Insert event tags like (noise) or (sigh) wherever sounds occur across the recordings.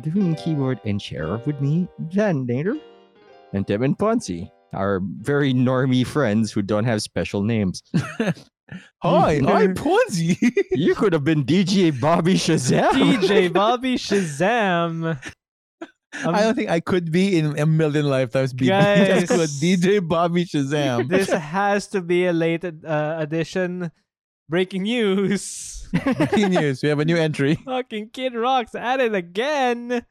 Effect between keyboard and chair with me, Dan Nader, and Tim and Ponzi, our very normie friends who don't have special names. (laughs) Hi, I'm Ponzi. (laughs) You could have been DJ Bobby Shazam. DJ Bobby Shazam. Um, I don't think I could be in a million lifetimes be (laughs) Guys. DJ Bobby Shazam. this has to be a late uh, edition. Breaking news. (laughs) Breaking news. We have a new entry. (laughs) Fucking Kid Rock's at it again.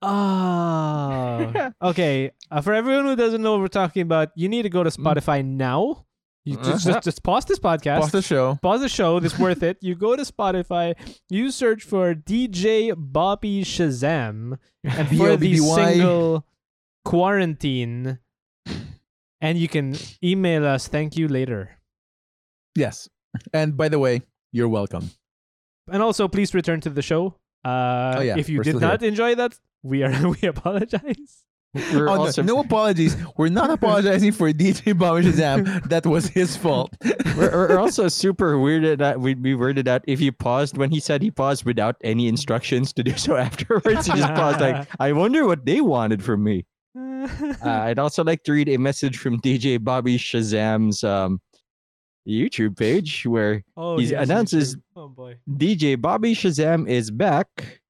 Ah. (laughs) okay. Uh, for everyone who doesn't know what we're talking about, you need to go to Spotify now. You just, just, just pause this podcast. Pause the show. pause the show. This worth it. You go to Spotify. You search for DJ Bobby Shazam, and for the B-O-B-B-Y. single quarantine, and you can email us. Thank you later. Yes. And by the way, you're welcome. And also, please return to the show. Uh, Oh, yeah, if you we're did still here. not enjoy that, we are (laughs) we apologize. We're Oh, no- also no, apologies. We're not apologizing for DJ Bobby Shazam. That was his fault. we're, we're also (laughs) super weirded that We'd be weirded out if he paused when he said he paused without any instructions to do so (laughs) afterwards. He just paused like, I wonder what they wanted from me. Uh, I'd also like to read a message from DJ Bobby Shazam's um, YouTube page where oh, he yes, announces- Oh. DJ Bobby Shazam is back,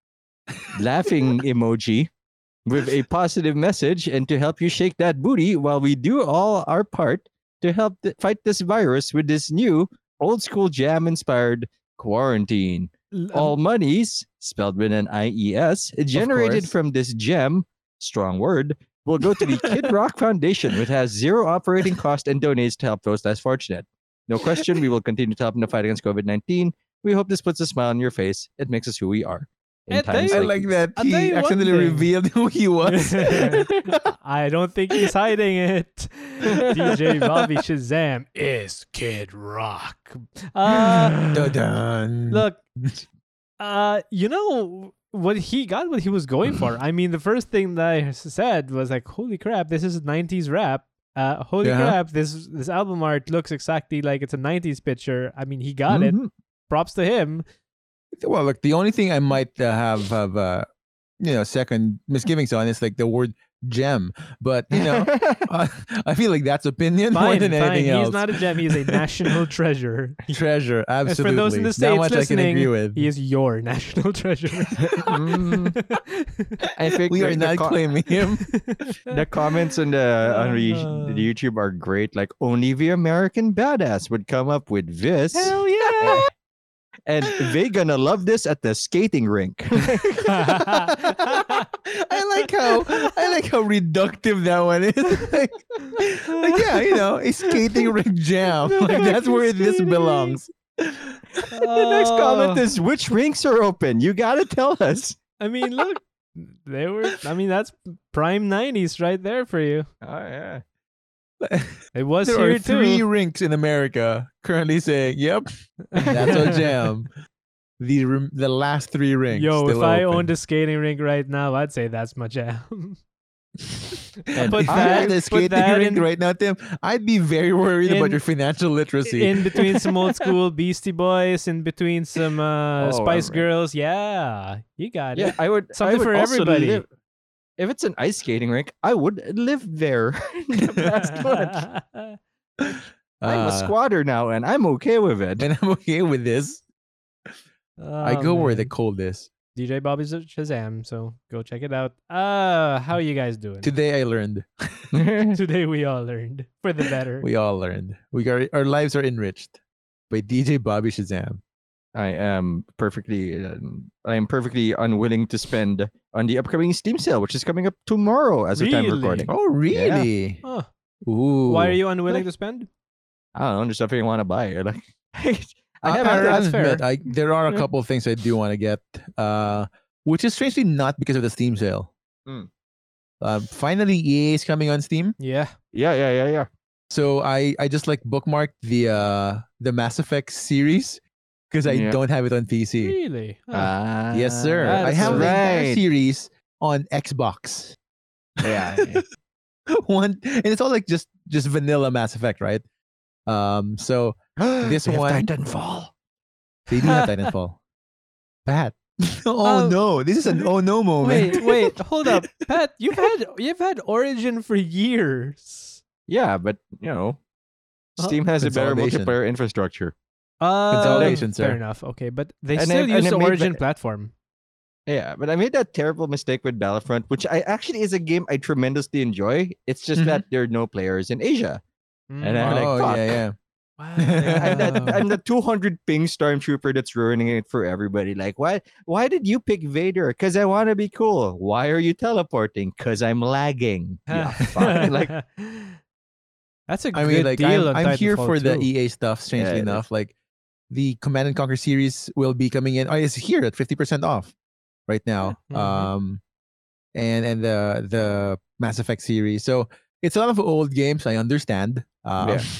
(laughs) laughing emoji, with a positive message and to help you shake that booty while we do all our part to help th- fight this virus with this new old school jam inspired quarantine. Um, All monies, spelled with an IES, generated from this gem, strong word, will go to the Kid Rock (laughs) Foundation, which has zero operating cost and donates to help those less fortunate. No question, we will continue to help in the fight against COVID 19. We hope this puts a smile on your face. It makes us who we are. In I tell times you- I like like these. that he tell you one accidentally revealed who he was. (laughs) I don't think he's hiding it. DJ (laughs) Bobby Shazam is Kid Rock. Uh, Dun-dun. look, uh, you know what he got what he was going for. I mean, the first thing that I said was like, "Holy crap, this is '90s rap." Uh, holy Yeah. crap, this this album art looks exactly like it's a '90s picture. I mean, he got it. Mhm. Props to him. Well, look, the only thing I might uh, have have uh, you know second misgivings on is like the word gem, but you know (laughs) uh, I feel like that's opinion more than fine. anything He's not a gem. He's a (laughs) national treasure. treasure, And absolutely. for those in the states much I can listening, agree with. he is your national (laughs) treasure. Mm, I think we are not co- claiming him. The comments on the on the Uh. the YouTube are great. Like only the American badass would come up with this, Hell yeah! And they gonna love this at the skating rink. (laughs) I like how I like how reductive that one is. (laughs) like, like, yeah, you know, a skating rink jam. (laughs) Like that's where this belongs. the next oh. comment Oh. is which rinks are open? You gotta tell us. I mean, look, they were. I mean, that's prime '90s right there for you. Oh yeah. It was There here are three too. rinks in America currently saying, "Yep, (laughs) that's our jam." The the last three rinks. Yo, if still I owned a skating rink right now, I'd say that's my jam. (laughs) And Put if I had a skating rink in, right now, Tim, I'd be very worried in- about your financial literacy. in between some old (laughs) school Beastie Boys, in between some uh, Oh, Spice alright. Girls. Yeah, you got Yeah, it. I would. I Something would for everybody. live- if it's an ice skating rink, I would live there. (laughs) in the past. (laughs) I'm a Uh, squatter now, and I'm okay with it. and I'm okay with this. I Oh, go where the cold is. DJ Bobby's at Shazam, so go check it out. Uh, how are you guys doing? Today I learned. (laughs) Today we all learned for the better. We all learned. We got our lives are enriched by DJ Bobby Shazam. I am perfectly. Um, I am perfectly unwilling to spend on the upcoming Steam sale, which is coming up tomorrow as of time recording. Oh, really? Huh. Ooh. Why are you unwilling to spend? I don't know, just something I want to buy. I Like, (laughs) I I, have I, to- that's admit, fair. I, there are a couple of things I do want to get, uh, which is strangely not because of the Steam sale. Mm. Uh, finally, EA is coming on Steam, Yeah. yeah, yeah, yeah, yeah. so I I just like bookmarked the uh the Mass Effect series because I Yeah. don't have it on PC. Really? Huh. Ah, yes, sir. I that's have the entire series on Xbox. Yeah, yeah. (laughs) one and it's all like just just vanilla Mass Effect, right? Um, so This (gasps) They have one- Titanfall. they do have (laughs) Titanfall. Pat, (laughs) oh Um, no, this is an oh no moment. Wait, wait, hold up, Pat. You've had you've had Origin for years. Yeah, but you know, Uh, Steam has a better multiplayer infrastructure. Uh, Consolidation, fair enough. Okay, but they And still it- use the Origin the- platform. Yeah, but I made that terrible mistake with Battlefront, which I actually is a game I tremendously enjoy. It's just Mhm. that there are no players in Asia. And I'm like, oh fuck. yeah, yeah. I'm, that, Wow. I'm the 200 ping stormtrooper that's ruining it for everybody. Like, why? Why did you pick Vader? Because I want to be cool. Why are you teleporting? Because I'm lagging. Yeah, (laughs) like, that's a I good mean, like deal. I'm, I'm here Titanfall for the EA stuff. Strangely Yeah, enough, like the Command and Conquer series will be coming in. Oh, it's here at fifty percent off right now. Mhm. Um, and and the the Mass Effect series. So it's a lot of old games. I understand. Um, Yeah. (laughs)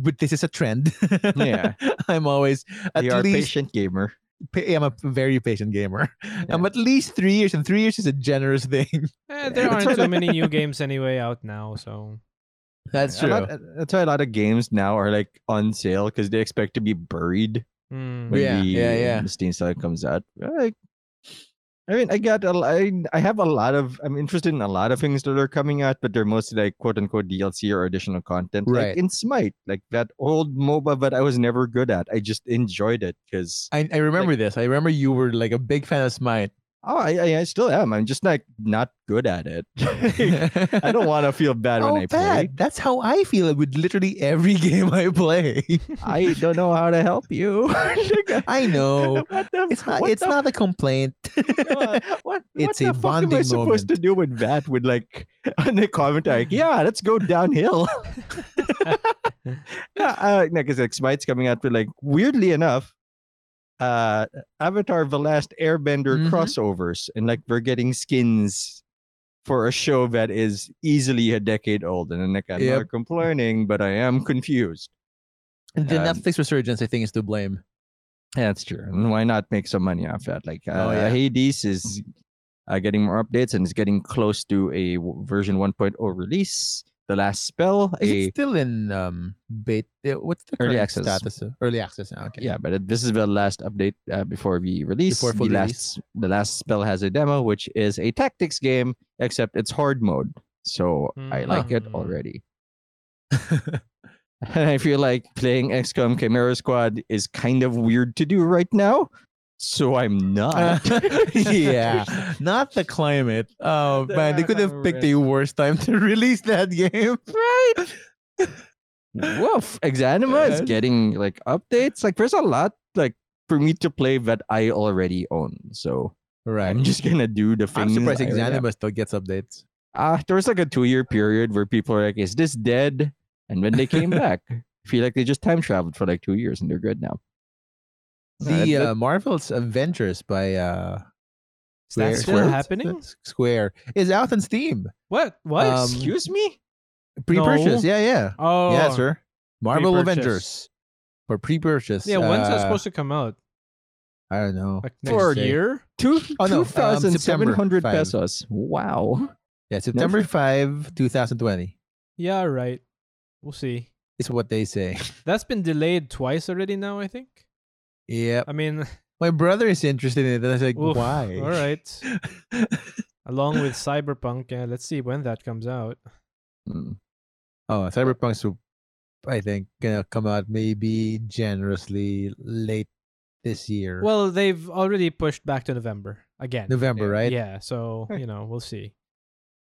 But this is a trend. Yeah. (laughs) I'm always at you are a least patient gamer. I'm a very patient gamer. (laughs) I'm at least three years, and three years is a generous thing. Eh, there aren't too many new games anyway out now, so That's true. lot- that's why a lot of games now are like on sale because they expect to be buried hmm. when Yeah, the, yeah, yeah. Steam sale comes out. Like, I mean, I got a, l- I, I have a lot of I'm interested in a lot of things that are coming out, but they're mostly like quote unquote DLC or additional content. Right. Like in Smite, like that old MOBA that I was never good at. I just enjoyed it because I, I remember this. I remember you were like a big fan of Smite. Oh, I, I still am. I'm just like not good at it. (laughs) I don't want to feel bad oh, when I play. bad. That's how I feel with literally every (laughs) game I play. I don't know how to help you. (laughs) I know. The, It's not. It's the not a complaint. Uh, what It's what a the fuck am I supposed to do with that? With like on the commentary, like, yeah, let's go downhill. yeah, uh, because like Smite's coming out with like weirdly enough, uh, Avatar: The Last Airbender Mhm. crossovers, and like we're getting skins for a show that is easily a decade old, and then like I'm Yep. not complaining, but I am confused. And the Um, Netflix resurgence, I think, is to blame. Yeah, that's true. And why not make some money off that? Like, uh, Oh, yeah. Hades is uh, getting more updates and is getting close to a version 1.0 release. The Last Spell, Is a it still in um bait? uh, What's the Early current access. status? Early access. now, Okay. yeah, but it- this is the last update uh, before we release. Before the full last, the Last Spell has a demo, which is a tactics game, except it's hard mode. So I like it Mm. already. And I feel like playing XCOM Chimera Squad is kind of weird to do right now. So I'm not. (laughs) yeah, not the climate. Oh man, they could have picked the worst time to (laughs) release that game. right? Woof. Exanima is Uh, getting like updates. Like there's a lot like for me to play that I already own. So Right. I'm just gonna do the thing. I'm things. surprised I already have. Exanima still gets updates. Ah, there was like a two year period where people are like, "Is this dead?" And when they came (laughs) back, I feel like they just time traveled for like two years and they're good now. The that- uh, Marvel's Avengers by uh, Is that Square- still Square- happening? Square is out on Steam. What? What? Um, Excuse me. Pre-purchase. No. Yeah, yeah, oh, yeah, sir. Marvel pre-purchase. Avengers for pre-purchase. Yeah, when's that uh, supposed to come out? I don't know. Like for a day. year? Two Oh, no, um, two thousand seven hundred September pesos. Wow. Yeah, September five, two thousand twenty. Yeah, right. We'll see. It's what they say. (laughs) That's been delayed twice already now, I think. Yep. I mean, (laughs) My brother is interested in it. And I was like, oof, why? All right. (laughs) Along with Cyberpunk, yeah, let's see when that comes out. Mm. Oh, Cyberpunk's, I think, gonna come out maybe generously late this year. Well, they've already pushed back to November again. November, yeah. right? Yeah, so, you know, we'll see.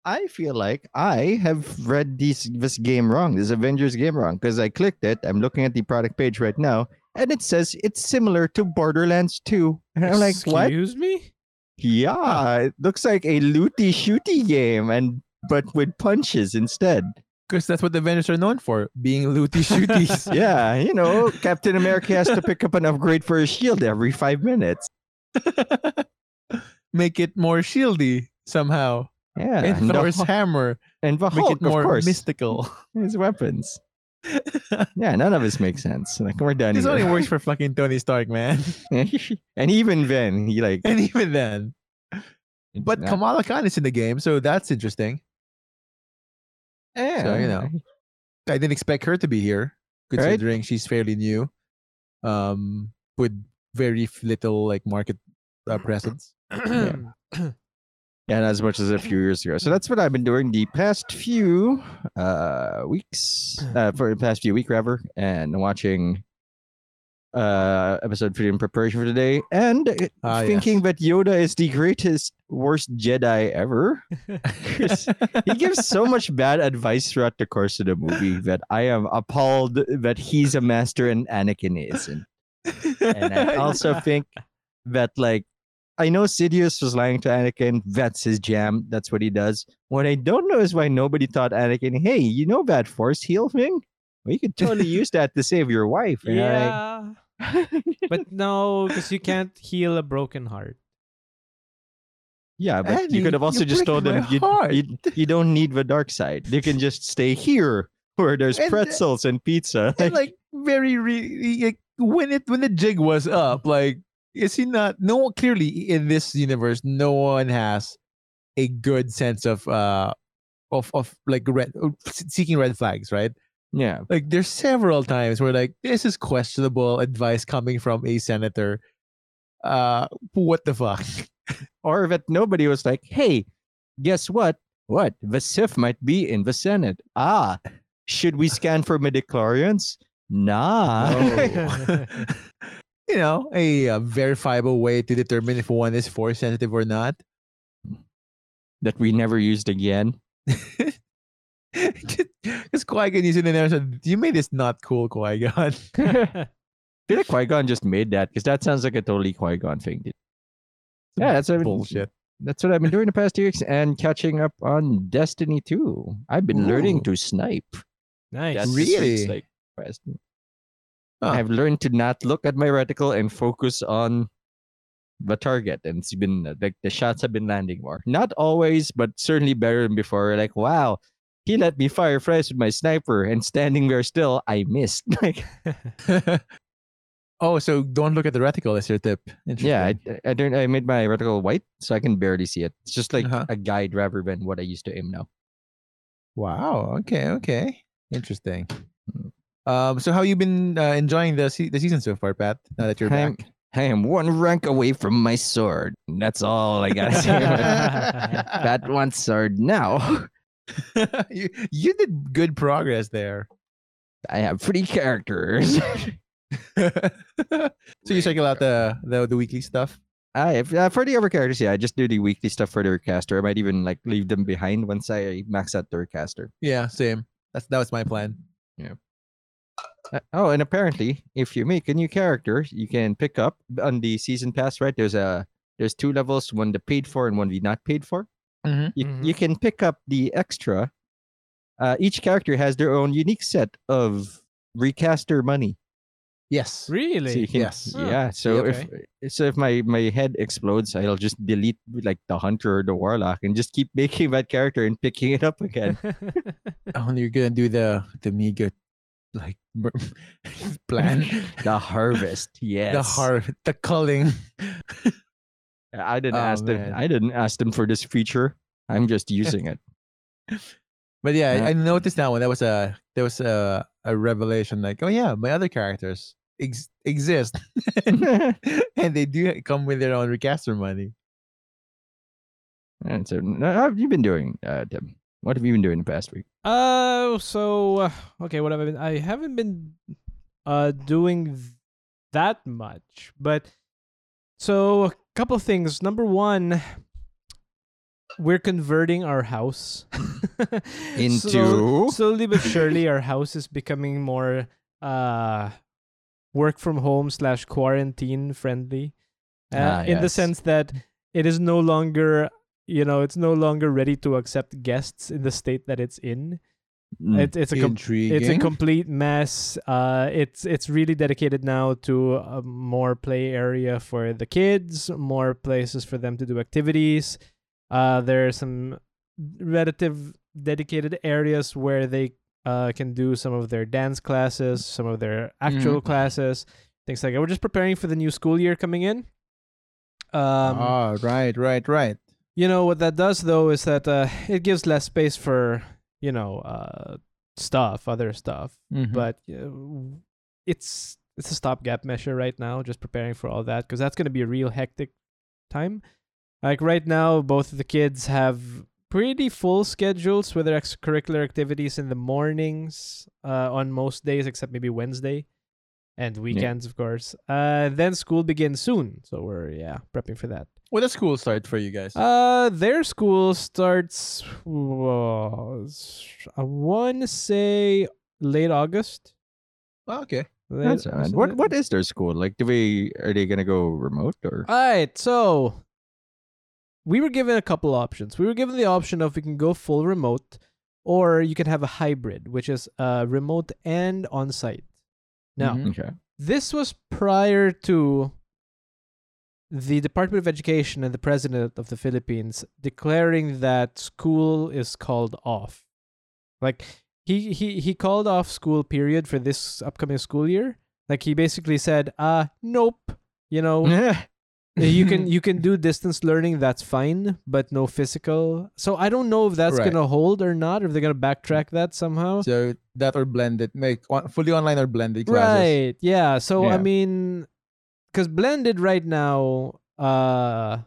I feel like I have read this this game wrong, this Avengers game wrong, because I clicked it. I'm looking at the product page right now, and it says it's similar to Borderlands 2. And I'm like, what? Excuse me? Yeah, it looks like a looty shooty game, and but with punches instead. Because that's what the Avengers are known for, being looty shooties. (laughs) Yeah, you know, Captain America has to pick up an upgrade for his shield every five minutes. (laughs) Make it more shieldy somehow. Yeah, and Thor's hammer. and the Make it more of course, mystical. (laughs) his weapons. (laughs) Yeah, none of this makes sense. Like we're done. this here. only works for (laughs) fucking Tony Stark, man. (laughs) and even then, he like. and even then. But Yeah. Kamala Khan is in the game, so that's interesting. Yeah, So, you know. I didn't expect her to be here, Right. considering she's fairly new. Um, with very little like market uh, (clears throat) presence. (clears throat) and as much as a few years ago. So that's what I've been doing the past few uh weeks, uh, for the past few week rather, and watching uh episode three in preparation for today, and uh, thinking that Yoda is the greatest worst Jedi ever. (laughs) he gives so much bad advice throughout the course of the movie that I am appalled that he's a master and Anakin isn't. And I (laughs) also think that like I know Sidious was lying to Anakin. That's his jam. That's what he does. What I don't know is why nobody taught Anakin, hey, you know that force heal thing? Well, you could totally (laughs) use that to save your wife. And yeah, like, (laughs) but no, because you can't heal a broken heart. yeah, but you could have also just told them you, you, you don't need the dark side. You can just stay here where there's And, uh, pretzels and pizza. and like (laughs) very re- like when it when the jig was up like is he not no one clearly in this universe no one has a good sense of uh of of like red uh, seeking red flags right yeah. like there's several times where like this is questionable advice coming from a senator uh what the fuck (laughs) or that nobody was like, hey, guess what? What? The Sith might be in the Senate. Ah, should we scan for midichlorians? Nah. No. (laughs) (laughs) you know a, uh verifiable way to determine if one is force sensitive or not that we never used again. (laughs) Because Qui-Gon used it in there and said, you made this not cool, Qui-Gon. I feel like Qui-Gon just made that because that sounds like a totally Qui-Gon thing. dude. Yeah, that's what I've been- bullshit. That's what I've been doing the past two weeks and catching up on Destiny 2. I've been learning to snipe. nice. That's Really? like, fast. Huh. I've learned to not look at my reticle and focus on the target. And it's been uh, like the shots have been landing more. Not always, but certainly better than before. Like, wow, he let me fire first with my sniper and standing there still, I missed. (laughs) Like, (laughs) oh, so don't look at the reticle. That's your tip. yeah, I, I don't. I made my reticle white, so I can barely see it. It's just like Uh-huh. a guide rather than what I used to aim now. wow. Okay. Okay. Interesting. Um. So how you been uh, enjoying the se- the season so far, Pat? Now that you're I'm, back. I am one rank away from my sword. That's all I gotta say. (laughs) Got (laughs) one sword now. (laughs) you you did good progress there. I have three characters. so you check out the the, the weekly stuff. I have uh, for the other characters, yeah. I just do the weekly stuff for the recaster. I might even like leave them behind once I max out the recaster. Yeah, same. That's that was my plan. Uh, oh, and apparently, if you make a new character, you can pick up on the season pass. Right? There's a there's two levels, one the paid for and one the not paid for. Mm-hmm. You Mhm. you can pick up the extra. Uh, each character has their own unique set of recaster money. Yes. So really? you can, Yes. Huh. Yeah. So Okay. if so, if my my head explodes, I'll just delete like the hunter or the warlock and just keep (laughs) making that character and picking it up again. (laughs) Oh, you're gonna do the the Miga like (laughs) plan. (laughs) the harvest. Yes. The har the culling. I didn't Oh, ask them. I didn't ask them for this feature. I'm just using it. (laughs) But yeah, Yeah. I, I noticed that one. That was a there was a a revelation. Like, oh yeah, my other characters ex- exist, and they do come with their own recaster money. and so, how have you been doing, uh, Tim? What have you been doing the past week? Uh, so uh, okay, what have I been? I haven't been uh doing th- that much, but so a couple things. Number one, we're converting our house (laughs) Into? Slow- slowly but surely. Our house is becoming more uh work from home slash quarantine friendly, uh, Ah, in the sense that it is no longer you know it's no longer ready to accept guests in the state that it's in. Mm. It, it's a com- it's a complete mess. Uh, it's it's really dedicated now to a more play area for the kids, more places for them to do activities. Uh, there are some relative dedicated areas where they uh, can do some of their dance classes, some of their actual classes, things like that. We're just preparing for the new school year coming in. Um, Ah, right, right, right. You know what that does though is that uh, it gives less space for you know uh, stuff, other stuff. Mhm. But uh, it's it's a stopgap measure right now, just preparing for all that because that's going to be a real hectic time. Like right now, both of the kids have pretty full schedules with their extracurricular activities in the mornings uh, on most days, except maybe Wednesday and weekends, of course. Uh, then school begins soon, so we're yeah prepping for that. When does school start for you guys? Uh, their school starts. Uh, I want to say late August. Oh, okay. That's odd. What what is their school like? Do we are they gonna go remote or? All right, so we were given a couple options. We were given the option of we can go full remote, or you can have a hybrid, which is uh, remote and on site. Now, Mhm. okay. this was prior to the Department of Education and the President of the Philippines declaring that school is called off. Like he he he called off school period for this upcoming school year. Like he basically said, "Uh, nope. You know, (laughs) you can (laughs) you can do distance learning that's fine but no physical so i don't know if that's Right. gonna hold or not or if they're gonna backtrack that somehow So that or blended, make on- fully online or blended classes. right yeah so i mean because blended right now uh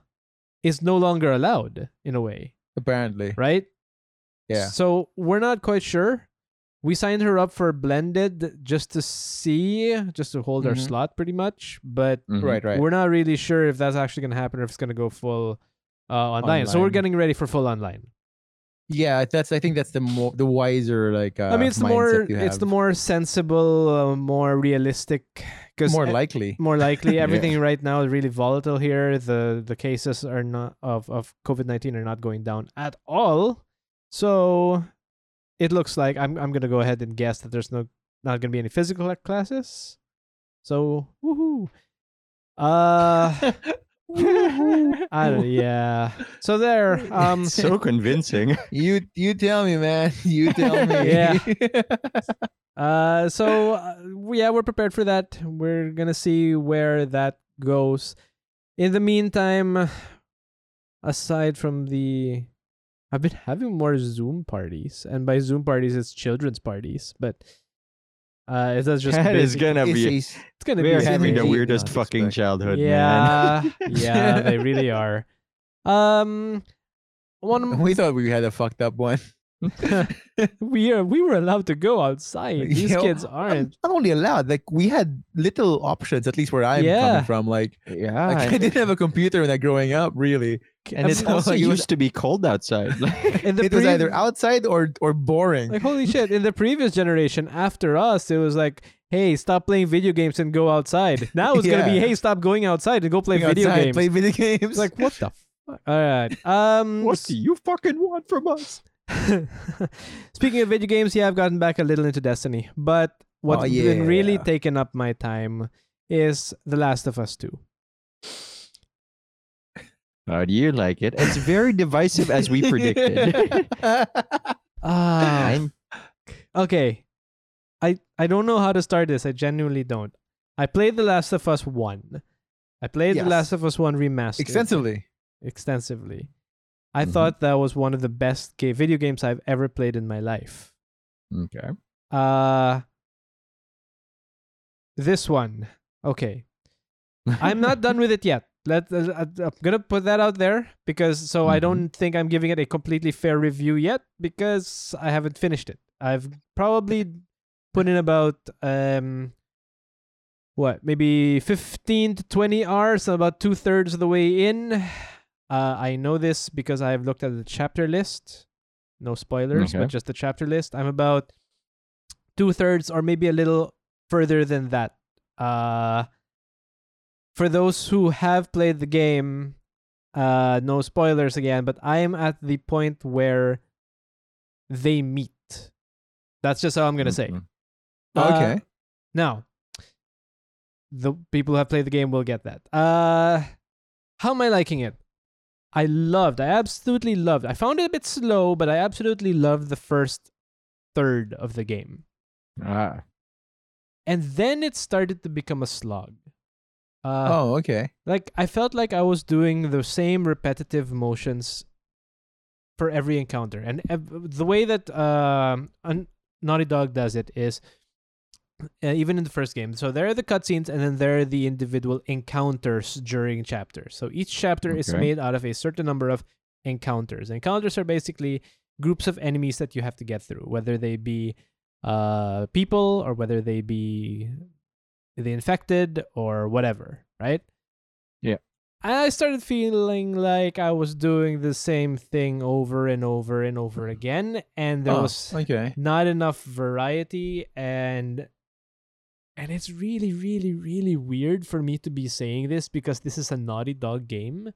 is no longer allowed in a way Apparently. right Yeah. so we're not quite sure we signed her up for blended just to see just to hold our Mhm. slot pretty much but Mhm. Right, right. We're not really sure if that's actually going to happen or if it's going to go full uh, online. So we're getting ready for full online. Yeah, that's. I think that's the more the wiser like. Uh, I mean, it's the more it's the more sensible, uh, more realistic. Because more likely. more likely, (laughs) Yeah. everything right now is really volatile here. The the cases are not of of COVID nineteen are not going down at all. So it looks like I'm I'm gonna go ahead and guess that there's no not gonna be any physical classes. So woohoo. Uh (laughs) (laughs) I don't, yeah. So there. (laughs) Um. so convincing. you you tell me, man. You tell me. Yeah. Uh. So uh, yeah, we're prepared for that. We're gonna see where that goes. In the meantime, aside from the, I've been having more Zoom parties, and by Zoom parties, it's children's parties. But uh, that's just that is basic- gonna It's be. a- it's gonna We're be having the weirdest not fucking expect. childhood, man. Yeah, (laughs) (laughs) yeah, they really are. Um, one (laughs) we thought we had a fucked up one. (laughs) we are we were allowed to go outside. These You know, kids I'm aren't. not only allowed. Like we had little options, at least where I'm Yeah. coming from. Like, Yeah, like, (laughs) I didn't have a computer when I growing up, really. and it also like, was- used to be cold outside. (laughs) Like, In the it was either outside or or boring. Like holy shit! In the previous generation, after us, it was like, "Hey, stop playing video games and go outside." Now it's gonna be, "Hey, stop going outside and go play Going video outside, games." Play video games. Like what the fuck? All right. Um. what do you fucking want from us? (laughs) Speaking of video games, yeah, I've gotten back a little into Destiny, but what's Oh, been really yeah. taken up my time is The Last of Us Two. How do you like it? It's very divisive, as we predicted. (laughs) (laughs) Ah. Okay. I I don't know how to start this. I genuinely don't. I played The Last of Us 1. I played The Last of Us 1 remastered Extensively. extensively. I Mhm. thought that was one of the best ga- video games I've ever played in my life. okay. Uh this one. Okay. (laughs) I'm not done with it yet. Let uh, uh, I'm gonna put that out there because so I Mhm. don't think I'm giving it a completely fair review yet because I haven't finished it. I've probably put in about um what maybe 15 to 20 hours, about two thirds of the way in. Uh, I know this because I've looked at the chapter list. No spoilers, Okay. but just the chapter list. I'm about two thirds or maybe a little further than that. Uh, for those who have played the game, uh, no spoilers again, but I am at the point where they meet. That's just how I'm gonna say. Mhm. Uh, okay. Now, the people who have played the game will get that. Uh, how am I liking it? I loved. I absolutely loved. I found it a bit slow, but I absolutely loved the first third of the game. Ah, And then it started to become a slog. Uh, oh, okay. Like I felt like I was doing the same repetitive motions for every encounter, and ev- the way that un- Naughty Dog does it is uh, even in the first game. So there are the cutscenes, and then there are the individual encounters during chapters. So each chapter is made out of a certain number of encounters. Encounters are basically groups of enemies that you have to get through, whether they be uh, people or whether they be the infected or whatever, right? Yeah. I started feeling like I was doing the same thing over and over and over again, and there Oh, was okay. not enough variety and and it's really really really weird for me to be saying this because this is a Naughty Dog game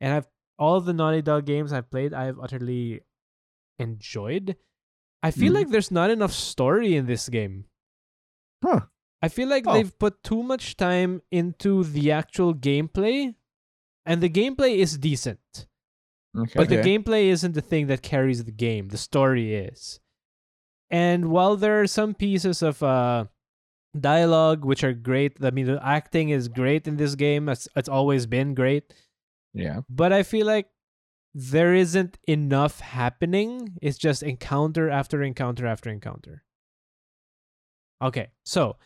and I've all the Naughty Dog games I've played I've utterly enjoyed. I feel Mhm. like there's not enough story in this game. Huh. I feel like Oh. they've put too much time into the actual gameplay and the gameplay is decent. Okay. But the gameplay isn't the thing that carries the game. The story is. And while there are some pieces of uh, dialogue which are great, I mean, the acting is great in this game. It's, it's always been great. yeah. But I feel like there isn't enough happening. It's just encounter after encounter after encounter. Okay, so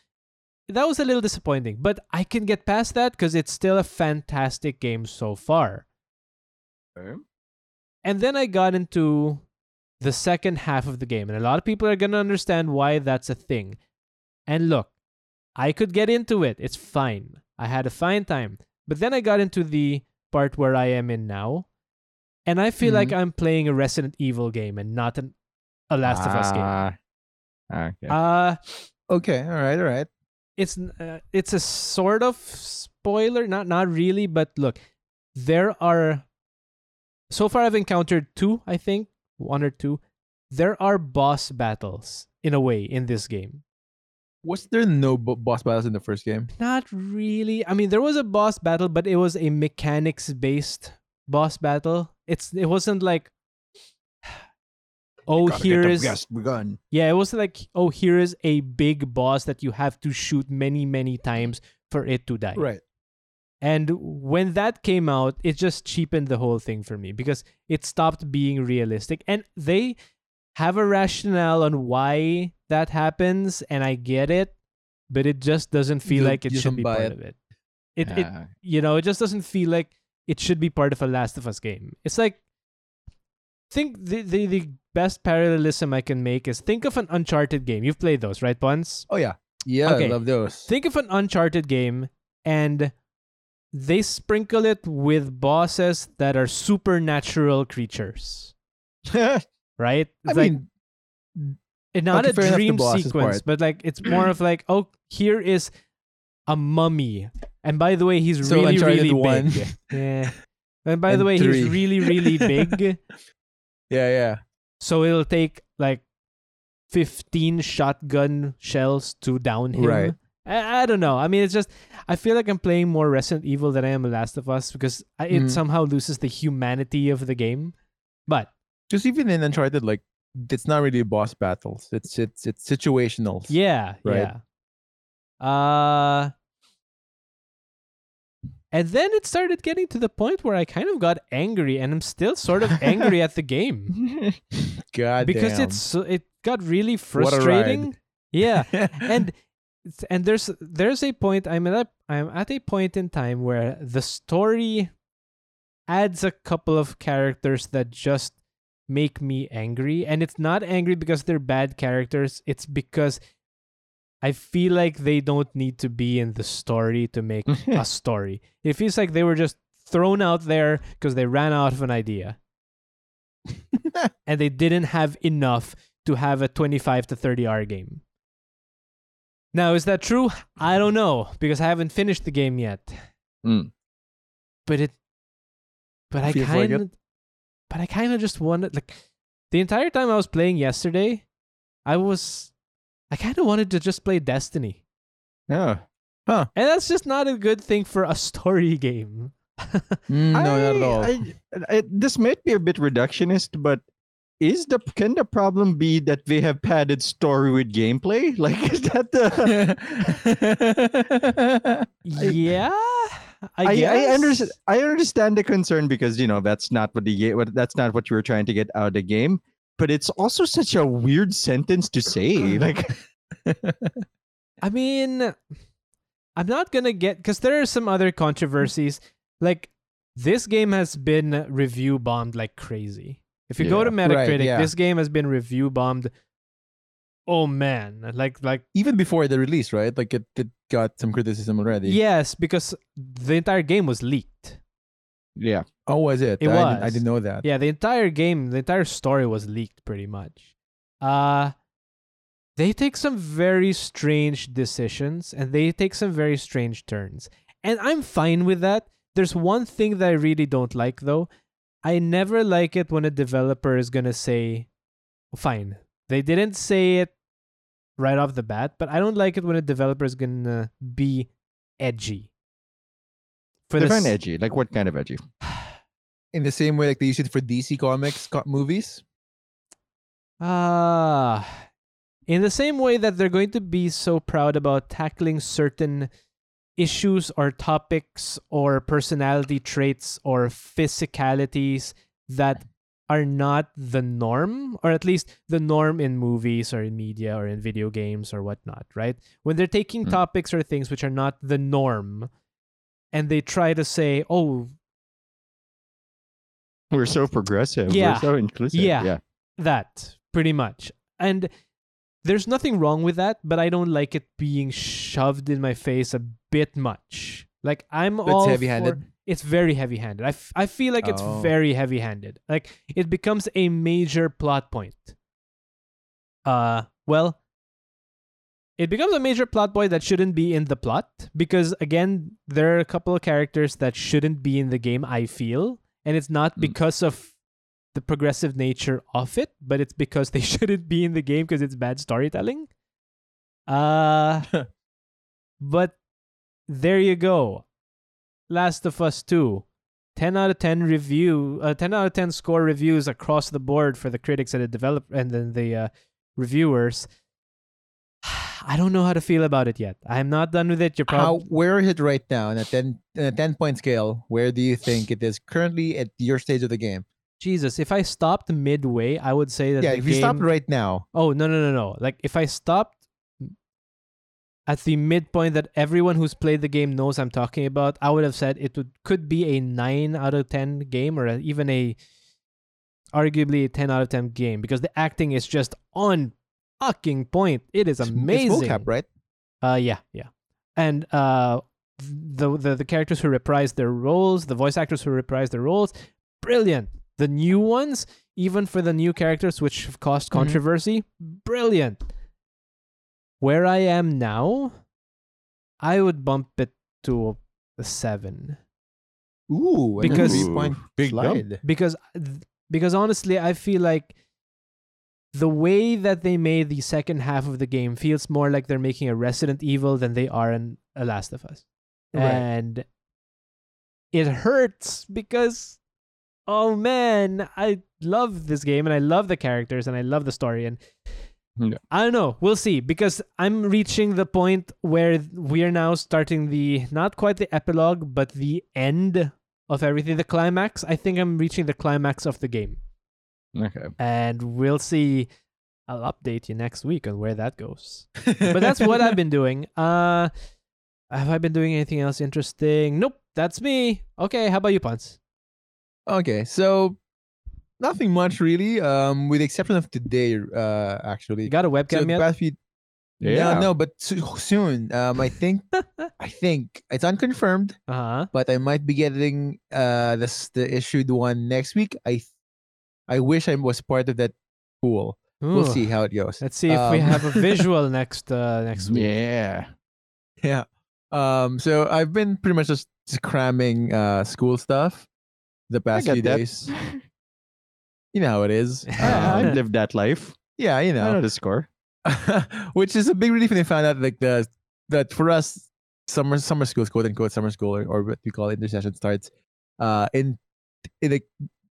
that was a little disappointing, but I can get past that because it's still a fantastic game so far. And then I got into the second half of the game, and a lot of people are going to understand why that's a thing. And look, I could get into it. It's fine. I had a fine time. But then I got into the part where I am in now, and I feel like I'm playing a Resident Evil game and not an, a Last of Us game. Ah, Okay. Uh, Okay. All right. All right. it's uh, it's a sort of spoiler not not really but look there are so far i've encountered two i think one or two there are boss battles in a way in this game Was there no bo- boss battles in the first game? not really i mean there was a boss battle but it was a mechanics based boss battle it's it wasn't like oh here is begun. Yeah, it was like, oh, here is a big boss that you have to shoot many, many times for it to die. Right. And when that came out, it just cheapened the whole thing for me because it stopped being realistic. And they have a rationale on why that happens, and I get it, but it just doesn't feel You- like it should be part it. of it. It, it Ah, you know, it just doesn't feel like it should be part of a Last of Us game. It's like think the the, the best parallelism I can make is think of an Uncharted game. You've played those, right, Buns? Oh yeah. Yeah. Okay. I love those. Think of an Uncharted game and they sprinkle it with bosses that are supernatural creatures. (laughs) Right? I like mean, and not okay, a fair enough, dream sequence, but like it's more of like, oh, here is a mummy. And by the way, he's So really, Uncharted really one. big. (laughs) Yeah. And by the way, three. he's really, really (laughs) big. yeah, yeah. So it'll take like 15 shotgun shells to down him. Right. I, I don't know. I mean, it's just, I feel like I'm playing more Resident Evil than I am The Last of Us because I, it Mhm. somehow loses the humanity of the game. But Just even in Uncharted, like it's not really a boss battles. It's it's it's situational. yeah, Right. yeah. Uh, and then it started getting to the point where I kind of got angry, and I'm still sort of angry at the game (laughs) God because damn. it's it got really What a frustrating. ride. Yeah, (laughs) and and there's there's a point I'm at a, I'm at a point in time where the story adds a couple of characters that just make me angry and it's not angry because they're bad characters it's because I feel like they don't need to be in the story to make a (laughs) story. It feels like they were just thrown out there because they ran out of an idea. (laughs) and they didn't have enough to have a 25 to 30 hour game. Now, is that true? I don't know because I haven't finished the game yet. Mm. But it but I like kind of but I kind of just wanted like the entire time I was playing yesterday, I was I kind of wanted to just play Destiny. yeah. Huh. And that's just not a good thing for a (laughs) story game. Mm, no, not at all. I- I- this might be a bit reductionist, but is the can the problem be that they have padded story with gameplay? (laughs) Like, is that the? (laughs) yeah. I, I, I, understand. I understand the concern because you know that's not what the that's not what you were trying to get out of the game. But it's also such a weird sentence to say. (clears throat) Like, (laughs) I mean, I'm not gonna get because there are some other controversies. Like this game has been review bombed like crazy. If you go to Metacritic, Right, yeah. this game has been review bombed. Oh man, like like Even before the release, right? Like it, it got some criticism already. yes, because the entire game was leaked. Yeah. Oh, was it? It I, Didn't, I didn't know that. Yeah, the entire game, the entire story was leaked pretty much. Uh they take some very strange decisions and they take some very strange turns. And I'm fine with that. There's one thing that I really don't like though. I never like it when a developer is going to say fine. They didn't say it right off the bat, but I don't like it when a developer is going to be edgy. For the Define s- edgy. Like what kind of edgy? (sighs) In the same way, like they use it for DC Comics co- movies. Ah, in the same way that they're going to be so proud about tackling certain issues or topics or personality traits or physicalities that are not the norm, or at least the norm in movies or in media or in video games or whatnot, right? When they're taking Mm. topics or things which are not the norm and they try to say, oh, We're so progressive. Yeah. We're so inclusive. Yeah. Yeah. that pretty much and there's nothing wrong with that but i don't like it being shoved in my face a bit much like i'm That's all heavy handed. It's very heavy handed I, f- I feel like it's Oh. very heavy handed like it becomes a major plot point uh well it becomes a major plot point that shouldn't be in the plot because again there are a couple of characters that shouldn't be in the game i feel and it's not Mm. because of the progressive nature of it but it's because they (laughs) shouldn't be in the game because it's bad storytelling uh (laughs) but there you go last of us 2 10 out of 10 review uh, 10 out of 10 score reviews across the board for the critics and the developer and then the uh, reviewers (sighs) I don't know how to feel about it yet. I'm not done with it. You're How probably where is it right now on a ten on a ten point scale? Where do you think it is currently at your stage of the game? Jesus. If I stopped midway, I would say that yeah, if you stopped right now, Oh no no no no! Like if I stopped at the midpoint that everyone who's played the game knows I'm talking about, I would have said it would could be a nine out of ten game or even a arguably a ten out of ten game because the acting is just on fucking point. It is amazing. It's mocap, right? Uh, yeah, yeah, and uh, the the the characters who reprise their roles, the voice actors who reprise their roles, brilliant. The new ones, even for the new characters which have caused Mhm. controversy, brilliant. Where I am now, I would bump it to a seven Ooh, and a Because- three point Big jump. because because honestly, I feel like the way that they made the second half of the game feels more like they're making a Resident Evil than they are in A Last of Us. Right. And it hurts because oh man, I love this game and I love the characters and I love the story and Yeah. I don't know. We'll see because I'm reaching the point where we are now starting the not quite the epilogue, but the end of everything, the climax. I think I'm reaching the climax of the game, Okay. and we'll see. I'll update you next week on where that goes. (laughs) But that's what I've been doing. Uh, have I been doing anything else interesting? Nope. That's me. Okay. How about you, Pons? Okay, so nothing much really, um, with the exception of today. Uh, actually, You got a webcam the yet? past few- Yeah. No, no, but so- soon. Um, I think (laughs) I think it's unconfirmed, Uh huh. but I might be getting uh this the issued one next week. I I wish I was part of that pool. We'll see how it goes. Let's see if we Um, have a (laughs) visual next uh next week. Yeah. Yeah. Um. So I've been pretty much just, just cramming uh school stuff the past few that. days. (laughs) You know how it is. (laughs) I, I've Um, lived that life. yeah. You I know know. the score. (laughs) Which is a big relief when they found out like the that for us summer summer schools quote unquote summer school or, or what we call intercession starts uh in in like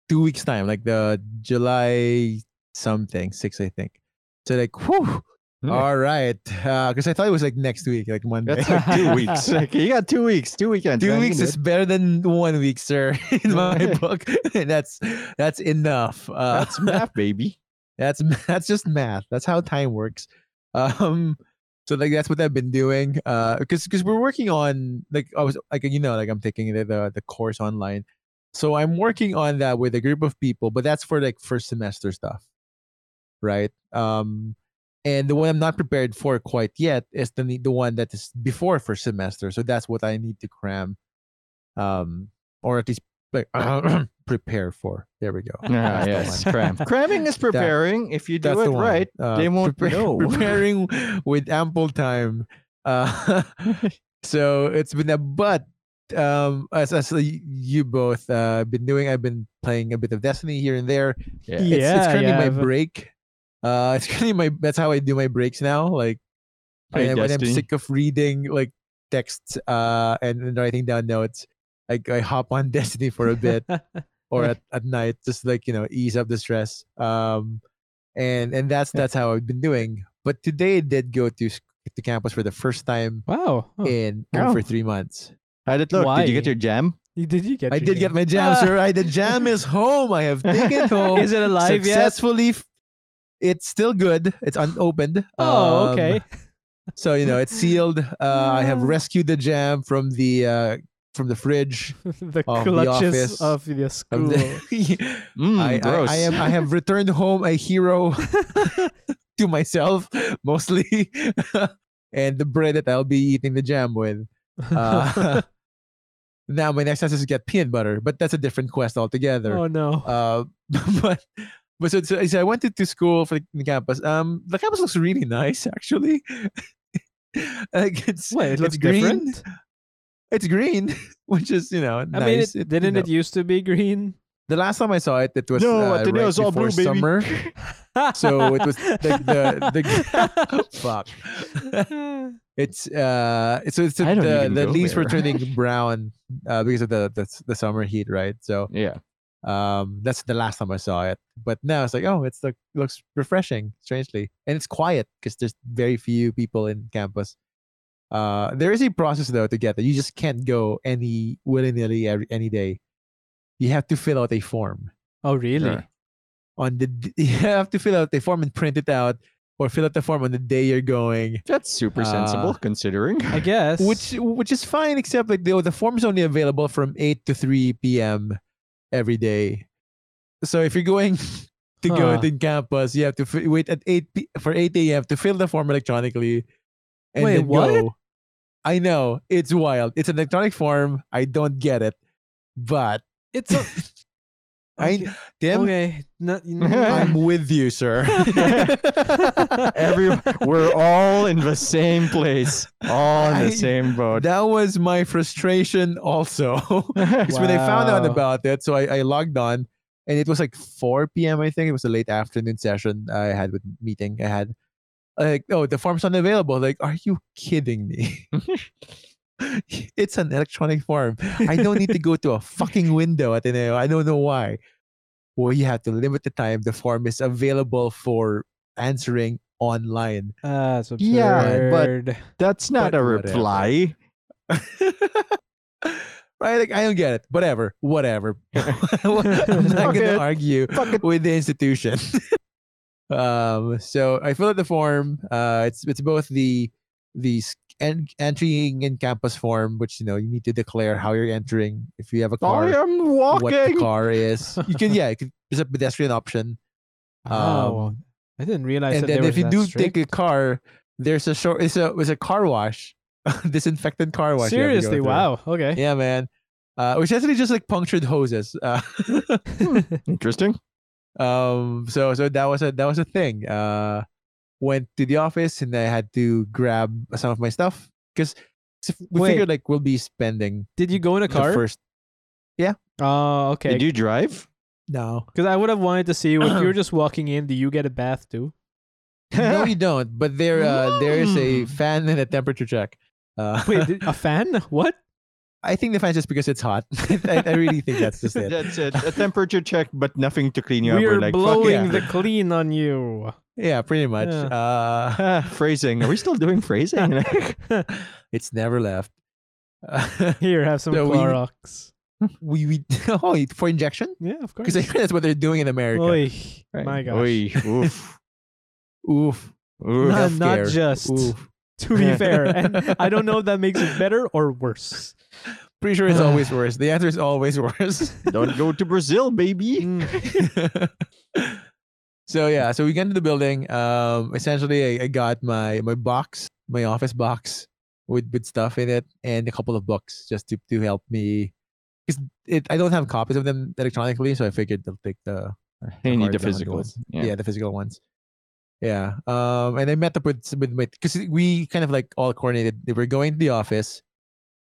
two weeks time like the July something six I think. So like whew, Yeah. all right because I thought it was like next week like Monday. That's like two weeks. (laughs) Like, you got two weeks. Two weekends. Two man. Weeks is better than one week, sir. (laughs) In my book, (laughs) that's that's enough. Uh, That's math, baby. that's that's just math. That's how time works. Um, So like that's what I've been doing. Uh, because because we're working on like I was like you know like I'm taking the, the the course online, so I'm working on that with a group of people. But that's for like first semester stuff, right? Um, and the one I'm not prepared for quite yet is the the one that is before first semester. So that's what I need to cram, um, or at least like (clears throat) prepare for. There we go. Ah, yes, cram. (laughs) Cramming is preparing. if you do it the right, Uh, they won't prepare- know. (laughs) Preparing with ample time. Uh, (laughs) so it's been a but um as as y- you both uh been doing i've been playing a bit of destiny here and there Yeah. it's, it's Yeah, currently yeah, my I've- break uh (laughs) it's currently my that's how i do my breaks now like Play and when i'm sick of reading like texts uh and, and writing down notes like i hop on (laughs) destiny for a bit (laughs) or at, at night just like you know ease up the stress um and and that's that's how i've been doing but today i did go to sc- to campus for the first time wow. Oh, in Oh. over three months How did it look? Did you get your jam? you- did you get? i your did get my jam Ah. sir i the jam is home i have taken home Is it alive yet? successfully f- it's still good it's unopened Oh, Um, okay. so you know it's sealed uh, i (laughs) have rescued the jam from the uh from the fridge (laughs) the of clutches office, of the of school. (laughs) the- Mm, I, I. I am I have returned home a hero to myself mostly, and the bread that I'll be eating the jam with. Uh, now my next task is to get peanut butter, but that's a different quest altogether. oh no. Uh, but but so, so, so I went to, school for the, campus. Um, the campus looks really nice actually. (laughs) like it's Wait, it it's looks green. different. It's green, (laughs) which is you know I nice. mean, it, you didn't know. it used to be green? The last time I saw it, it was No, uh, right all before blue, baby. summer. So it was the the, the (laughs) fuck. It's uh, it's it's the the leaves were turning brown uh, because of the, the the summer heat, right? So yeah. Um, that's the last time I saw it. But now it's like, oh, it's like looks refreshing, strangely, and it's quiet because there's very few people in campus. Uh, there is a process though to get there. You just can't go any willy nilly every any day. You have to fill out a form oh really? Sure. on the (laughs) you have to fill out the form and print it out or fill out the form on the day you're going That's super Uh, sensible considering. I guess. which which is fine except like the, the form's only available from 8 to 3 p.m every day. So if you're going (laughs) to go to campus you have to fi- wait at 8 p- for 8 a.m to fill the form electronically and Wait, then what? go i know it's wild. It's an electronic form. I don't get it but it's a, (laughs) i okay. Tim, okay. Not, (laughs) i'm with you sir. (laughs) Every we're all in the same place, all in the same boat. that was my frustration also. (laughs) Because when i found out about it so I, I logged on and it was like 4 p.m i think. It was a late afternoon session i had with meeting i had. Like oh the form's unavailable like are you kidding me (laughs) it's an electronic form i don't need to go to a fucking window at the i don't know why well you have to limit the time the form is available for answering online Ah. Yeah, but- That's not But a reply. (laughs) right? Like I don't get it. Whatever, whatever. (laughs) I'm not gonna argue with the institution. um, so I fill out the form. Uh, it's it's both the the s- en- entering in campus form, which you know you need to declare how you're entering. If you have a car, I am walking. what the car is. (laughs) You can yeah, you can, there's a pedestrian option. Oh, Um, I didn't realize and that then if you do strict. take a car, there's a short. It's a it's a car wash, (laughs) disinfectant car wash. you have to go Seriously, wow. Okay. Yeah, man. Uh, which actually just like punctured hoses. Uh, (laughs) Interesting. um, so so that was a that was a thing. Uh, went to the office and I had to grab some of my stuff because we Wait. figured like we'll be spending Did you go in a car? first. Yeah. Oh, okay. Did you drive? No, Because I would have wanted to see if you were (clears throat) just walking in. Do you get a bath too? no, you don't. But there uh, there is a fan and a temperature check. Uh, Wait, (laughs) did- a fan? What? I think the fan's just because it's hot. (laughs) I, I really think that's just it. That's it. A temperature check, but nothing to clean you up. We're We're like, fuck blowing yeah. the clean on you. Yeah, pretty much. Yeah. Uh, (laughs) phrasing. Are we still doing phrasing? (laughs) it's never left. Here, have some So we- Clorox. we we oh for injection Yeah, of course. because that's what they're doing in America. Oy, Right. my gosh. Oy, oof. Oof. Oof. Not, not just. Oof. (laughs) To be (laughs) fair, and I don't know if that makes it better or worse. Pretty sure it's always worse. The answer is always (laughs) worse. Don't go to Brazil, baby. Mm. so yeah, so we get into the building. Um, essentially, I, I got my my box, my office box with with stuff in it, and a couple of books just to to help me. Because it, I don't have copies of them electronically, so I figured they'll take the You need the drive physical. ones. Yeah. yeah. the physical ones. Yeah. Um, and I met up with with my because we kind of like all coordinated. They were going to the office.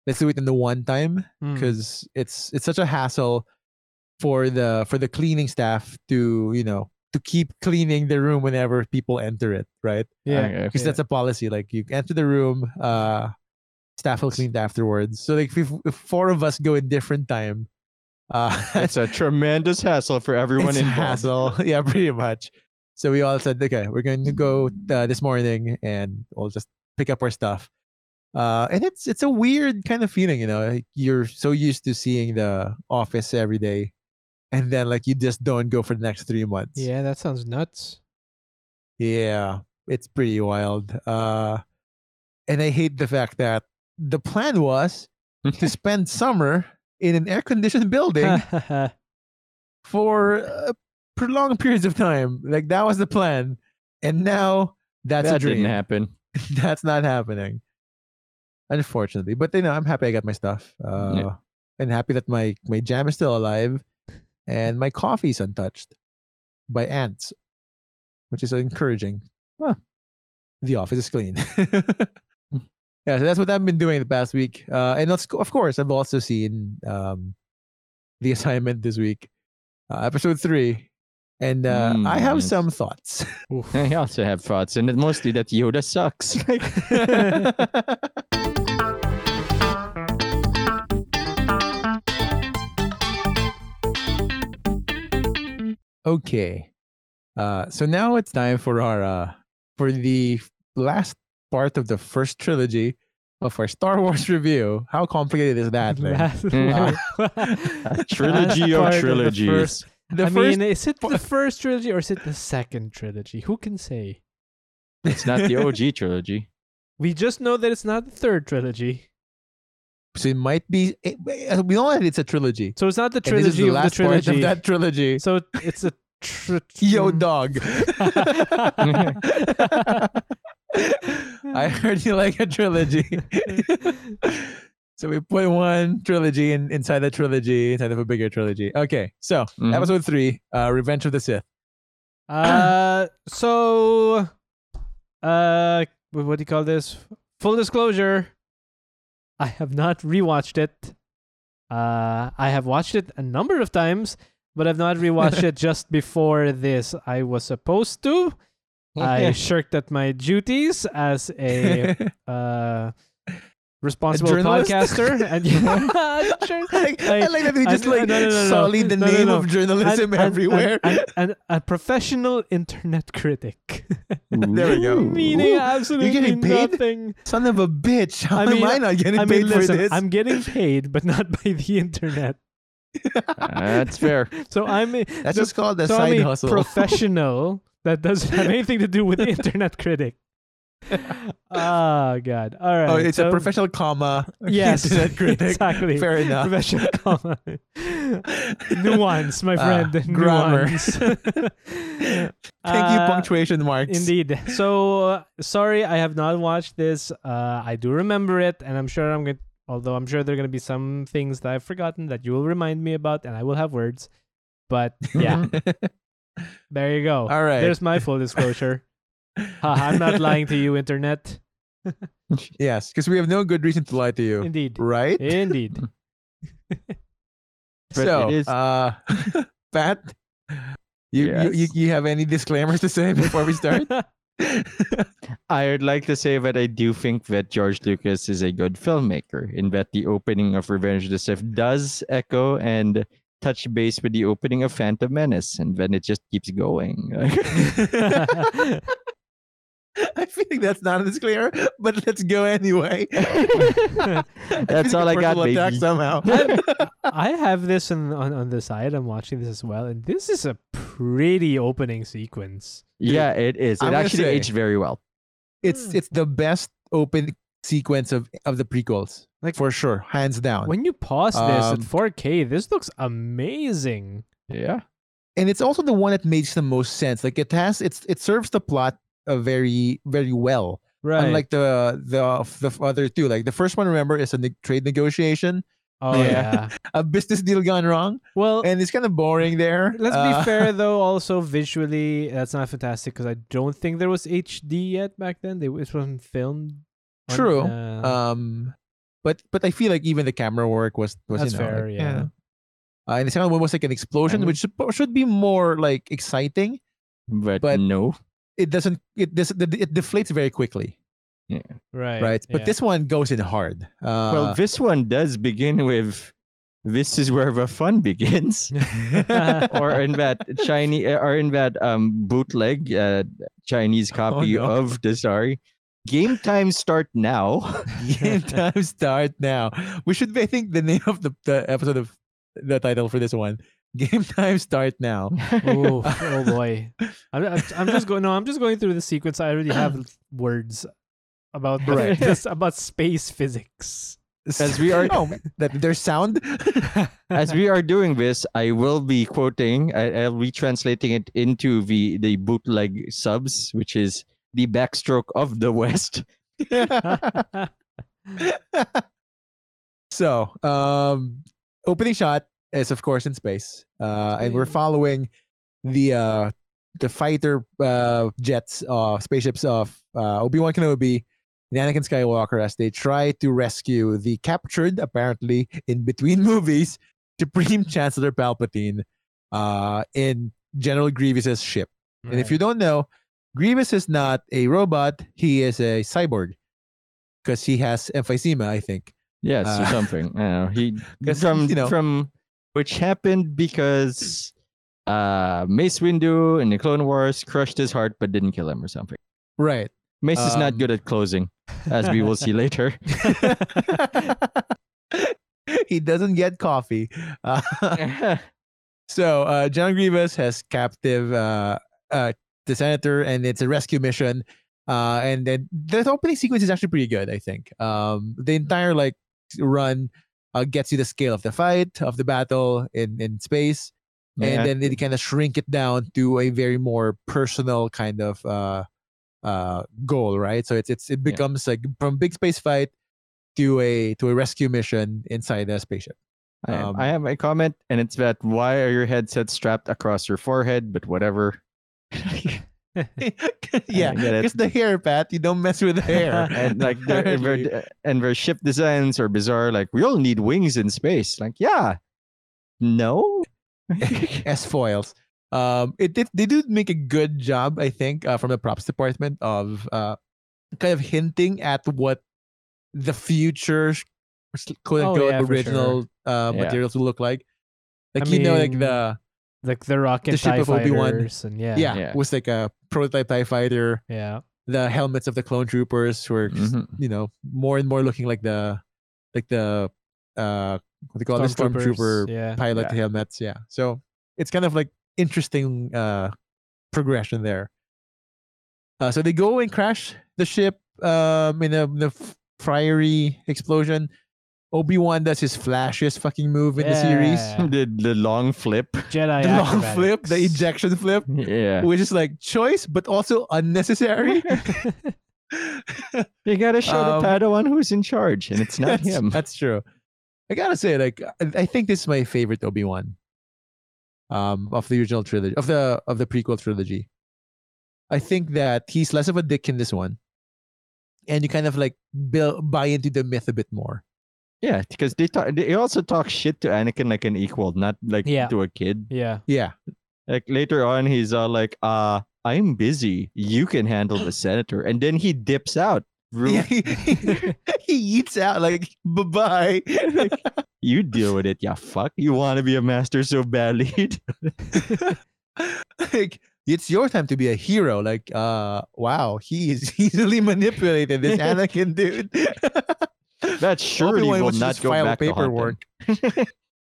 Let's do it in the one time Mm. because it's it's such a hassle for the for the cleaning staff to you know to keep cleaning the room whenever people enter it, right? yeah, Because Yeah. that's a policy. Like you enter the room, uh, staff will clean it afterwards. So like if, if four of us go in different time, uh, It's a tremendous hassle for everyone (laughs) it's involved. hassle. (laughs) yeah, pretty much. So we all said, okay, we're going to go uh, this morning, and we'll just pick up our stuff. Uh, and it's it's a weird kind of feeling, you know. like, You're so used to seeing the office every day, and then like you just don't go for the next three months. yeah, that sounds nuts. Yeah, it's pretty wild. Uh, and I hate the fact that the plan was to (laughs) spend summer in an air conditioned building (laughs) for uh, prolonged periods of time. Like that was the plan, and now that's a that dream. didn't happen. (laughs) that's not happening, unfortunately. But you know, I'm happy I got my stuff, uh, and happy that my my jam is still alive, and my coffee's untouched by ants, which is encouraging. Huh. The office is clean. (laughs) yeah, so that's what I've been doing the past week. Uh, and of course, I've also seen um, the assignment this week, uh, episode three, and uh, Mm, I have nice. some thoughts. (laughs) (laughs) I also have thoughts, and mostly that Yoda sucks. Like, (laughs) okay, uh, so now it's time for our uh, for the last part of the first trilogy of our Star Wars review. How complicated is that? Lin? Last trilogy of part the trilogies. First- The I first mean, is it the first trilogy or is it the second trilogy? Who can say? it's not the OG trilogy. We just know that it's not the third trilogy. So it might be. It, uh, we know that it's a trilogy. So it's not the And this is trilogy the of the last part trilogy. of that trilogy. So it's a tr- (laughs) Yo, dog. (laughs) (laughs) I heard you like a trilogy. So we put one trilogy in, inside the trilogy, inside of a bigger trilogy. Okay, so Mhm. episode three, uh, Revenge of the Sith. Uh, (clears throat) so, uh, what do you call this? Full disclosure, I have not rewatched it. Uh, I have watched it a number of times, but I've not rewatched (laughs) it just before this. I was supposed to. I shirked at my duties as a (laughs) uh responsible journalist? podcaster, (laughs) and yeah, sure. I, I like that we I- just like no, no, no, no. sully the No, no, name of journalism And- and- everywhere. and, and, and a professional internet critic. There we go. Meaning Ooh, absolutely getting paid? nothing. Son of a bitch! How I mean, am I not getting I paid mean, for this? I'm getting paid, but not by the internet. That's fair. (laughs) So I'm a, That's so, just called a so side I'm a hustle. (laughs) professional that doesn't have anything to do with internet critic. Oh (laughs) God! All right. oh, it's so, a professional comma. (laughs) Yes, critic. exactly. Fair enough. Professional comma. (laughs) Nuance, my Ah, friend. grammar. Nuance. Thank you, Uh, punctuation marks. Indeed. So uh, sorry, I have not watched this. Uh, I do remember it, and I'm sure I'm going. to Although I'm sure there are going to be some things that I've forgotten that you will remind me about, and I will have words. But yeah, there you go. All right. There's my full disclosure. Ha, I'm not lying to you, internet. (laughs) yes, because we have no good reason to lie to you, Indeed. right? Indeed. (laughs) But so, it is- uh, (laughs) Pat, you, you, you you have any disclaimers to say before we start? I would like to say that I do think that George Lucas is a good filmmaker in that the opening of Revenge of the Sith does echo and touch base with the opening of Phantom Menace, and then it just keeps going. (laughs) I feel like that's not a disclaimer, but let's go anyway. (laughs) (laughs) That's all I got, Personal attack baby. Somehow. I have this on, on, on the side. I'm watching this as well, and this is a pretty opening sequence. yeah, it is. It I'm actually say- aged very well. it's Hmm. it's the best open sequence of of the prequels, Like- for sure, hands down. When you pause this Um, at 4K, this looks amazing. Yeah. and it's also the one that makes the most sense. Like it has, it's it serves the plot uh, very very well. Right. Unlike the the the other two, like the first one, remember, is a ne- trade negotiation, oh yeah. (laughs) yeah. a business deal gone wrong, Well, and it's kind of boring there. let's Uh, be (laughs) fair though. Also, visually, that's not fantastic because I don't think there was HD yet back then. They, it wasn't filmed. on- True. uh, Um, but but I feel like even the camera work was was That's you know, fair, like, yeah. Uh, and the second one was like an explosion, mean- which should, should be more like exciting. But, But- no. It doesn't. It does. It deflates very quickly, Yeah. right. right? But yeah. this one goes in hard. Uh, well, this one does begin with this is where the fun (laughs) begins. (laughs) or in that Chinese or in that um bootleg uh, Chinese copy Oh, no. of the story. Game time start now. (laughs) game time start now. We should. be- I think the name of the, the episode of the title for this one. Game time start now. oh, (laughs) oh boy. I'm, I'm, I'm just going. No, I'm just going through the sequence. I already have (clears throat) words about the, Right. (laughs) this about space physics. As we are- (laughs) Oh, that there's sound. As we are doing this, I will be quoting. I, I'll be translating it into the the bootleg subs, which is the backstroke of the West. so, um, opening shot is of course in space, uh, and we're following the uh, the fighter uh, jets, uh, spaceships of uh, Obi Wan Kenobi and Anakin Skywalker as they try to rescue the captured, apparently in between (laughs) movies, Supreme Chancellor Palpatine uh, in General Grievous's ship. And if you don't know, Grievous is not a robot; he is a cyborg because he has emphysema, I think. Yes, or Uh, something. I don't know. He (laughs) 'Cause, from you know- from which happened because uh Mace Windu in the Clone Wars crushed his heart but didn't kill him or something. Right. Mace is not Um, good at closing, as we will see later. (laughs) (laughs) he doesn't get coffee. Uh, (laughs) so uh, John Grievous has captive uh, uh, the senator, and it's a rescue mission. Uh, and then the opening sequence is actually pretty good, I think. Um, the entire like run uh, gets you the scale of the fight, of the battle in in space, Yeah. and then it kind of shrink it down to a very more personal kind of uh, uh, goal, right? So it's it's it Yeah. becomes like from big space fight to a to a rescue mission inside a spaceship. I, Um, I have a comment, and it's that why are your headsets strapped across your forehead? But whatever. (laughs) (laughs) yeah, it's the hair, Pat. You don't mess with the hair. (laughs) and like their, (laughs) and their, and their ship designs are bizarre. Like we all need wings in space. Like yeah, no. (laughs) as foils. Um, it did they do make a good job, I think, uh, from the props department of uh, kind of hinting at what the future quote Oh, yeah, for sure. original uh, Yeah. materials will look like. Like I you know, like the like the rocket the ship TIE of Obi-Wan. fighters and yeah, yeah, Yeah. was like a prototype Tie Fighter. yeah. The helmets of the clone troopers were just, Mhm. you know more and more looking like the like the uh what do they call it Stormtroopers, stormtrooper Yeah, pilot Yeah. helmets. Yeah. So it's kind of like interesting uh progression there. Uh, so they go and crash the ship um in a the f- fiery explosion. Obi Wan does his flashiest fucking move in the series. (laughs) the the long flip. Jedi The long flip, the ejection flip, Yeah, which is like choice but also unnecessary. (laughs) (laughs) you gotta show Um, the Padawan who's in charge, and it's not that's, him. That's true. I gotta say, like, I, I think this is my favorite Obi Wan. Um, of the original trilogy, of the of the prequel trilogy. I think that he's less of a dick in this one, and you kind of like build, buy into the myth a bit more. Yeah, because they talk. They also talk shit to Anakin like an equal, not like Yeah. to a kid. yeah, Yeah, Like later on, he's all like, "Uh, I'm busy. You can handle the (laughs) senator," and then he dips out. Ru- yeah he, (laughs) he eats out like bye bye. (laughs) you deal with it, yeah. Fuck. You want to be a master so badly. like it's your time to be a hero. Like, uh, wow, he is easily manipulated. This Anakin dude. That surely will not go back paperwork. to (laughs) him.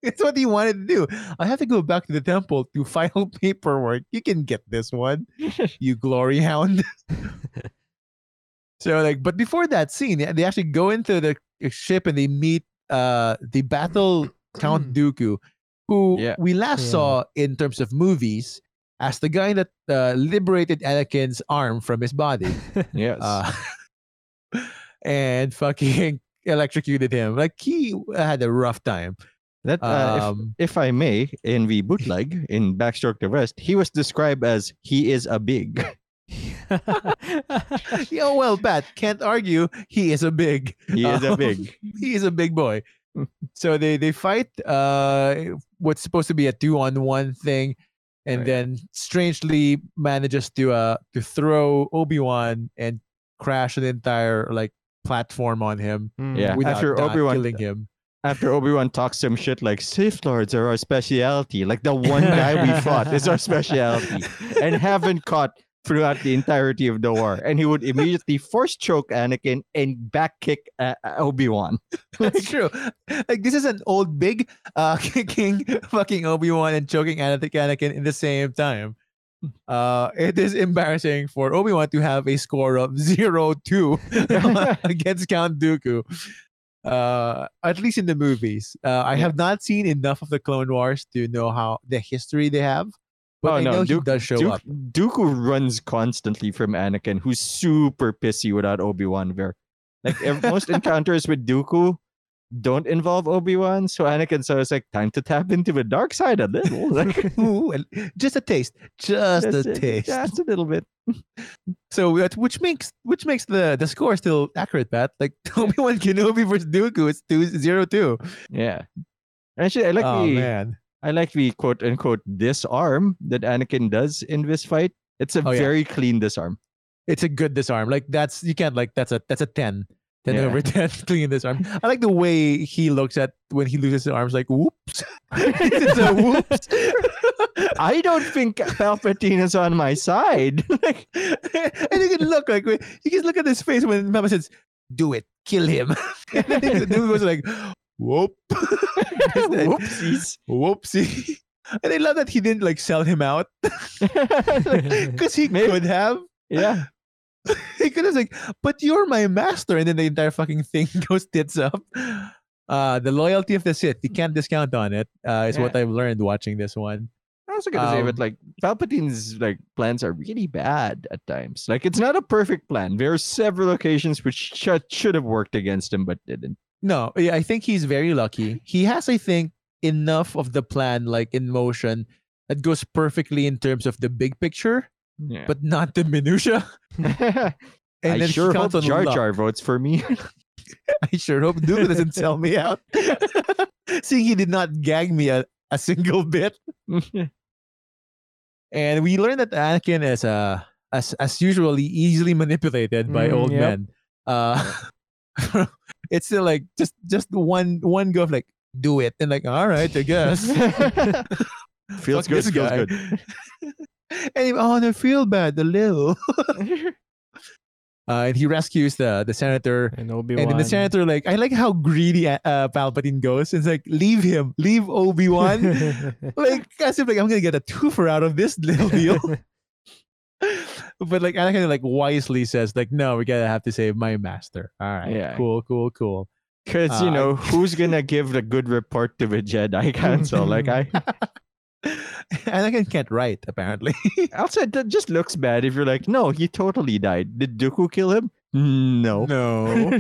It's what he wanted to do. I have to go back to the temple to file (laughs) paperwork. You can get this one, (laughs) you glory hound. So like, but before that scene, they, actually go into the ship and they meet uh the battle Count Dooku, who Yeah. we last Yeah. saw in terms of movies as the guy that uh, liberated Anakin's arm from his body. Yes. Uh, and fucking electrocuted him. Like he had a rough time. that uh, if- Um, if I may, in the bootleg in Backstroke the West, he was described as he is a big. (laughs) yeah, well, Pat can't argue. He is a big. He is a Um, big. (laughs) he is a big boy. so they they fight uh what's supposed to be a two on one thing, and Right. then strangely manages to uh to throw Obi Wan and crash the entire like platform on him Mm. Yeah. without After not Obi-Wan- killing him. After Obi Wan talks some shit like Sith Lords are our specialty, like the one guy we (laughs) fought is our specialty, and haven't caught throughout the entirety of the war. And he would immediately force choke Anakin and back kick uh, Obi Wan. (laughs) That's true. Like this is an old big uh (laughs) kicking fucking Obi Wan and choking Anakin Anakin in the same time. Uh, it is embarrassing for Obi Wan to have a score of (laughs) 0-2 (laughs) against Count Dooku. Uh, at least in the movies, uh, I Yeah. have not seen enough of the Clone Wars to know how the history they have. But Oh, I no, know he does show Duke- up. Dooku runs constantly from Anakin, who's super pissy without Obi Wan there. Like most (laughs) encounters with Dooku don't involve Obi Wan, so Anakin so it's like time to tap into the dark side a little, (laughs) like (laughs) Ooh, just a taste, just just a a- taste. just a little bit. So uh, which makes which makes the the score still accurate, Pat. Like (laughs) Obi Wan Kenobi versus Dooku, it's two zero two. Yeah. Actually, I like oh the man, I like the quote unquote disarm that Anakin does in this fight. It's a Oh, yeah. very clean disarm. it's a good disarm. Like that's you can't like that's a that's a 10. 10 Yeah. over 10 clean disarm. I like the way he looks at when he loses his arms, like whoops. (laughs) it's a whoops. (laughs) I don't think Palpatine is on my side. (laughs) like, and you can look like you can look at his face when Mama says, "Do it, kill him." and then the dude was like, "Whoop, whoopsies. whoopsie." And I love that he didn't like sell him out because he Maybe- could have. yeah. (laughs) he could have like, but you're my master, and then the entire fucking thing (laughs) goes tits up. Uh, the loyalty of the Sith, you can't discount on it. Uh, is what I've learned watching this one. I was gonna say, but Um, like Palpatine's like plans are really bad at times. Like it's not a perfect plan. There are several occasions which should should have worked against him, but didn't. No, yeah, I think he's very lucky. He has, I think, enough of the plan like in motion that goes perfectly in terms of the big picture, Yeah. but not the minutia. (laughs) I And then sure hope Jar. Jar votes for me. (laughs) I sure hope Duke doesn't sell me out. (laughs) Seeing he did not gag me a, a single bit. And we learned that Anakin is uh, as as usually easily manipulated by Mm, old yep. men. Uh, it's still like just just one one go of like do it and like all right I guess feels Fuck good. Feels guy. good. (laughs) and he, oh no feel bad a little. (laughs) (laughs) Uh, and he rescues the the senator. And Obi-Wan. And then the senator like I like how greedy uh, uh, Palpatine goes. It's like leave him, leave Obi Wan. like as if like I'm gonna get a twofer out of this little deal. but like Anakin like wisely says like no, we gotta have to save my master. All right, Yeah. cool, cool, cool. Because Uh, you know who's gonna give the good report to the Jedi Council? like I, (laughs) Anakin can't write apparently. (laughs) also that just looks bad if you're like, no, he totally died. Did Dooku kill him? No. no.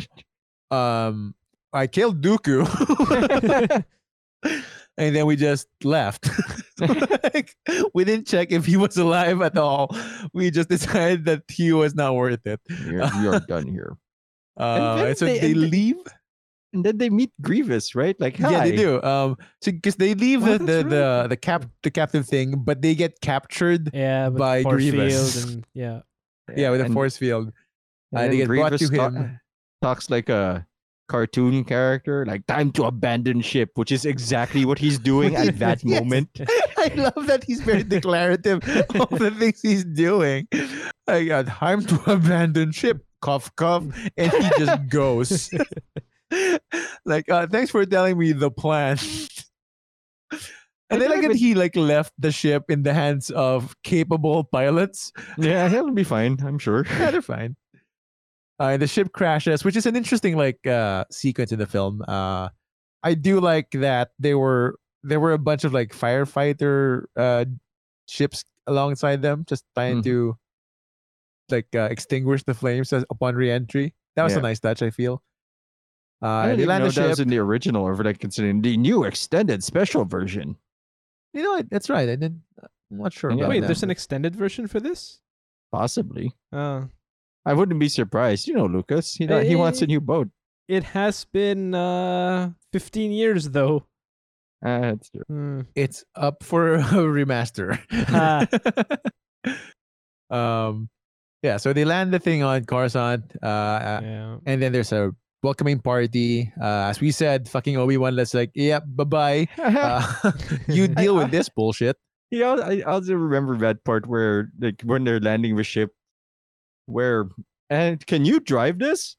(laughs) um, I killed Dooku. and then we just left. like, we didn't check if he was alive at all. We just decided that he was not worth it. you're, you're done here. Uh, and so they- they, and they- leave. And then they meet Grievous, right? Like, Yeah, they do. Um, so because they leave Oh, the the, that's the the cap the captive thing, but they get captured. yeah, by force Grievous. field and (laughs) yeah. Yeah, with a force field. and Uh, then they get brought Grievous to ta- him. talks like a cartoon character, like time to abandon ship, which is exactly what he's doing at (laughs) that Yes. moment. (laughs) I love that he's very declarative of the things he's doing. I got time to abandon ship. Cough, cough, and he just goes. (laughs) like, uh, thanks for telling me the plan. (laughs) And then I like he like left the ship in the hands of capable pilots. Yeah, he'll be fine, I'm sure. (laughs) Yeah, they're fine. Uh, and the ship crashes, which is an interesting like uh, sequence in the film. Uh, I do like that there were there were a bunch of like firefighter uh, ships alongside them, just trying Mhm. to like uh, extinguish the flames upon re-entry. That was Yeah. a nice touch, I feel. Uh, I didn't they even know that was in the original, or like considering the new extended special version. You know what? That's right. I didn't. I'm not sure. Yeah, Wait, that. there's an extended version for this? Possibly. Uh, I wouldn't be surprised. You know, Lucas. You He, he wants a new boat. it has been uh 15 years though. That's true. Hmm. it's up for (laughs) a remaster. (laughs) (laughs) Um, yeah. So they land the thing on Coruscant, uh, uh, yeah. and then there's a welcoming party. Uh, as we said, fucking Obi Wan. Let's like, yep, bye bye. (laughs) Uh, (laughs) you deal with this bullshit. Yeah, I I also remember that part where like when they're landing the ship, where and can you drive this?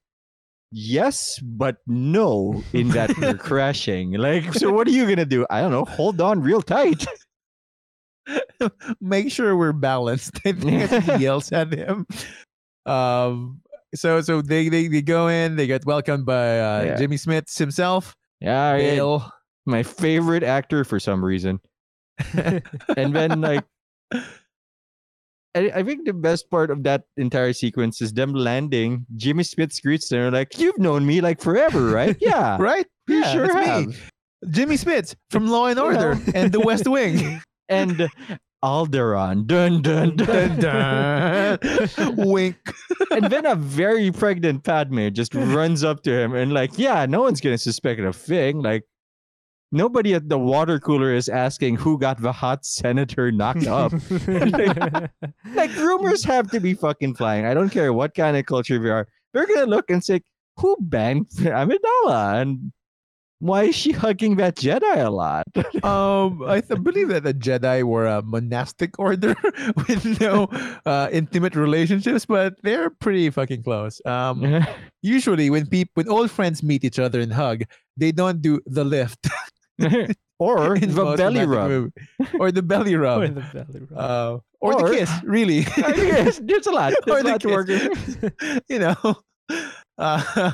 Yes, but no. In that (laughs) you're crashing. Like, so what are you gonna do? I don't know. Hold on real tight. Make sure we're balanced. I think he yells at him. Um. So so they they, they go in. They get welcomed by uh, Yeah. Jimmy Smits himself. Yeah, Bail. my favorite actor for some reason. (laughs) And then like, I, I think the best part of that entire sequence is them landing. Jimmy Smits greets them like, "You've known me like forever, right? (laughs) Yeah, Right? you Yeah, sure that's me. have." Jimmy Smits from Law and Order and The West (laughs) Wing. and Alderaan. Dun dun dun. Dun, dun. (laughs) Wink. and then a very pregnant Padme just runs up to him and like, yeah, no one's gonna suspect a thing. Like nobody at the water cooler is asking who got the hot senator knocked up. (laughs) (laughs) like rumors have to be fucking flying. I don't care what kind of culture we are. They're gonna look and say, who banged Amidala? And why is she hugging that Jedi a lot? (laughs) Um, I th- believe that the Jedi were a monastic order (laughs) with no uh, intimate relationships, but they're pretty fucking close. Um, (laughs) usually when people when old friends meet each other and hug, they don't do the lift or in the belly rub. or the belly Or rub, the belly rub. uh, or, Or- the kiss. Really, yes, there's a lot. Or There's a the lot to work you know. Uh,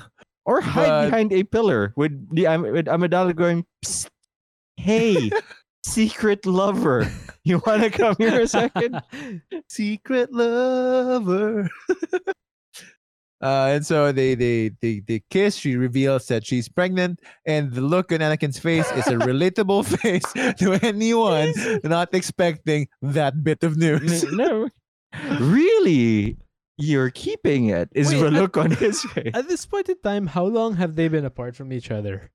Or hide But- behind a pillar with the with Amidala going, Psst, "Hey, (laughs) secret lover, you want to come here a second? (laughs) secret lover. (laughs) Uh, and so they, they they they kiss. She reveals that she's pregnant, and the look on Anakin's face is a relatable face to anyone not expecting that bit of news. No, really, you're keeping it. Is Wait, the I- look on (laughs) his face? At this point in time, how long have they been apart from each other?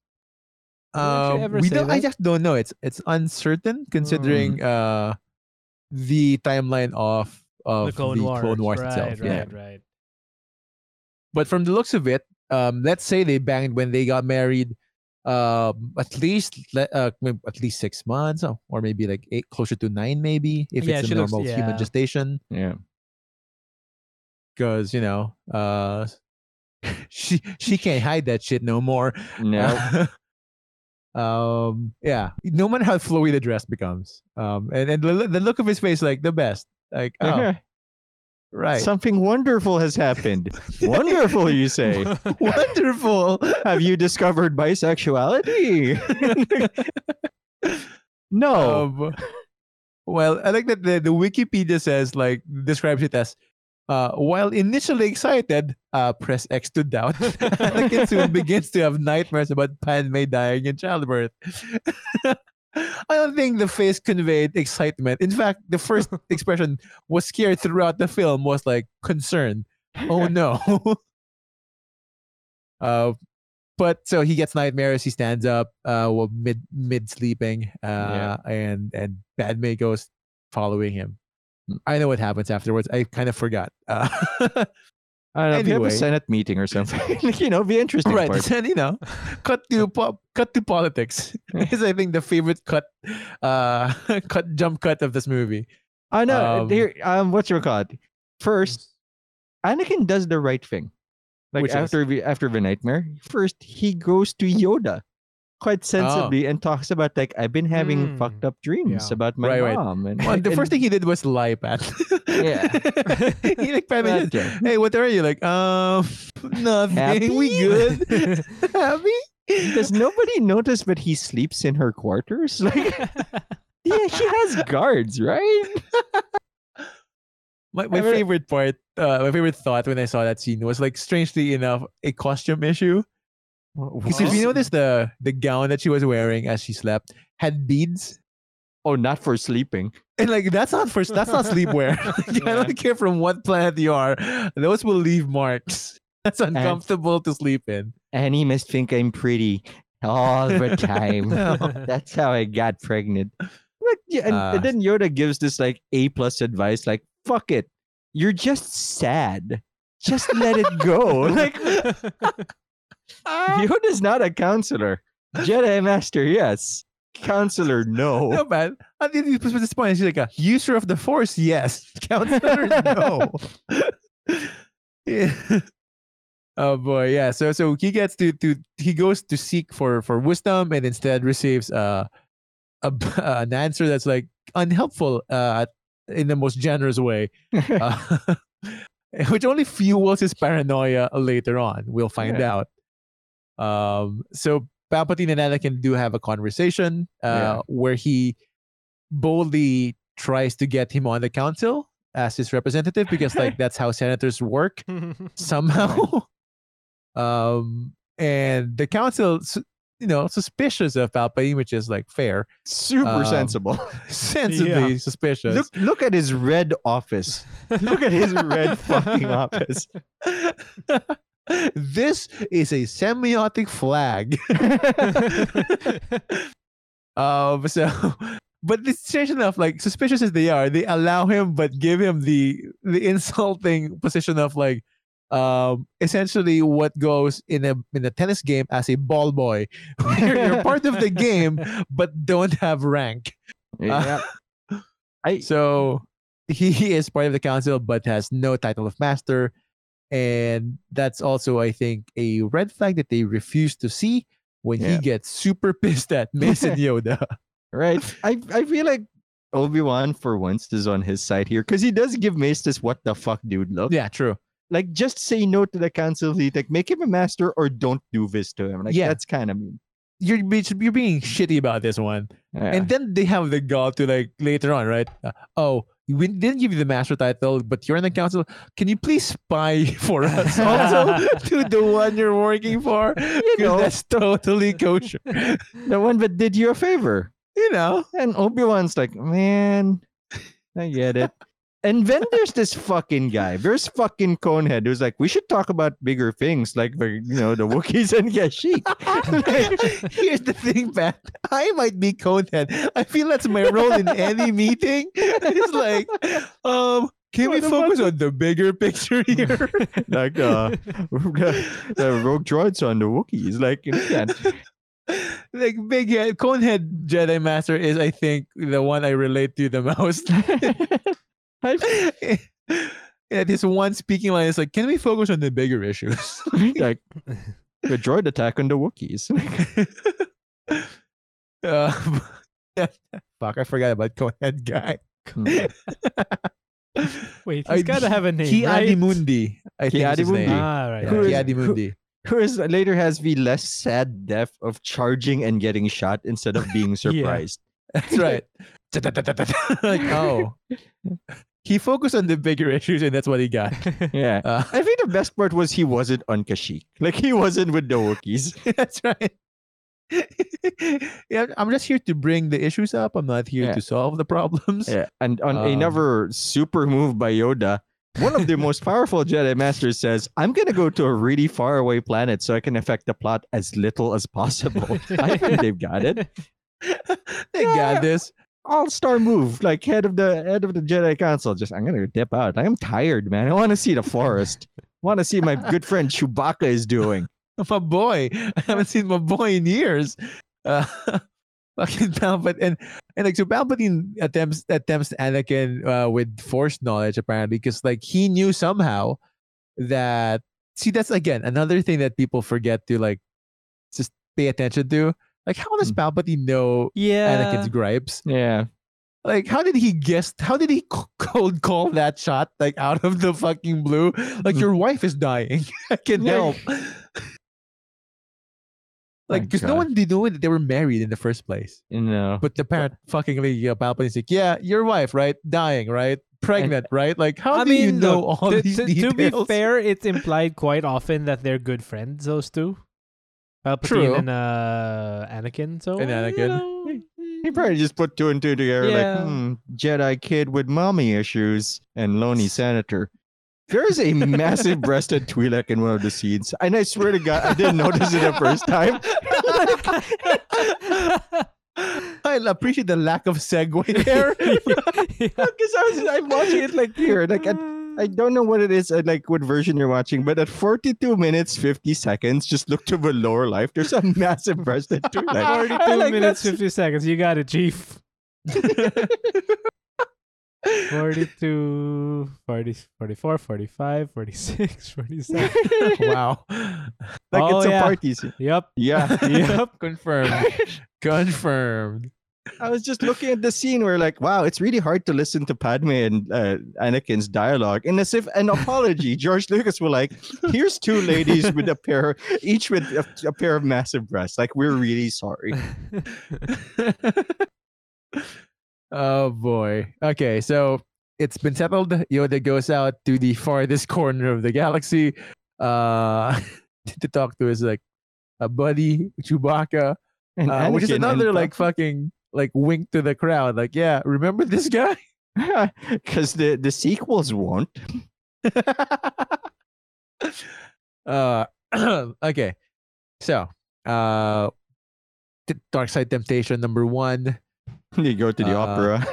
Did they actually Um, we don't. I just don't know. It's it's uncertain considering uh the timeline of of the Clone Wars. Wars right, itself. yeah. right, right. but from the looks of it, um, let's say they banged when they got married, um, at least uh, at least six months, oh, or maybe like eight, closer to nine, maybe if Yeah, it's she a looks- normal yeah. human gestation, Yeah, because you know, uh, (laughs) she she can't hide that shit no more. no, (laughs) um, yeah, no matter how flowy the dress becomes, um, and and the, the look of his face, like the best, like oh, right, something wonderful has happened. (laughs) wonderful, you say? wonderful. Have you discovered bisexuality? no. Um, well, I like that the, the Wikipedia says like describes it as uh, while initially excited, uh, press X to doubt. (laughs) Anakin soon begins to have nightmares about Padme dying in childbirth. (laughs) I don't think the face conveyed excitement. In fact, the first (laughs) expression was scared throughout the film was like concern. Oh no. uh, but so he gets nightmares. He stands up, uh, well, mid mid sleeping, uh, Yeah. and and Padme goes following him. I know what happens afterwards. I kind of forgot. (laughs) Uh, I don't know if you have Anyway. a Senate meeting or something. (laughs) you know, the interesting right, part. (laughs) and you know, cut to po- cut to politics is I think the favorite cut, uh, cut jump cut of this movie. I know. Um, here, um, what's your cut? First, Anakin does the right thing. Like is? after the after the nightmare, first he goes to Yoda. Quite sensibly and talks about like I've been having Mm. fucked up dreams Yeah. about my Right, right. mom. And, Well, the and- first thing he did was lie, Pat. Yeah. (laughs) he like five minutes. Hey, what are you like? Um, (laughs) nothing. Happy? We good. (laughs) Happy? Does nobody notice that he sleeps in her quarters? Like, yeah, he has guards, right? My, my favorite part, uh, my favorite thought when I saw that scene was like, strangely enough, a costume issue. Because if you Oh. notice the the gown that she was wearing as she slept had beads, Oh, not for sleeping. (laughs) and like that's not for that's not sleepwear. (laughs) Like, I don't care from what planet you are; those will leave marks. (laughs) That's uncomfortable to sleep in. Annie must think I'm pretty all the time. That's how I got pregnant. But yeah, and, Uh, and then Yoda gives this like A plus advice, like fuck it, you're just sad. Just let it go. like Yoda's not a counselor. Jedi Master, yes. Counselor, no. (laughs) No, man. At this this point, she's like a user of the Force. Yes, (laughs) counselor. no. (laughs) yeah. Oh boy, yeah. So so he gets to to he goes to seek for for wisdom and instead receives uh a an answer that's like unhelpful uh in the most generous way, uh, which only fuels his paranoia later on. We'll find Yeah. out. Um. So Palpatine and Anakin do have a conversation uh, Yeah. where he boldly tries to get him on the council as his representative because like (laughs) that's how senators work (laughs) somehow. (laughs) um, and the council, you know, suspicious of Palpatine, which is like fair, Super Um, sensible. sensibly suspicious. Look look at his red office. Look at his red fucking office. This is a semiotic flag. (laughs) um, so, but it's strange enough, like suspicious as they are, they allow him, but give him the the insulting position of like, um, essentially what goes in a in a tennis game as a ball boy, (laughs) where you're part of the game but don't have rank. Yeah. (laughs) I So he is part of the council but has no title of master. And that's also, I think, a red flag that they refuse to see when he gets super (laughs) pissed at Mason (laughs) Yoda. right. (laughs) I I feel like Obi Wan for once is on his side here because he does give Mace this what the fuck dude look. yeah, true. Like just say no to the council. Like make him a master or don't do this to him. Like Yeah. that's kind of mean. You're, you're being shitty about this one. Yeah. And then they have the gall to like later on, right? Uh, oh, we didn't give you the master title, but you're in the council. Can you please spy (laughs) for us also (laughs) to the one you're working for? you know that's totally kosher. (laughs) the one that did you a favor. you know, And Obi Wan's like, man, I get it. And then there's this fucking guy. There's fucking Conehead who's like, we should talk about bigger things like the you know the Wookiees and Kashyyyk. (laughs) Here's the thing, Pat. I might be Conehead. I feel that's my role in any (laughs) meeting. It's like, um, can we What the focus on the bigger picture here? (laughs) like uh, the, the Rogue Droids on the Wookiees. Like you can't. like big head, Conehead Jedi Master is, I think, the one I relate to the most. I- (laughs) yeah, this one speaking line is like, can we focus on the bigger issues? (laughs) (laughs) like the droid attack on the Wookiees. uh, fuck, I forgot about Conehead guy. Wait, I- he's got to have a name, Ki right? Adimundi. I think Ki-Adi-Mundi. name. Ah, right. Yeah, Who is- Ki Adimundi. Who is later has the less sad death of charging and getting shot instead of being surprised. That's right. like, oh. He focused on the bigger (laughs) issues and that's what he got. (laughs) Yeah. Uh, I think the best part was he wasn't on Kashyyyk. Like he wasn't with the Wookiees. (laughs) that's right. yeah, I'm just here to bring the issues up. I'm not here Yeah. to solve the problems. Yeah. And on Um, another super move by Yoda, one of the most powerful Jedi Masters says, I'm gonna go to a really far away planet so I can affect the plot as little as possible. I think they've got it. they Yeah. got this. All-star move, like head of the head of the Jedi Council. Just I'm gonna dip out. I'm tired, man. I want to see the forest. want to see my good friend Chewbacca is doing. (laughs) My boy. I haven't seen my boy in years. Uh, (laughs) fucking Palpatine and and like so Palpatine attempts attempts Anakin uh, with Force knowledge apparently because like he knew somehow that see that's again another thing that people forget to like just pay attention to Like, how does Mm. Palpatine know Yeah. Anakin's gripes? Yeah. Like, how did he guess? How did he cold call that shot like out of the fucking blue? Like, Mm. your wife is dying. (laughs) I can Yeah. help. like, because no one did know that they were married in the first place. Know. But the parent fucking like, uh, Palpatine's like, yeah, your wife, right? Dying, right? Pregnant, (laughs) right? Like, how I do mean, you know look, all to, these to- to be fair, it's implied quite often that they're good friends. Those two, Palpatine True. and uh, Anakin. So And uh, you Anakin. know, He probably just put two and two together, Yeah. like, hmm, Jedi kid with mommy issues and lonely senator. There is a massive breasted (laughs) Twi'lek in one of the scenes, and I swear to God, I didn't notice it the first time. (laughs) (laughs) I appreciate the lack of segue there. Yeah. Because I was, I'm watching it like here, like at, I don't know what it is, uh, like what version you're watching, but at 42 minutes 50 seconds, just look to the lower life. There's a massive breasted Twi'lek. 42 like minutes, that's- 50 seconds. You got it, Chief. (laughs) 42, 40, 44, 45, 46, (laughs) 47. (laughs) wow. Like Oh, it's a yeah. party scene. Yep. Yeah. Yep. Confirmed. Confirmed. I was just looking at the scene where, like, wow, it's really hard to listen to Padme and uh, Anakin's dialogue, and as if an apology, (laughs) George Lucas will like, here's two ladies with a pair, each with a, a pair of massive breasts. Like, we're really sorry. (laughs) oh boy. Okay, so it's been settled. Yoda goes out to the farthest corner of the galaxy uh (laughs) to talk to his like a buddy Chewbacca, And uh, which is another like fucking like wink to the crowd. Like, yeah, remember this guy? (laughs) because the the sequels won't. (laughs) uh (clears throat) okay. So, uh Dark Side Temptation number 1. You go to the Uh, opera.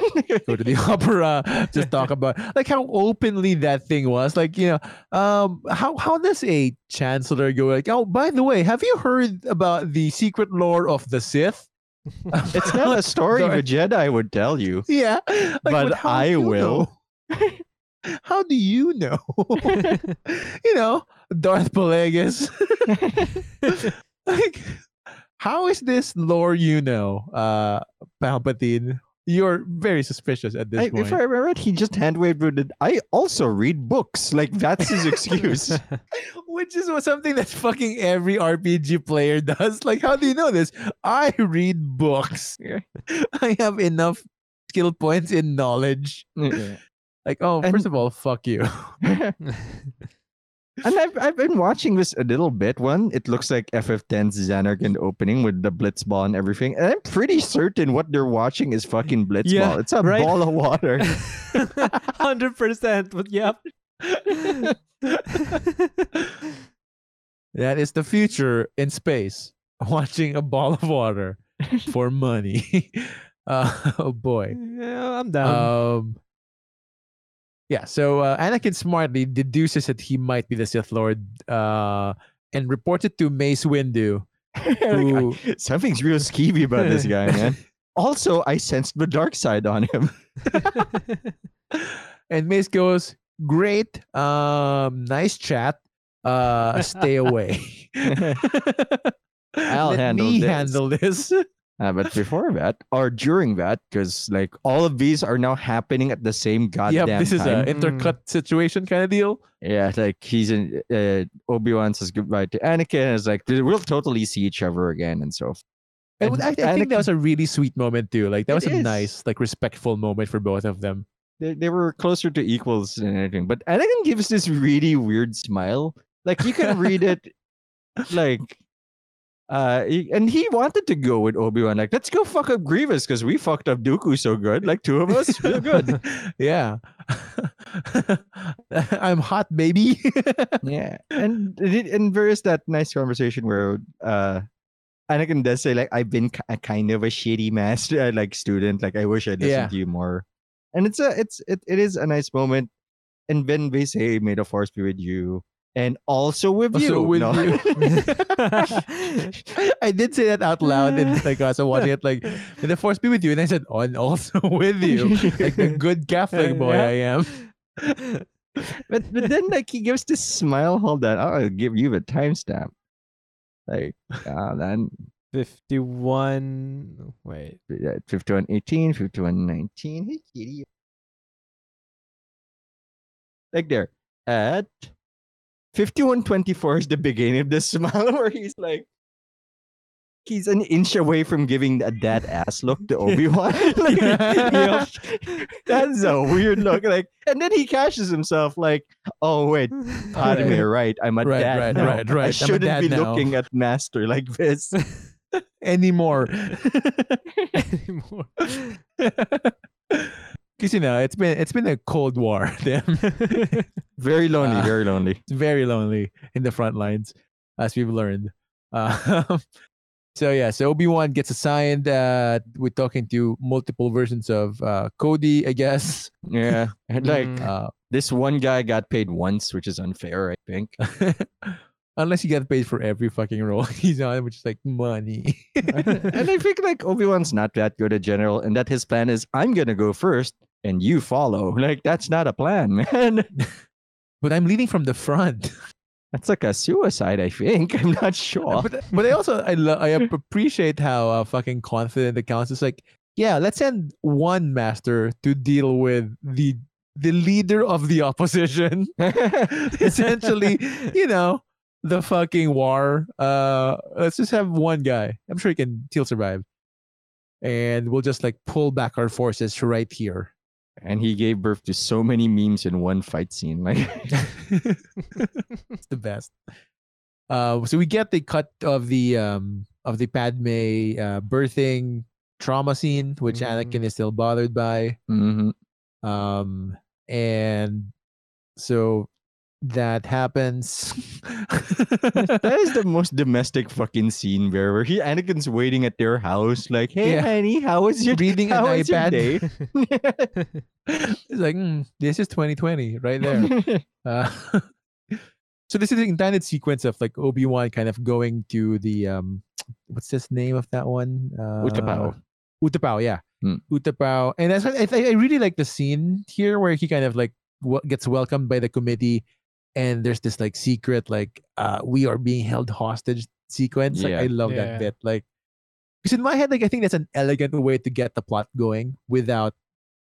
go to the (laughs) opera just talk about like how openly that thing was like you know um how how does a chancellor go like oh by the way have you heard about the secret lore of the sith (laughs) it's not a story a Jedi would tell you. yeah like, But I will. (laughs) how do you know (laughs) you know darth Plagueis like how is this lore you know uh palpatine you're very suspicious at this I, point if I remember it, he just hand waved. I also read books. Like that's his excuse. (laughs) Which is something that fucking every RPG player does. Like, how do you know this? I read books. I have enough skill points in knowledge. Yeah. Like, oh, And- first of all, fuck you. (laughs) (laughs) And I've I've been watching this a little bit. One, it looks like FF10's Zanarkand opening with the Blitzball and everything. And I'm pretty certain what they're watching is fucking Blitzball. Yeah, it's a right. ball of water. (laughs) 100%. But yep. (laughs) That is the future in space. Watching a ball of water for money. (laughs) uh, oh boy. yeah, I'm down. Um, yeah, so uh, Anakin smartly deduces that he might be the Sith Lord uh, and reports it to Mace Windu. (laughs) Who, something's real skeevy about this guy, man. (laughs) Also, I sensed the dark side on him. (laughs) and Mace goes, Great, um, nice chat. Uh, stay away. I'll Let handle me this." handle this. Uh, but before that, or during that, because like all of these are now happening at the same goddamn Yeah, this is an intercut situation kind of deal. Yeah, like he's in uh, Obi Wan says goodbye to Anakin. And it's like we'll totally see each other again and so. forth. And And I, I think that was a really sweet moment too. Like that was a is. nice, like respectful moment for both of them. They, they were closer to equals than anything. But Anakin gives this really weird smile. Like you can read it, (laughs) like, uh, he- and he wanted to go with Obi Wan. Like, let's go fuck up Grievous because we fucked up Dooku so good. Like two of us, real good. (laughs) yeah. (laughs) I'm hot, baby. (laughs) Yeah, and and there is that nice conversation where uh, Anakin does say like, "I've been a kind of a shitty master, like student. Like I wish I listened Yeah. to you more." And it's a it's it, it is a nice moment. And then they say, "May the force be with you." And also with Also you. with No. you. (laughs) (laughs) I did say that out loud and (laughs) like I was watching it like may the force be with you and I said oh, and also with you like the good Catholic boy Yeah. I am but but then like he gives this smile. Hold on, I'll give you the timestamp. Like, ah, then 51. Wait. Yeah, 51 18, 51 19. Hey, kitty. Like there. At 51 24 is the beginning of the (laughs) smile where he's like, he's an inch away from giving a dad ass look to (laughs) Obi-Wan. (laughs) like, you know, that's a weird look. Like, and then he catches himself like, oh wait, Padme, Right. right? I'm a Right, dad. right, now. right, right. I shouldn't be now." looking at Master like this. Anymore. Anymore. Because you know it's been it's been a cold war. (laughs) Them. very lonely, Ah. very lonely. it's very lonely in the front lines, as we've learned. Uh, (laughs) so yeah, so Obi Wan gets assigned. Uh, we're talking to multiple versions of uh, Cody, I guess. Yeah. And (laughs) like. Uh, this one guy got paid once, which is unfair, I think. Unless you get paid for every fucking role (laughs) he's on, which is like money. and I think like Obi-Wan's not that good a general, and that his plan is I'm gonna go first and you follow. (laughs) Like that's not a plan, man. (laughs) but I'm leading from the front. That's like a suicide, I think. I'm not sure. but but I also I lo- I appreciate how uh, fucking confident the council is. Like, yeah, let's send one master to deal with the the leader of the opposition. Essentially, you know, the fucking war. Uh, let's just have one guy. I'm sure he can. He'll survive. And we'll just like pull back our forces right here. and he gave birth to so many memes in one fight scene. Like (laughs) (laughs) it's the best. Uh, so we get the cut of the um of the Padme uh, birthing trauma scene, which Mhm. Anakin is still bothered by. mhm. Um, and so that happens. (laughs) that is the most domestic fucking scene where, where he Anakin's waiting at their house, like, hey Yeah. honey, how was your reading an how your iPad. day? (laughs) it's like mm, this is 2020 right there. (laughs) Uh, so this is an intended sequence of like Obi Wan kind of going to the um, what's this name of that one? Uh, Utapau. Utapau, yeah, Hmm. Utapau, and that's I, I really like the scene here where he kind of like gets welcomed by the committee, and there's this like secret like uh, we are being held hostage sequence. Like Yeah. I love Yeah. that bit. Like because in my head, like I think that's an elegant way to get the plot going without,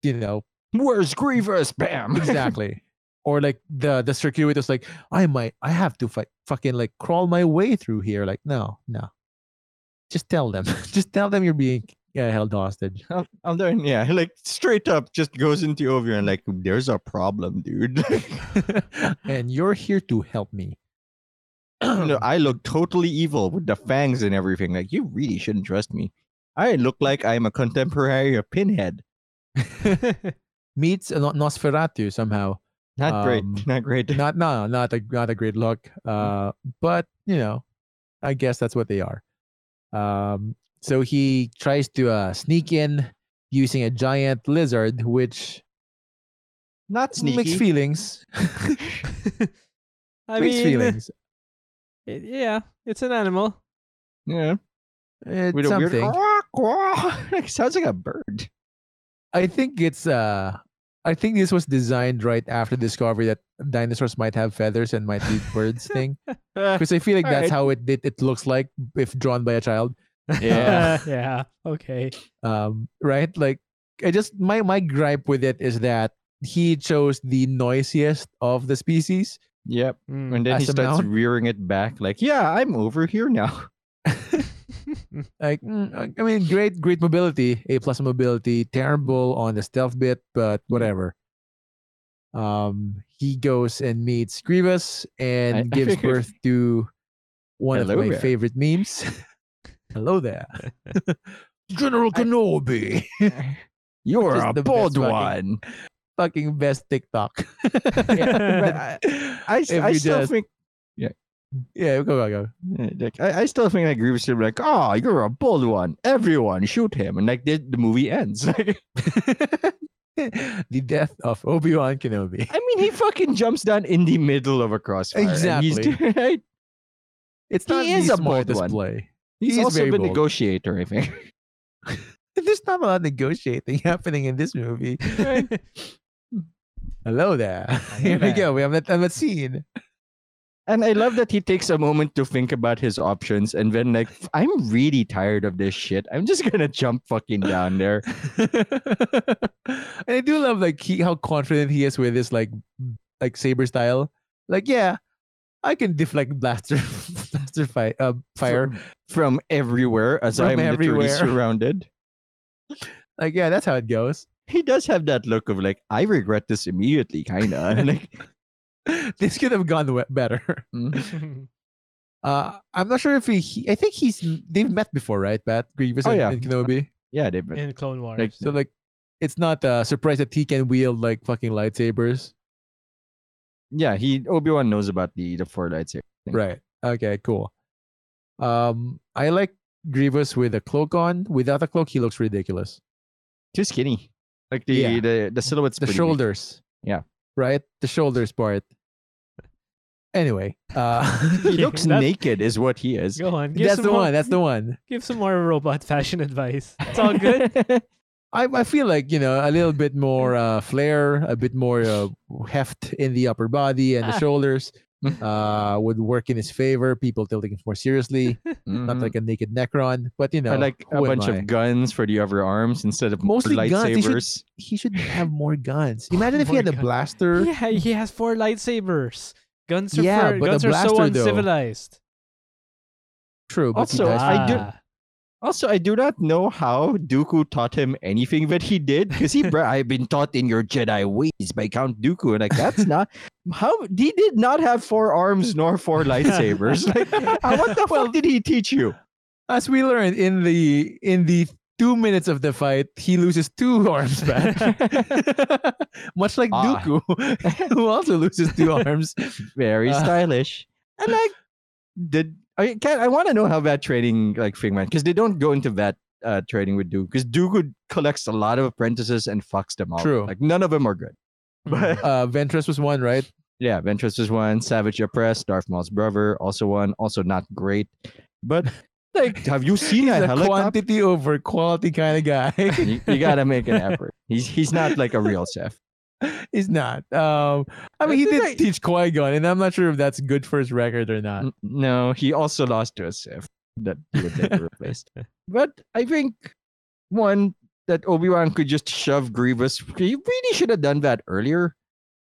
you know, Where's Grievous? Bam. (laughs) exactly or like the the circuitous like i might i have to fi- fucking like crawl my way through here like no no just tell them (laughs) just tell them you're being uh, held hostage (laughs) I'll, I'll learn, yeah, (laughs) like straight up just goes into over and like, there's a problem, dude. (laughs) and you're here to help me (clears throat) no, (clears throat) I look totally evil with the fangs and everything. Like, you really shouldn't trust me. I look like I'm a contemporary of Pinhead. meets a nosferatu somehow Not great. Um, Not great. not no not a not a great look uh but you know i guess that's what they are um so he tries to uh sneak in using a giant lizard which Not sneaky. mixed feelings (laughs) I mixed mean, feelings it- yeah, it's an animal. yeah. it's With a weird something quack, quack. (laughs) Like, sounds like a bird. i think it's uh i think this was designed right after the discovery that dinosaurs might have feathers and might be birds (laughs) thing because i feel like that's Alright. how it it, it looks like if drawn by a child Yeah. (laughs) yeah. Okay. um right like i just my my gripe with it is that he chose the noisiest of the species yep. Mm. And then he starts mount? rearing it back. Like, yeah, I'm over here now. (laughs) (laughs) like mm, I- i mean great great mobility a plus mobility terrible on the stealth bit but whatever um he goes and meets grievous and I- I gives figured- birth to one Hello of my there. favorite memes hello there (laughs) general kenobi (laughs) You're a bold fucking- one. fucking best tiktok (laughs) Yeah, I- I, I still just- think yeah go go go Yeah, like I, I still think like Grievous should be like, oh, you're a bold one. Everyone shoot him, and like the, the movie ends. The death of Obi-Wan Kenobi. I mean, he fucking jumps down in the middle of a crossfire. and he's- Exactly. right? It's He not is the a bold smartest one. play. He's, He's also very the bold. negotiator, I think. (laughs) There's not a lot of negotiating (laughs) happening in this movie. Right. (laughs) Hello there. Here we go. We have that, have that scene. And I love that he takes a moment to think about his options and then like I'm really tired of this shit. I'm just gonna jump fucking down there. and I do love like he how confident he is with his like like saber style. Like, yeah, I can deflect blaster blaster fi- uh, fire. From, from everywhere as From I'm literally (laughs) surrounded. Like, yeah, that's how it goes. He does have that look of like, I regret this immediately, kinda. (laughs) like (laughs) this could have gone we- better. mm, Uh, I'm not sure if he, he. I think he's. They've met before, right? Pat Grievous Oh, and, yeah. and Kenobi. yeah, they've. in Clone Wars. Like, So like, it's not a surprise that he can wield like fucking lightsabers. yeah, he Obi-Wan knows about the the four lightsaber. thing. Right. Okay. Cool. Um, I like Grievous with a cloak on. Without a cloak, he looks ridiculous. Too skinny. Like the Yeah. the, the silhouette's the pretty weak. shoulders. Yeah. Right. The shoulders part. Anyway, uh, (laughs) He looks (laughs) That's- naked, is what he is. Go on. Give that's some the more, one. That's the one. (laughs) Give some more robot fashion advice. It's all good. I, I feel like you know a little bit more uh, flair, a bit more uh, heft in the upper body and the Ah. shoulders (laughs) uh, would work in his favor. People tilting it more seriously, not Mhm. like a naked Necron, but you know, I like a bunch of guns for the other arms instead of Mostly guns. He should- lightsabers. He should have more guns. Imagine if he had a guns. blaster. (laughs) yeah, he has four lightsabers. Guns are Yeah, for, but a guns are so blaster, though. uncivilized. True, but he Also, I do- Ah. Also, I do not know how Dooku taught him anything that he did because he, (laughs) I've been taught in your Jedi ways by Count Dooku, and like that's not (laughs) how he did not have four arms nor four (laughs) lightsabers. like, uh, what the Well- fuck did he teach you? as we learned in the in the two minutes of the fight, he loses two arms back. Much like Ah. Dooku, who also loses two arms. Very Uh, stylish. And like, did I can I want to know how that training like thing went because they don't go into that uh, training with Duke because Dooku collects a lot of apprentices and fucks them all. True. Like none of them are good. But Uh, Ventress was one, right? Yeah, Ventress was one. Savage Opress, Darth Maul's brother, also one. Also not great. But (laughs) like, have you seen He's a quantity over quality kind of guy. you, you gotta make an (laughs) effort. He's he's not like a real chef. He's not. Um, I mean, he I think did I- teach Qui Gon, and I'm not sure if that's good for his record or not. N- No, he also lost to a Sith that he would later (laughs) replace. But I think one that Obi Wan could just shove Grievous. He really should have done that earlier.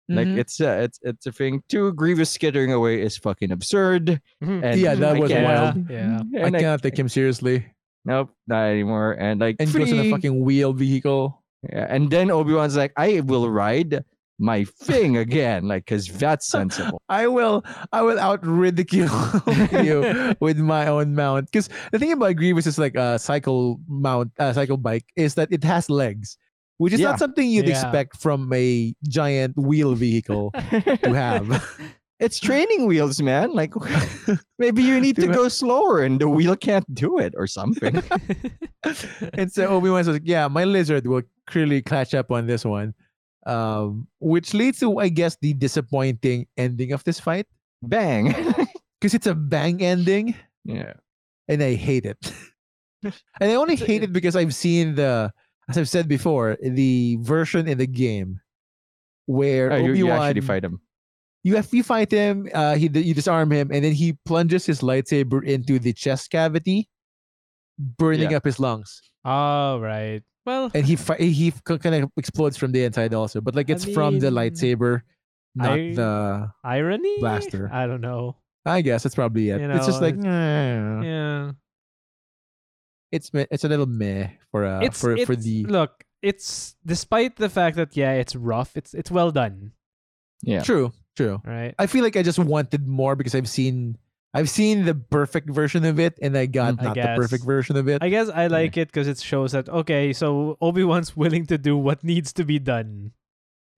Like Mhm. it's a it's it's a thing. Two Grievous skittering away is fucking absurd. Mhm. And Yeah, that I was wild. Yeah. I And cannot take him seriously. Nope, not anymore. And like And he goes in a three- fucking wheeled vehicle. Yeah, and then Obi Wan's like, I will ride my thing again, like, cause (laughs) that's sensible. I will I will out ridicule (laughs) you (laughs) with my own mount. Because the thing about Grievous is like a cycle mount, uh, cycle bike, is that it has legs, which is Yeah. not something you'd Yeah. expect from a giant wheel vehicle to have. it's training wheels, man. Like, maybe you need to To- go slower, and the wheel can't do it, or something. and so Obi Wan's like, yeah, my lizard will clearly catch up on this one. Um, which leads to, I guess, the disappointing ending of this fight. Bang. (laughs) Because it's a bang ending. yeah. and I hate it. (laughs) and I only hate it because I've seen the, as I've said before, the version in the game where Oh, you, Obi you actually fight him. you have you fight him, uh, he you disarm him, and then he plunges his lightsaber into the chest cavity, burning Yeah. up his lungs, All right. Well, and he fi- he kind of explodes from the inside also, but like I it's from the lightsaber, not I- the. irony. Blaster. I don't know. I guess that's probably it. You it's just like eh, Yeah. it's meh- it's a little meh for uh it's for for the look. It's despite the fact that yeah, it's rough. It's it's well done, Yeah. true true. right? I feel like I just wanted more because I've seen I've seen the perfect version of it and I got Mm, I not the perfect version of it. I guess I like it because it shows that okay, so Obi Wan's (laughs) willing to do what needs to be done.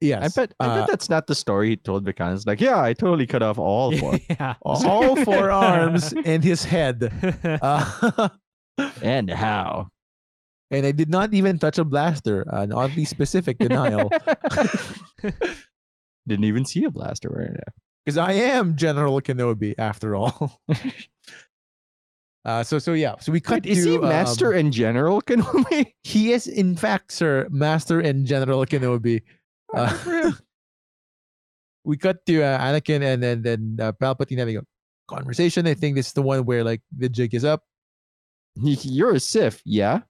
yes. I bet, I Uh, bet that's not the story he told the cons. Like, yeah, I totally cut off all (laughs) four. yeah. all four (laughs) arms and his head. Uh, and how? and I did not even touch a blaster. An oddly specific denial. Didn't even see a blaster right now. Because I am General Kenobi after all. (laughs) (laughs) Uh, so so yeah, so we cut Wait, is he um, Master and General (laughs) Kenobi? he is in fact, sir, Master and General Kenobi. Uh, we cut to uh, Anakin and then then uh, Palpatine having a conversation. I think this is the one where like the jig is up. You're a Sith, yeah.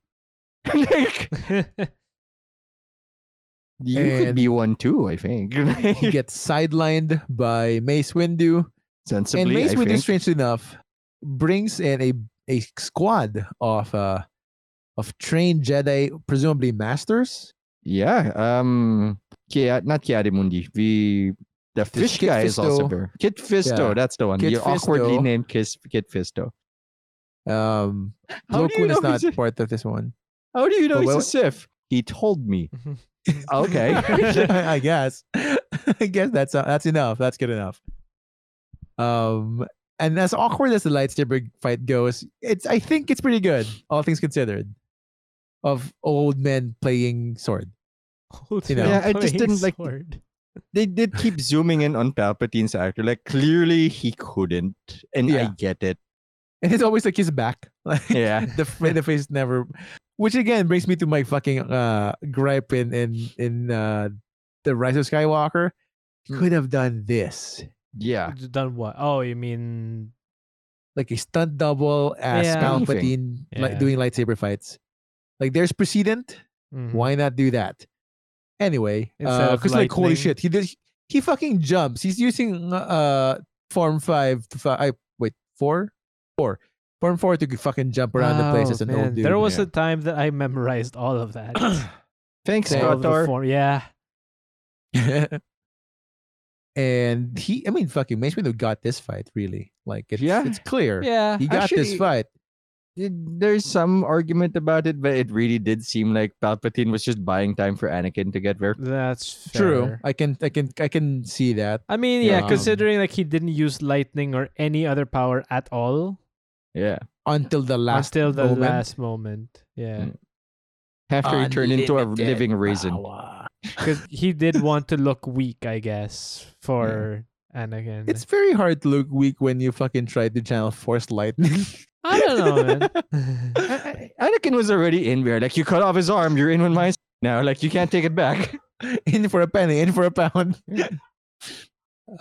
You could be one too. I think. He (laughs) gets sidelined by Mace Windu, and Mace I Windu, think. strangely enough, brings in a a squad of uh of trained Jedi, presumably masters. Yeah. Um. Kia, not Ki-Adi-Mundi. The the This fish Kit guy is also there. Kit Fisto. Yeah. That's the one. Kit You're awkwardly named Kiss Kit Fisto. Um, How you Koon is not part of this one. How do you know Well, he's well- a Sith? He told me. (laughs) Okay. (laughs) I guess. (laughs) I guess that's uh, that's enough. That's good enough. Um, and as awkward as the lightsaber fight goes, it's I think it's pretty good, all things considered. Of old men playing sword. You know. Yeah, I just didn't like- sword. they did keep zooming in on Palpatine's actor. Like clearly he couldn't, and I get it. And it's always like his back. (laughs) Like Yeah. the the face never which again brings me to my fucking uh gripe in in in uh the Rise of Skywalker. Mm. Could have done this. Yeah. Done what? Oh, you mean like a stunt double as Yeah. Palpatine like doing lightsaber fights. Like there's precedent. mhm. Why not do that? Anyway, Instead of because like holy shit, he did he fucking jumps. He's using uh form five to five. I, wait four, four, form four to fucking jump around the place Oh, as an man. old dude. There was yeah. a time that I memorized all of that. (clears throat) Thanks, Same. All of the Kotor. form- Yeah. (laughs) and he, I mean, fucking Mace Windu got this fight really. Like it's Yeah. it's clear. Yeah. He got this Actually, fight. It- There's some argument about it, but it really did seem like Palpatine was just buying time for Anakin to get there. That's True. fair. I can I can I can see that. I mean, yeah, Um, considering like he didn't use lightning or any other power at all Yeah. Until the last until the moment. last moment. Yeah. Mm. After he turned into a living raisin. (laughs) power. Because he did want to look weak, I guess, for Anakin. It's very hard to look weak when you fucking try to channel force lightning. I don't know, man. A- (laughs) A- (laughs) Anakin was already in there. Like you cut off his arm, you're in with my now. Like you can't take it back. in for a penny, in for a pound.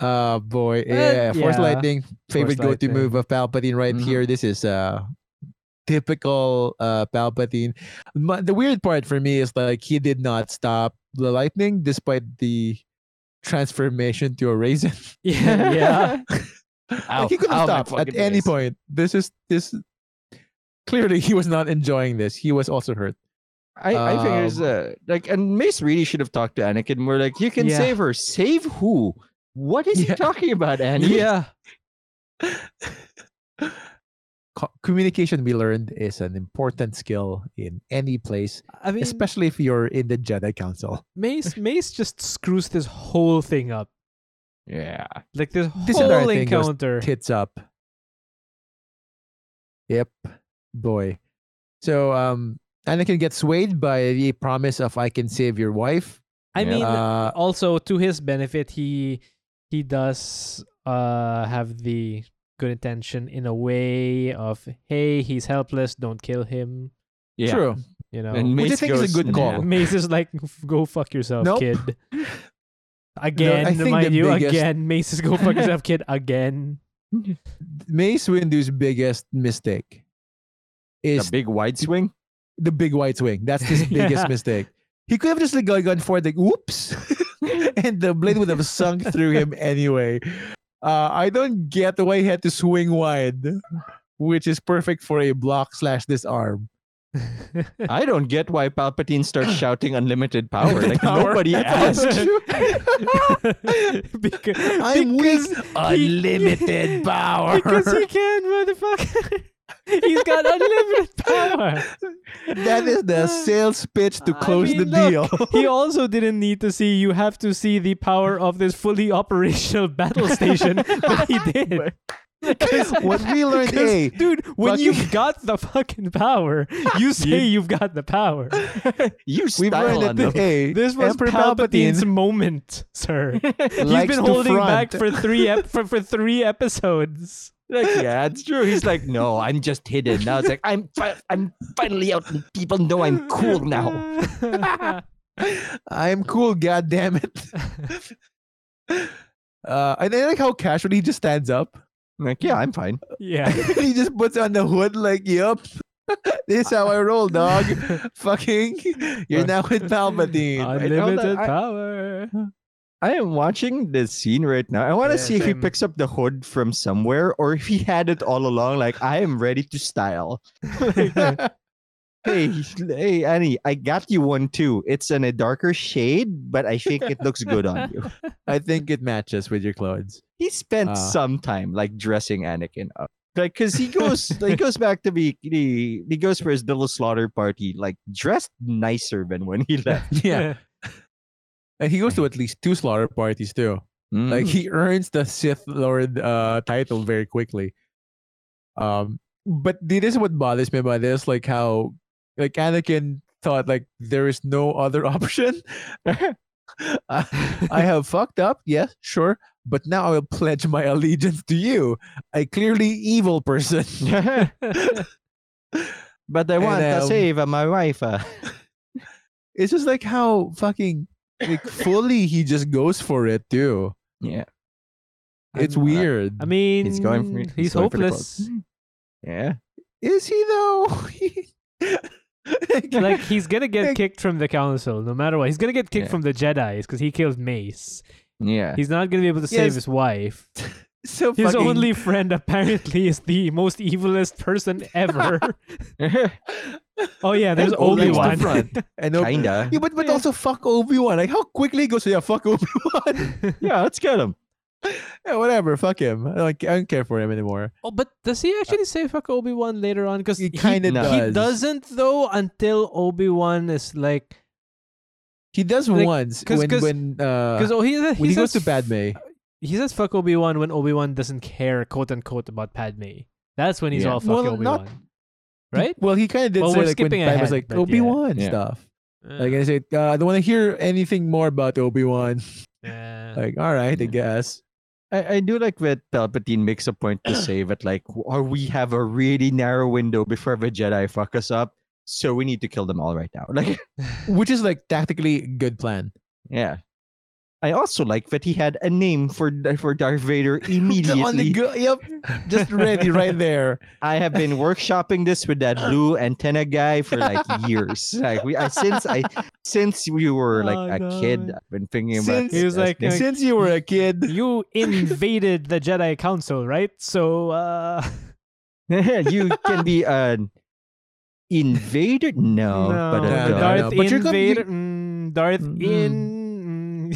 Oh boy, yeah, force yeah. lightning, favorite go-to lightning. move of Palpatine right Mhm. here. This is uh typical uh Palpatine. Ma- The weird part for me is like he did not stop the lightning despite the transformation to a raisin. (laughs) yeah, yeah. (laughs) Ow, like he could ow, have stopped at fucking any point. This is this. Clearly, he was not enjoying this. He was also hurt. I, I think there's Um, a like, and Mace really should have talked to Anakin more. Like, you can Yeah. save her. Save who? What is Yeah. he talking about, (laughs) Annie? yeah. Co- communication we learned is an important skill in any place, I mean, especially if you're in the Jedi Council. Mace Mace just screws this whole thing up. Yeah. Like this, This whole encounter. Tits up. Yep, boy. So um, Anakin gets swayed by the promise of "I can save your wife." I Yeah. mean, Uh, also to his benefit, he he does uh have the good intention in a way of hey, he's helpless, don't kill him. Yeah. True. You know, And Which I Mace think is a good call. "Nah." Mace is like, go fuck yourself, Nope. kid. (laughs) Again, think mind the you, biggest- again, Mace is go fuck yourself, kid. Again. (laughs) Mace Windu's biggest mistake is The big wide swing. the big white swing. That's his (laughs) biggest Yeah. mistake. He could have just like gone- gone for it, like whoops, (laughs) and the blade would have sunk through him anyway. Uh, I don't get why he had to swing wide, which is perfect for a block slash disarm. (laughs) I don't get why Palpatine starts shouting unlimited power. (laughs) Like Power. nobody That's asked. true. because, I'm because weak. he- Unlimited power. Because he can, motherfucker. He's got unlimited (laughs) power. that is the (sighs) sales pitch to I close mean, the look, deal. (laughs) he also didn't need to see. You have to see the power of this fully (laughs) operational battle station but he did. what we learned, 'Cause, hey, dude, when fucking- you've got the fucking power, you say you've got the power. you we've style learned on that them. hey, This was Emperor Palpatine's Palpatine moment, sir. He's been holding back for three ep- for, for three episodes. Like, yeah, it's true. He's like, no, I'm just hidden. Now it's like, I'm, fi- I'm finally out, and people know I'm cool now. (laughs) I'm cool, god damn it. (laughs) Uh, and I like how casually he just stands up. Like, yeah, I'm fine. Yeah. (laughs) he just puts on the hood like, "Yup, this is how I roll, dog." Fucking, you're now with Palpatine. Unlimited I- power. I am watching this scene right now. I want to Yeah, see if he picks up the hood from somewhere or if he had it all along. Like, I am ready to style. (laughs) hey, hey, Annie, I got you one too. It's in a darker shade, but I think it looks good on you. (laughs) I think it matches with your clothes. He spent Ah. some time like dressing Anakin up. Like, cause he goes, (laughs) he goes back to be, he, he goes for his little slaughter party, like dressed nicer than when he left. Yeah, and he goes to at least two slaughter parties too. Like Mm. he (laughs) earns the Sith Lord uh, title very quickly. Um, but this is what bothers me about this, like how like Anakin thought like there is no other (laughs) option. I, (laughs) I have fucked up, yes, sure, but now I will pledge my allegiance to you, a clearly evil person. but I want to um, save uh, my wife. uh. It's just like how fucking like fully he just goes for it too. Yeah. It's I'm- uh, weird. I mean, He's going for- he's, he's going for hopeless. Yeah. is he though? (laughs) like he's gonna get Like- kicked from the council no matter what. He's gonna get kicked Yeah. from the Jedi's because he killed Mace. Yeah. He's not gonna be able to save Yes. his wife. (laughs) so His fucking, only friend apparently is the most evilest person ever. (laughs) oh yeah, there's Obi Obi Wan Wan. front. and Ob- Kinda. yeah, but but Yeah. also fuck Obi Wan. Like how quickly he goes, yeah, fuck Obi Wan. (laughs) yeah, let's get him. yeah, whatever, fuck him. I don't, I don't care for him anymore. oh, but does he actually say fuck Obi Wan later on? Because He he, kinda does. he doesn't though until Obi Wan is like He does Like, once 'cause- when 'cause- when uh because oh he he, when he goes to says- Padme. He says fuck Obi Wan when Obi Wan doesn't care quote unquote about Padme. That's when he's Yeah. all fuck Well, Obi not- Wan. Right? Well, he kind of did Well, say like when skipping Padme was like but yeah. Obi Wan Yeah. stuff. Like I said, uh, I don't want to hear anything more about Obi Wan. Yeah. (laughs) Like, all right, I guess. I, I do like that Palpatine makes a point to say that like or we have a really narrow window before the Jedi fuck us up, so we need to kill them all right now. (laughs) Like Which is like tactically good plan. yeah. I also like that he had a name for for Darth Vader (laughs) On the immediately. go- yep, just ready right there. I have been workshopping this with that blue (laughs) antenna guy for like years. Like we, I since I since we were like Oh, a kid. I've been thinking about. Since- this He was as like, uh, Since you were a kid, you invaded the Jedi Council, right? So uh (laughs) you can be an invader. No, but a no, dog. Darth no. But you're gonna be- Invader, mm, Darth Mm. in.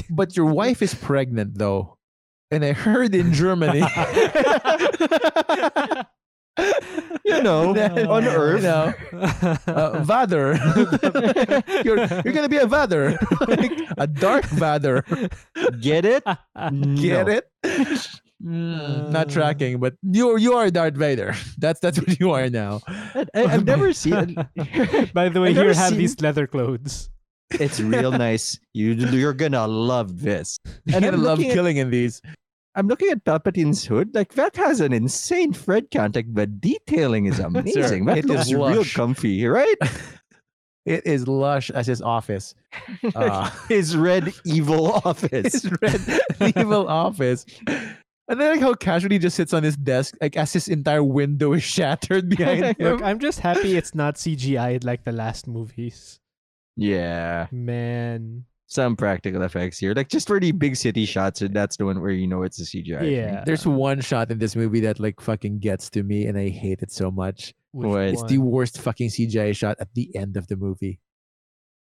(laughs) but your wife is pregnant though, and I heard in Germany. (laughs) you know, (laughs) that- on you Earth. know, uh, Vader. you're you're gonna be a Vader, like a dark Vader. Get it? Get No. it? Mm, not tracking, but you you are a Darth Vader. That's that's what you are now. I, have never seen. By the way, I've here have seen- these leather clothes. It's real (laughs) nice. You you're gonna love this. And I love looking at- killing in these. I'm looking at Palpatine's hood. Like that has an insane thread count. Like the detailing is (laughs) amazing. that it looks is real lush. comfy, right? (laughs) It is lush as his office. Uh, His red evil office. his red evil office. And then like how casually just sits on his desk, like as his entire window is shattered behind him. Look, I'm just happy it's not CGI'd like the last movies. Yeah, Man. some practical effects here. Like just for the big city shots, and that's the one where you know it's a CGI. thing. Yeah. There's one shot in this movie that like fucking gets to me, and I hate it so much. Which What? It's the worst fucking CGI shot at the end of the movie.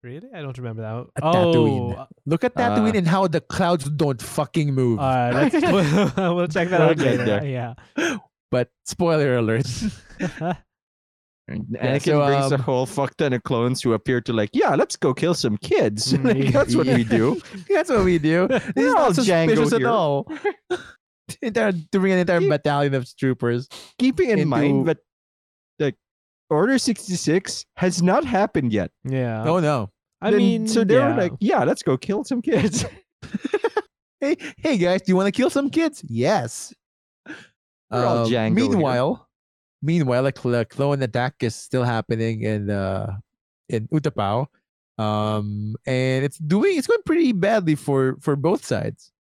Really? I don't remember that. At oh, Tatooine. Look at Tatooine Ah. and how the clouds don't fucking move. uh, (laughs) let's, we'll, (laughs) we'll check that out later. Yeah. but spoiler alert. (laughs) And Yeah, Anakin so, brings a um, whole fuck ton of clones who appear to like, yeah, let's go kill some kids. (laughs) Mm, like, (laughs) that's what we do. That's what we do. This is all not suspicious Jango at all. entire to bring an entire Keep- battalion of troopers. Keeping in Into- mind that like Order 66 has not happened yet. yeah. Oh no. I Then- mean, so they're yeah. like, yeah, let's go kill some kids. (laughs) Hey, hey guys, do you want to kill some kids? Yes. We're all Jango here. meanwhile, meanwhile, a cl- clone attack is still happening in uh in Utapau. Um, and it's doing it's going pretty badly for for both sides.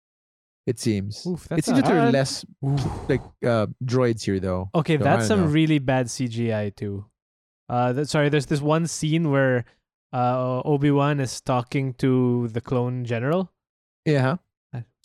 It seems. Oof, it seems that there are less like uh, droids here though. Okay, So, that's some know. really bad CGI too. Uh, th- sorry, there's this one scene where uh, Obi Wan is talking to the clone general. Yeah.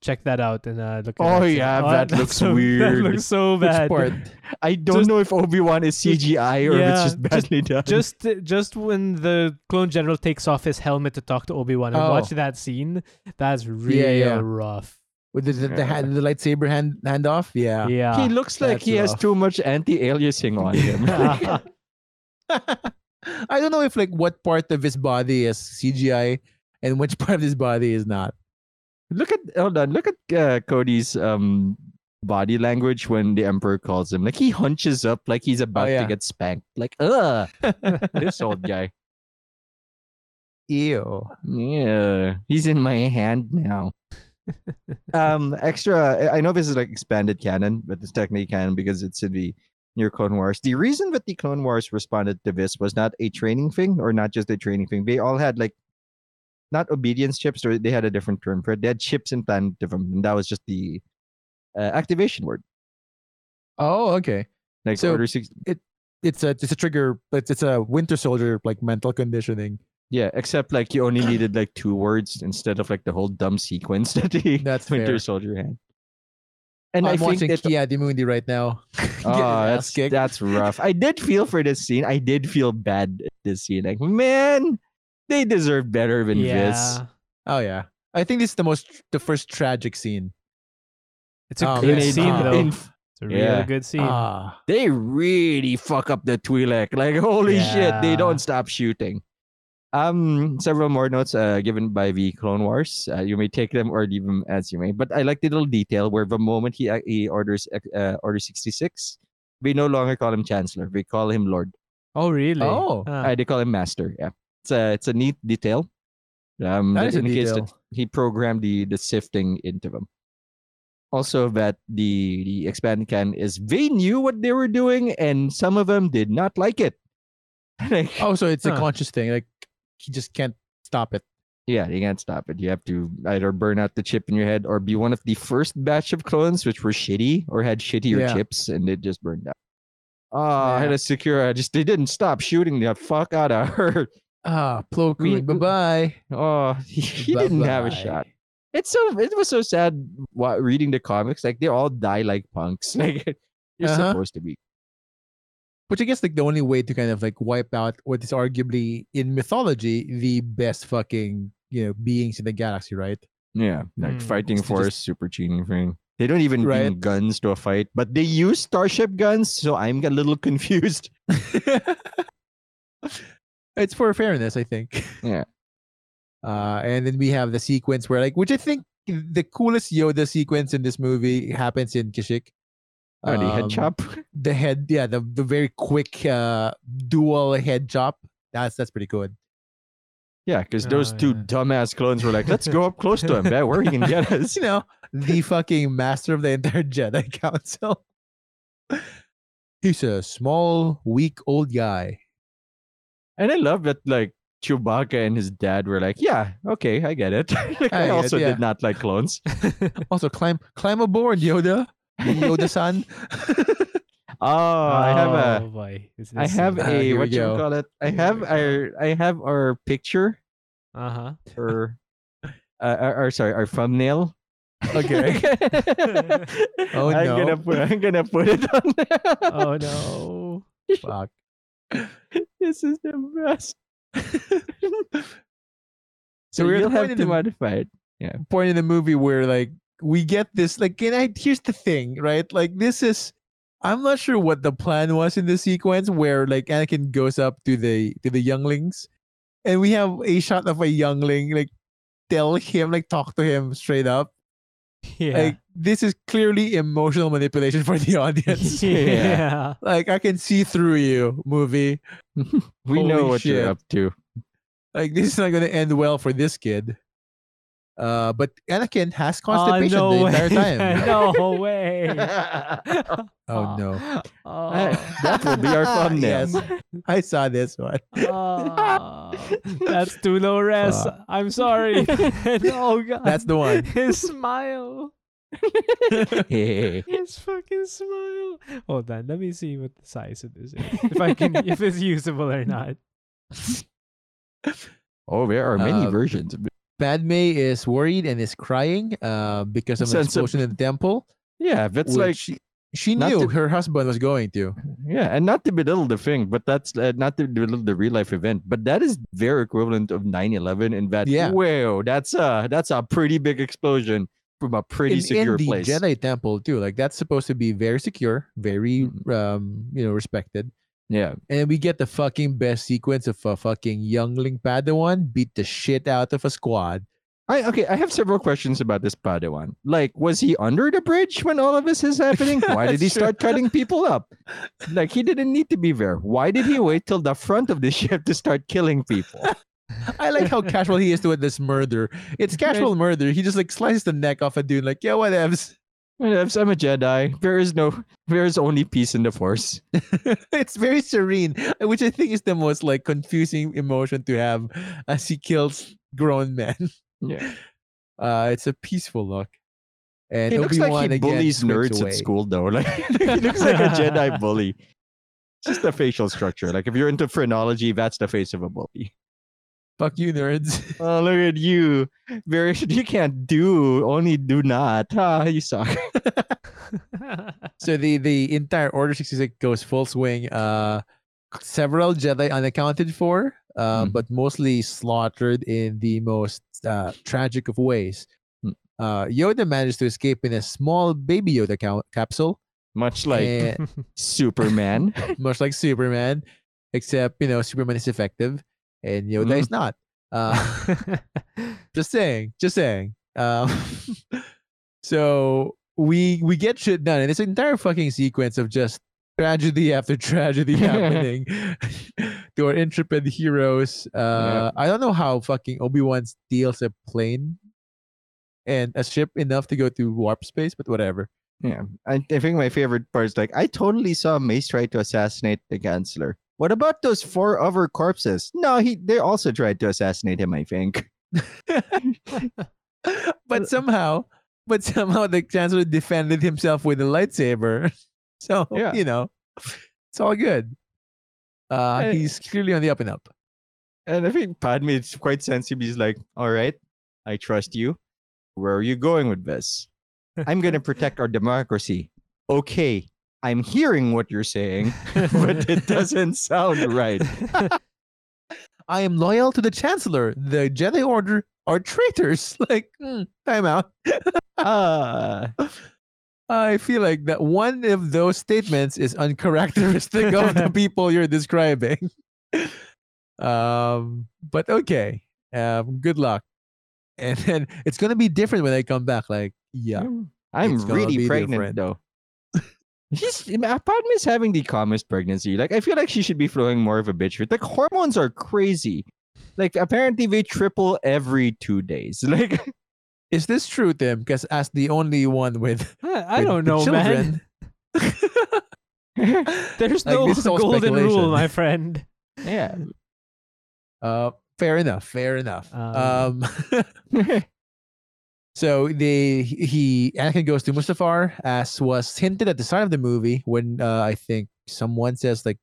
Check that out and uh, look. at Oh, that scene. yeah, that (laughs) that's looks so- That looks so Which bad. part? (laughs) I don't Just- know if Obi Wan is CGI or if it's just badly done. Just, just when the clone general takes off his helmet to talk to Obi Wan and Oh. watch that scene, that's real yeah. rough. With the the, the, hand, the lightsaber hand handoff? Yeah. Yeah. he looks like That's he has too much anti-aliasing on him. (laughs) I don't know if like what part of his body is CGI and which part of his body is not. Look at hold on. Look at uh, Cody's um body language when the Emperor calls him. Like he hunches up like he's about yeah. to get spanked. Like ugh, (laughs) this old guy. Ew. Yeah, he's in my hand now. (laughs) um, extra. I- I know this is like expanded canon, but it's technically canon because it's in the near Clone Wars. The reason that the Clone Wars responded to this was not a training thing, or not just a training thing. They all had like not obedience chips, or they had a different term for it. They had chips implanted to them, and that was just the uh, activation word. Oh, okay. Like So- Order six. It's a it's a trigger. It's it's a Winter Soldier like mental conditioning. Yeah, except like you only needed like two words instead of like the whole dumb sequence (laughs) that the That's Winter fair. Soldier had. And I'm I think watching that Kia Mundi right now. (laughs) Oh, that's that's rough. I did feel for this scene. I did feel bad at this scene. Like, man, they deserve better than this. Oh yeah. I think this is the most the first tragic scene. It's a Oh, good scene Ah. though. In- It's a real yeah. good scene. Ah. they really fuck up the Twi'lek. (laughs) Like, holy shit, they don't stop shooting. Um, several more notes uh, given by the Clone Wars. Uh, you may take them or leave them as you may. But I like the little detail where the moment he ac- he orders uh, Order sixty six, we no longer call him Chancellor. We call him Lord. oh really? Oh. Uh, they call him Master. Yeah, it's a it's a neat detail. Um, That that is a indicates detail. that he programmed the the sifting into them. Also, that the the expanded can is they knew what they were doing, and some of them did not like it. (laughs) like, Oh, so it's a conscious thing. Like he just can't stop it. yeah, you can't stop it. You have to either burn out the chip in your head or be one of the first batch of clones which were shitty or had shittier Yeah. chips and it just burned out. Oh, I had a secure. I just they didn't stop shooting the fuck out of (laughs) her. Ah, Plo We- Koon. Bye bye. Oh, he, (laughs) he didn't have a shot. It's so it was so sad wa- reading the comics. Like they all die like punks. (laughs) Like you're Uh-huh. supposed to be. Which I guess like the only way to kind of like wipe out what is arguably in mythology the best fucking you know beings in the galaxy, right? Yeah, like Mm, fighting it's to for a just- super cheating thing. They don't even Right. bring guns to a fight, but they use starship guns. So I'm a little (laughs) confused. It's for fairness, I think. (laughs) Yeah. Uh, and then we have the sequence where like, which I think the coolest Yoda sequence in this movie happens in Kashyyyk. Oh, the head Um, chop. The head, yeah, the the very quick uh dual head chop. That's that's pretty good. Yeah, because those Oh, two yeah. dumbass clones were like, "Let's go up close to him, bet where he can get (laughs) us." you know, the fucking master of the entire Jedi (laughs) Council. He's a small, weak old guy. And I love that like Chewbacca and his dad were like, "Yeah, okay, I get it." (laughs) like, I I get it, also yeah. did not like clones. (laughs) Also, climb climb aboard, Yoda. Yoda-san. (laughs) Oh, I have a Oh, boy. I have Ah, a here what you call it? I have our I have our picture Uh huh. or uh, our, our sorry our thumbnail. Okay. Oh, I'm no. gonna put I'm gonna put it on. there. Oh no. Fuck. (laughs) this is the best. So we're you'll the point have to the- modify it. Yeah. point in the movie where like we get this like and I here's the thing, right? Like this is I'm not sure what the plan was in the sequence where like Anakin goes up to the to the younglings and we have a shot of a youngling like tell him like talk to him straight up. Yeah. Like this is clearly emotional manipulation for the (laughs) audience. (laughs) yeah. like I can see through you, movie. (laughs) We know what shit. you're up to. Like this is not gonna end well for this kid. Uh, but Anakin has Oh, constipation no the way. entire time. (laughs) no way. (laughs) Oh no. Oh. that will be our thumbnail. Yes. I saw this one. Oh, (laughs) that's too low res. Fuck. I'm sorry. oh god. That's the one. His smile. His fucking smile. Hold on, let me see what the size of this is. If I can, if it's usable or not. oh, there are many Uh, versions. of it. Padme is worried and is crying uh, because of an Sense of- explosion in the temple. Yeah, that's like she, she knew to- her husband was going to. Yeah, and not to belittle the thing, but that's uh, not to belittle the real life event, but that is their equivalent of 9/11 in that. Yeah. Wow, that's a that's a pretty big explosion from a pretty in, secure in the place. Jedi temple too. Like that's supposed to be very secure, very Mhm. um, you know, respected. Yeah, And we get the fucking best sequence of a fucking youngling Padawan beat the shit out of a squad. I okay. I have several questions about this Padawan. Like, was he under the bridge when all of this is happening? (laughs) Why did he start cutting people up? (laughs) Like, he didn't need to be there. Why did he wait till the front of the (laughs) ship to start killing people? I like how casual he is to this murder. It's casual murder. He just like slices the neck off a dude, like, yeah, whatevs. Whatevs, I'm a Jedi. There is no, there is only peace in the Force. (laughs) it's very serene, which I think is the most like confusing emotion to have as he kills grown men. Yeah, (laughs) Uh, it's a peaceful look. And he looks like Obi-Wan he bullies nerds away. at school, though. (laughs) Like, he looks like a Jedi bully. Just the facial structure. Like, if you're into phrenology, that's the face of a bully. Fuck you, nerds. Oh, look at you. Very, (laughs) you can't do, only do not. Ah, you suck. (laughs) so the the entire Order 66 goes full swing. Uh, several Jedi unaccounted for, uh, Mhm. but mostly slaughtered in the most uh, tragic of ways. Mm. Uh, Yoda managed to escape in a small baby Yoda ca- capsule, Much like and, (laughs) Superman. much like Superman, except you know Superman is effective and Yoda Mm. is not. Uh, (laughs) just saying, just saying. Um, (laughs) so we we get shit done, and this entire fucking sequence of just tragedy after tragedy (laughs) happening to our intrepid heroes. Uh, I don't know how fucking Obi Wan steals a plane and a ship enough to go to warp space, but whatever. Yeah, I, I think my favorite part is like I totally saw Mace try to assassinate the Chancellor. What about those four other corpses? No, he they also tried to assassinate him. I think. (laughs) but somehow, but somehow the chancellor defended himself with a lightsaber. (laughs) So Yeah. you know, it's all good. Uh, Hey. he's clearly on the up and up. And I think Padme is quite sensitive. He's like, "All right, I trust you. Where are you going with this? (laughs) I'm gonna protect our democracy." Okay, I'm hearing what you're saying, (laughs) but it (laughs) doesn't sound right. I am loyal to the chancellor. The Jedi Order are traitors. (laughs) Like, hmm, time out. Ah, I feel like that one of those statements is uncharacteristic of the people you're describing. Um, but okay. Um, good luck. And then it's gonna be different when I come back. Like, yeah, I'm really pregnant different. though. She's Padme's having the calmest pregnancy. Like I feel like she should be flowing more of a bitch fit. Like hormones are crazy. Like apparently they triple every two days. (laughs) Like is this true, Tim? Because as the only one with, I, I with- don't with know, man. (laughs) There's no this is all golden rule, my friend. yeah. uh, fair enough. Fair enough. Um, um (laughs) So the he Anakin goes to Mustafar as was hinted at the start of the movie when uh, I think someone says like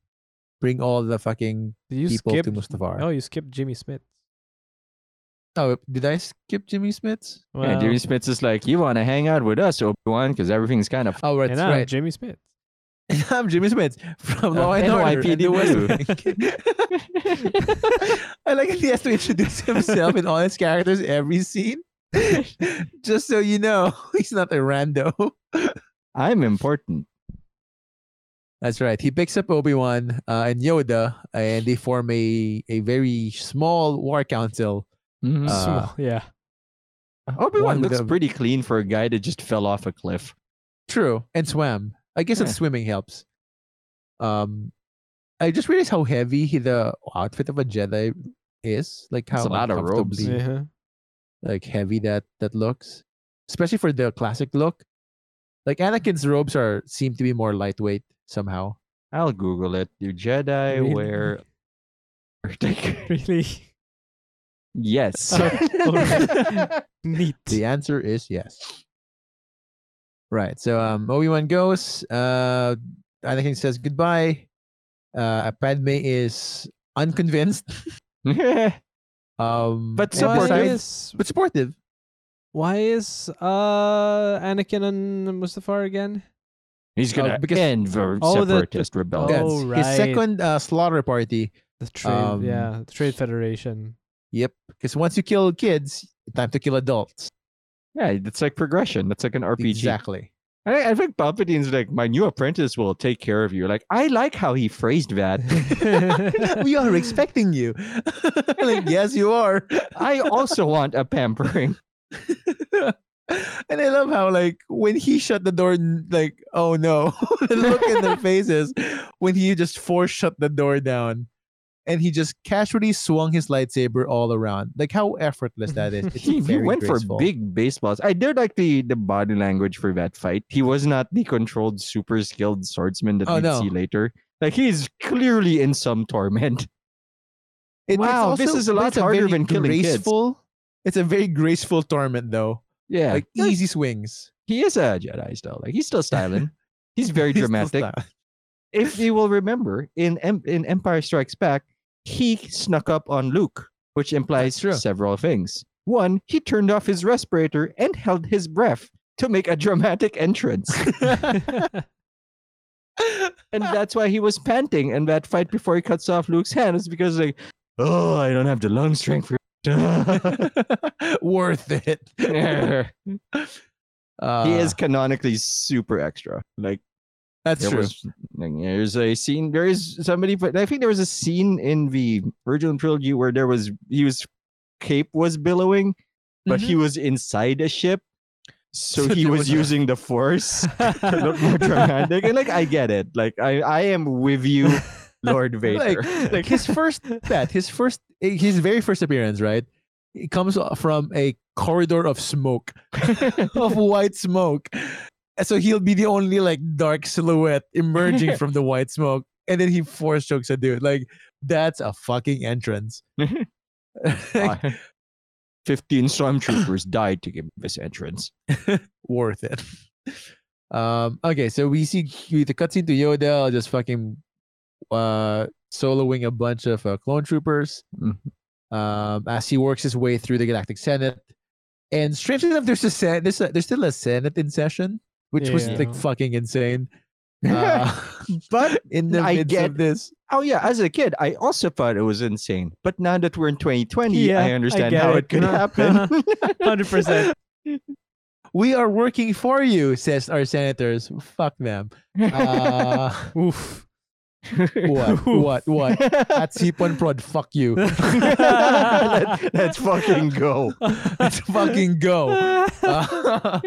bring all the fucking you people skip? to Mustafar. Oh, you skipped Jimmy Smits. Oh, did I skip Jimmy Smits's? yeah, Jimmy Smits is like, you want to hang out with us, Obi Wan, because everything's kind of. Oh, right, and that's I'm right. Jimmy Smits. (laughs) I'm Jimmy Smits from Uh, Law and Order and the NYPD West (laughs) I like that he has to introduce himself in all his characters every scene. (laughs) Just so you know, (laughs) he's not a rando. (laughs) I'm important. That's right. He picks up Obi Wan uh, and Yoda, and they form a, a very small war council. Mhm. Uh, Small, yeah. Obi Wan looks pretty clean for a guy that just fell off a cliff. True, and swam. I guess that swimming helps. Um, I just realized how heavy he- the outfit of a Jedi is. Like how It's a lot of robes. Yeah. Like heavy that that looks, especially for the classic look. Like Anakin's robes are seem to be more lightweight somehow. I'll Google it. Do Jedi Really? wear. (laughs) Really yes. (laughs) Neat. The answer is yes. Right. So um, Obi Wan goes. Uh, Anakin says goodbye. Uh, Padme is unconvinced. (laughs) um, But and Why supportive. is but supportive. why is uh Anakin and Mustafar again? He's gonna because- end the Oh, the- separatist rebellion. Oh, That's his second uh, slaughter party. The trade, Um, yeah, the Trade Federation. Yep. Because once you kill kids, time to kill adults. Yeah, it's like progression. That's like an RPG. Exactly. I, I think Palpatine's like, my new apprentice will take care of you. Like, I like how he phrased that. (laughs) we are expecting you. (laughs) like, yes, you are. (laughs) I also want a pampering. and I love how like when he shut the door, like oh no, the look in their faces when he just force shut the door down, and he just casually swung his lightsaber all around. Like how effortless that is. It's (laughs) He, he went graceful. for big baseballs. I did like the the body language for that fight. He was not the controlled, super skilled swordsman that Oh, we'd no. see later. Like he's clearly in some torment. It- it's Wow, this is a lot it's harder than killing kids. graceful. It's a very graceful torment though. Yeah, Like like, easy swings. he is a Jedi still. Like he's still styling. (laughs) He's very He's dramatic. If you will remember, in in Empire Strikes Back, he snuck up on Luke, which implies several things. One, he turned off his respirator and held his breath to make a dramatic entrance. (laughs) and that's why he was panting. And that fight before he cuts off Luke's hand is because like, oh, I don't have the lung strength for (laughs) Worth it. (laughs) he Uh, is canonically super extra. Like That's there true. was there's a scene there is somebody but I think there was a scene in the original trilogy where there was he was cape was billowing, but he was inside a ship. So, (laughs) So he was was using the force (laughs) to look more dramatic. And like I get it. Like I, I am with you, (laughs) Lord Vader. like his first bet, his first, eh, his very first appearance, right? It comes from a corridor of smoke, of white smoke. So he'll be the only like dark silhouette emerging (laughs) from the white smoke, and then he force chokes a dude. Like that's a fucking entrance. (laughs) (laughs) Like, Uh, 15 stormtroopers died to give this entrance. worth it. Um, okay, so we see the cutscene to Yoda just fucking uh soloing a bunch of uh, clone troopers Mhm. um as he works his way through the Galactic Senate. And strangely enough, there's a sen- there's a, there's still a Senate in session, which was like fucking insane. Uh, (laughs) but (laughs) in the I midst get- of this, oh yeah, as a kid, I also thought it was insane. But now that we're in 2020, Yeah, I I understand get how it. it could (laughs) happen. Hundred percent. we are working for you, says our senators. Fuck them. Uh, Oof. what? what? What? At Sipon Prod, fuck you. Let, us fucking go. Let's fucking go. Uh,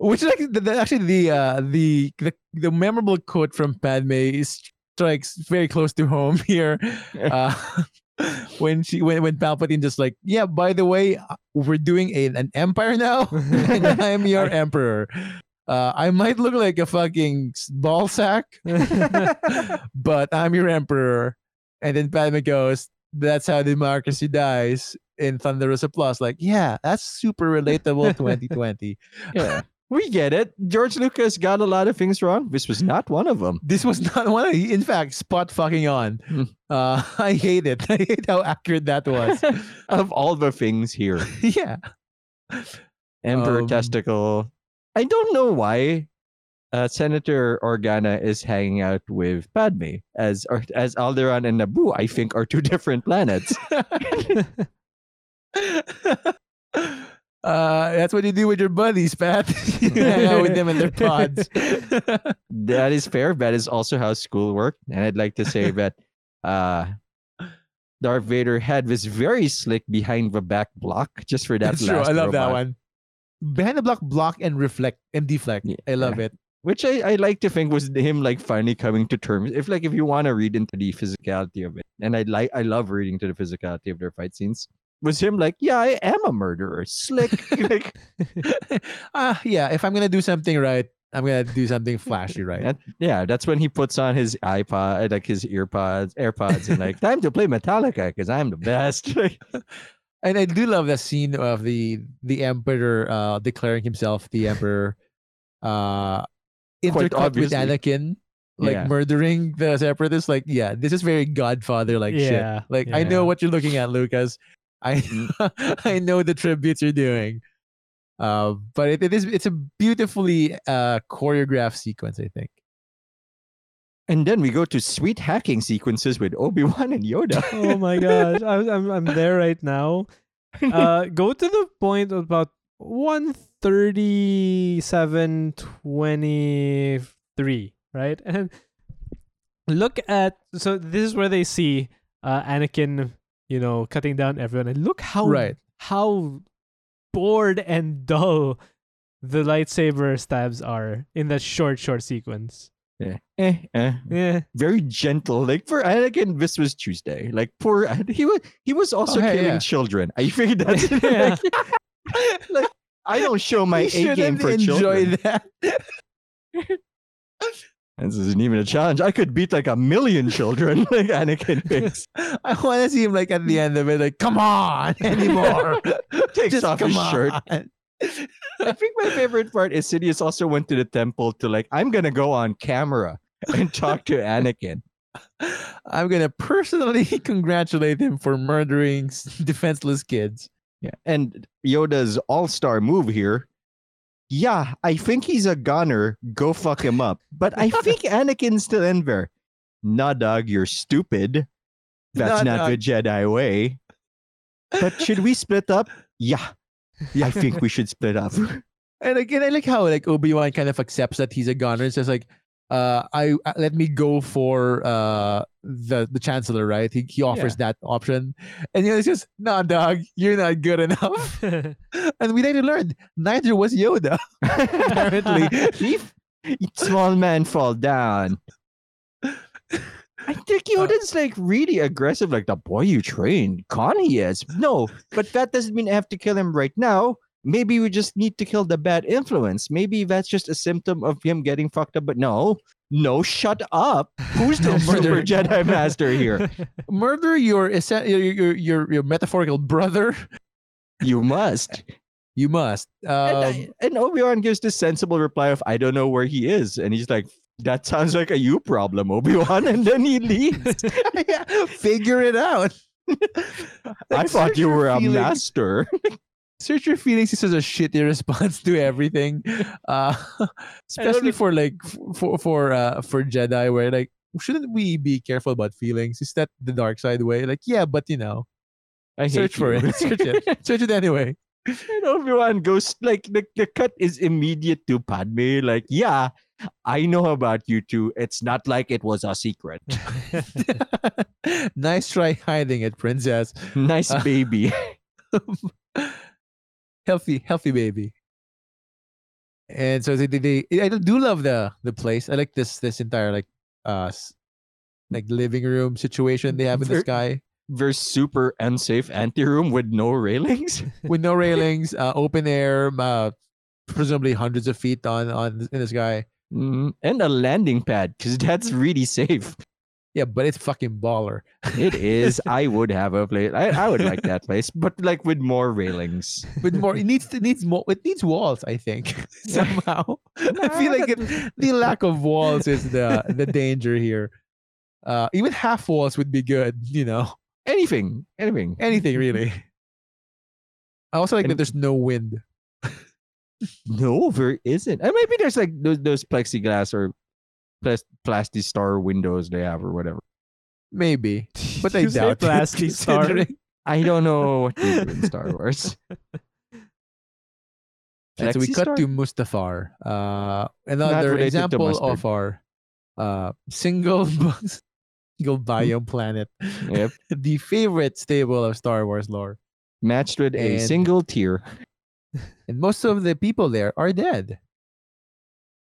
which is the- actually the, uh, the the the memorable quote from Padme strikes very close to home (laughs) here. Uh, (laughs) when she when when Palpatine just like yeah by the way uh, we're doing a, an empire now (laughs) and I'm your emperor. Uh, I might look like a fucking ball sack, but I'm your emperor. And then Padme goes, "That's how democracy dies." In thunderous applause, like, yeah, that's super relatable. 2020. Yeah. We get it. George Lucas got a lot of things wrong. This was not one of them. This was (laughs) not one. Of, in fact, spot fucking on. Hmm. Uh, (laughs) I hate it. (laughs) I hate how accurate that was. Of all the things here, yeah. Emperor Um, Testicle. I don't know why uh, Senator Organa is hanging out with Padme as or, as Alderaan and Naboo. I think are two different planets. Uh, that's what you do with your buddies, Pat. (laughs) you hang out with them in their pods. (laughs) that is fair. That is also how school worked. And I'd like to say (laughs) that uh, Darth Vader had this very slick behind the back block just for that That's true. I love that one. Behind the block, block and reflect and deflect. Yeah, I love it. Which I, I like to think was him like finally coming to terms. If like if you want to read into the physicality of it, and I like I love reading to the physicality of their fight scenes. Was him like, yeah, I am a murderer, slick. (laughs) like (laughs) Ah, yeah. If I'm gonna do something right, I'm gonna do something flashy right. that- yeah, that's when he puts on his iPod, like his earpods, AirPods, and like time to play Metallica because I'm the best. (laughs) And I do love that scene of the the emperor uh, declaring himself the emperor, uh intercut with. Anakin like Yeah. murdering the separatists like yeah this is very godfather like shit Yeah, like i know what you're looking at lucas i (laughs) Mm. i know the tributes you're doing uh, but it, it is it's a beautifully uh choreographed sequence i think And then we go to sweet hacking sequences with Obi Wan and Yoda. (laughs) oh my gosh, I, I'm I'm there right now. (laughs) Uh, go to the point of about one thirty-seven twenty-three, right? And look at so this is where they see uh, Anakin, you know, cutting down everyone, and look how Right. how bored and dull the lightsaber stabs are in that short short sequence. yeah. Eh, eh. Yeah, Very gentle. Like for Anakin, this was Tuesday. Like poor (laughs) he was he was also Oh, hey, killing yeah. children. I figured (laughs) that's Yeah. (laughs) like, like, I don't show my A game for enjoy children. that This isn't even a challenge. I could beat like a million children, (laughs) like Anakin (laughs) thinks. i want to see him like at the end of it like come on (laughs) anymore Takes Just off his on. shirt. I think my favorite part is Sidious also went to the temple to like, I'm gonna go on camera and talk to Anakin. I'm gonna personally congratulate him for murdering defenseless kids. Yeah. And Yoda's all-star move here. Yeah, I think he's a gunner. Go fuck him up. But I (laughs) think Anakin's still in there. Nah, dog, you're stupid. That's Nah, not the Jedi way. But should we split up? Yeah. Yeah, I think we should split up. (laughs) And again, I like how like Obi Wan kind of accepts that he's a gunner. It's just like, uh, I uh, let me go for uh the the Chancellor, right? He he offers that option, and you know it's just nah, dog, you're not good enough. (laughs) (laughs) and we later learned neither was Yoda. (laughs) Apparently. He small man fall down. I think Yoda's like really aggressive, like the boy you trained. Con he is. No, but that doesn't mean I have to kill him right now. Maybe we just need to kill the bad influence. Maybe that's just a symptom of him getting fucked up. But no, no, shut up. Who's the (laughs) super Murder. Jedi Master here? (laughs) Murder your, your your your metaphorical brother. You must. You must. And, Um, I- and Obi Wan gives this sensible reply of, I don't know where he is. And he's like, that sounds like a you problem, Obi Wan. And then he leaves. (laughs) figure it out. I thought you were a master. Search your feelings is such a shitty (laughs) response to everything uh (laughs) especially for like for for uh for jedi where like shouldn't we be careful about feelings is that the dark side way like yeah but you know I hate search for you. it (laughs) search it search it anyway and Wan goes like the, the cut is immediate to Padme. Like, yeah, I know about you two. It's not like it was a secret. nice try hiding it princess nice Uh, baby. Healthy healthy baby and so they, they, they i do love the the place i like this this entire like uh like living room situation they have in the sky There's super unsafe anteroom with no railings. (laughs) with no railings, uh, open air, uh, presumably hundreds of feet on on in the sky. Mm, and a landing pad because that's really safe. Yeah, but it's fucking baller. It is. (laughs) I would have a place. I, I would like that place, but like with more railings. With more, it needs it needs more. It needs walls. I think (laughs) (laughs) somehow. I feel like it, the lack of walls is the the danger here. Uh, even half walls would be good. You know, Anything, anything. anything really. I also like that there's no wind. No, there isn't. And maybe there's like those those plexiglass or plastic star windows they have or whatever. Maybe, (laughs) but say doubt it, Plasti Star. (laughs) I don't know what they do in Star Wars. (laughs) And so we cut Star? to Mustafar. Uh, another example of our uh, single single biome planet, Yep. the favorite stable of Star Wars lore. Matched with a single tier. And most of the people there are dead.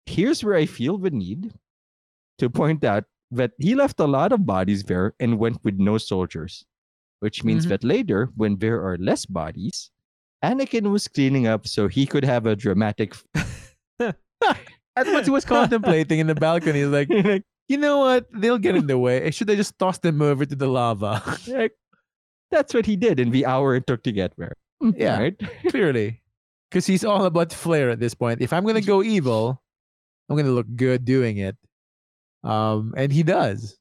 Here's where I feel the need to point out that he left a lot of bodies there and went with no soldiers. Which means Mhm. that later, when there are less bodies, Anakin was cleaning up so he could have a dramatic (laughs) That's what he was contemplating in the balcony. He's like, like, (laughs) you know what? They'll get in the way. Should I just toss them over to the lava? (laughs) like, that's what he did in the hour it took to get there. Mm, Yeah. Right? Clearly. because he's all about flair at this point. If I'm gonna go evil, I'm gonna look good doing it. Um, and he does.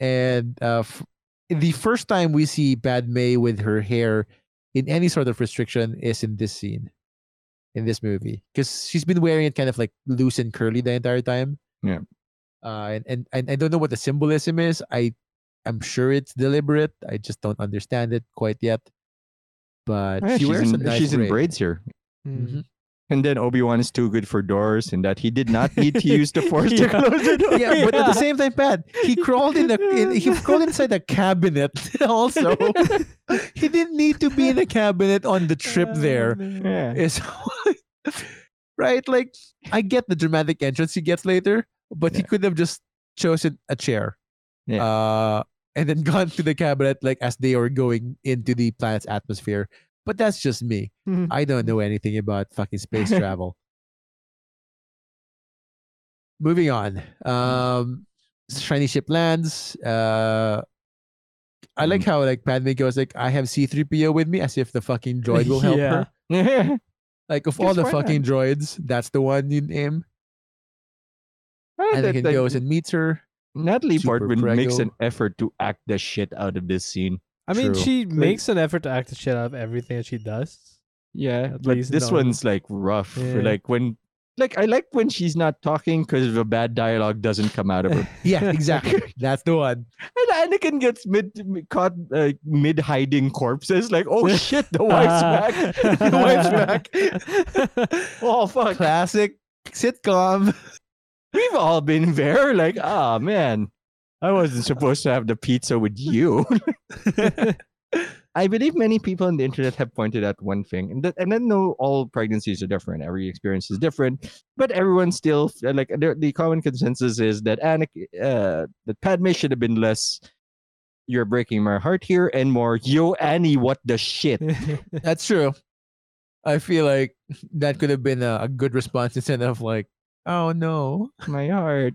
And uh, f- the first time we see Padme with her hair in any sort of restriction is in this scene, in this movie, because she's been wearing it kind of like loose and curly the entire time. Yeah. Uh, and, and and I don't know what the symbolism is. I I'm sure it's deliberate. I just don't understand it quite yet. But Yeah, she she's wears in, a nice she's in braids here. Mm. And then Obi Wan is too good for doors, and that he did not need to (laughs) use the Force to close the door. yeah, but at the same time, Pat, he (laughs) crawled in the in, he crawled inside a cabinet. (laughs) Also, he didn't need to be in a cabinet on the trip there. Yeah. Is right? Like, I get the dramatic entrance he gets later, but he could have just chosen a chair, Yeah. uh, and then gone to the cabinet like as they were going into the planet's atmosphere. But that's just me. Mhm. I don't know anything about fucking space (laughs) travel. Moving on. Um shiny ship lands. Uh I like how like Padme goes like I have C3PO with me as if the fucking droid will help (laughs) Yeah. her. (laughs) Like of all the why fucking droids, that's the one you name. Well, that- Anakin that- goes and meets her. Natalie Super Portman makes an effort to act the shit out of this scene. I mean, True. she makes an effort to act the shit out of everything that she does. Yeah, At but this on- one's like rough. Yeah. Like when, like I like when she's not talking because the bad dialogue doesn't come out of her. (laughs) Yeah, exactly. (laughs) that's the one. and Anakin gets mid caught uh, mid hiding corpses. Like, oh (laughs) shit, the wife's back. the wife's back. Oh fuck, Classic sitcom. we've all been there. Like, ah man, I wasn't supposed to have the pizza with you. (laughs) I believe many people on the internet have pointed out one thing, and that, and I know all pregnancies are different. Every experience is different, but everyone still uh, like the, the common consensus is that Anik, uh, that Padme should have been less. You're breaking my heart here, and more. Yo, Annie, what the shit? (laughs) That's true. I feel like that could have been a, a good response instead of like, oh no. my heart.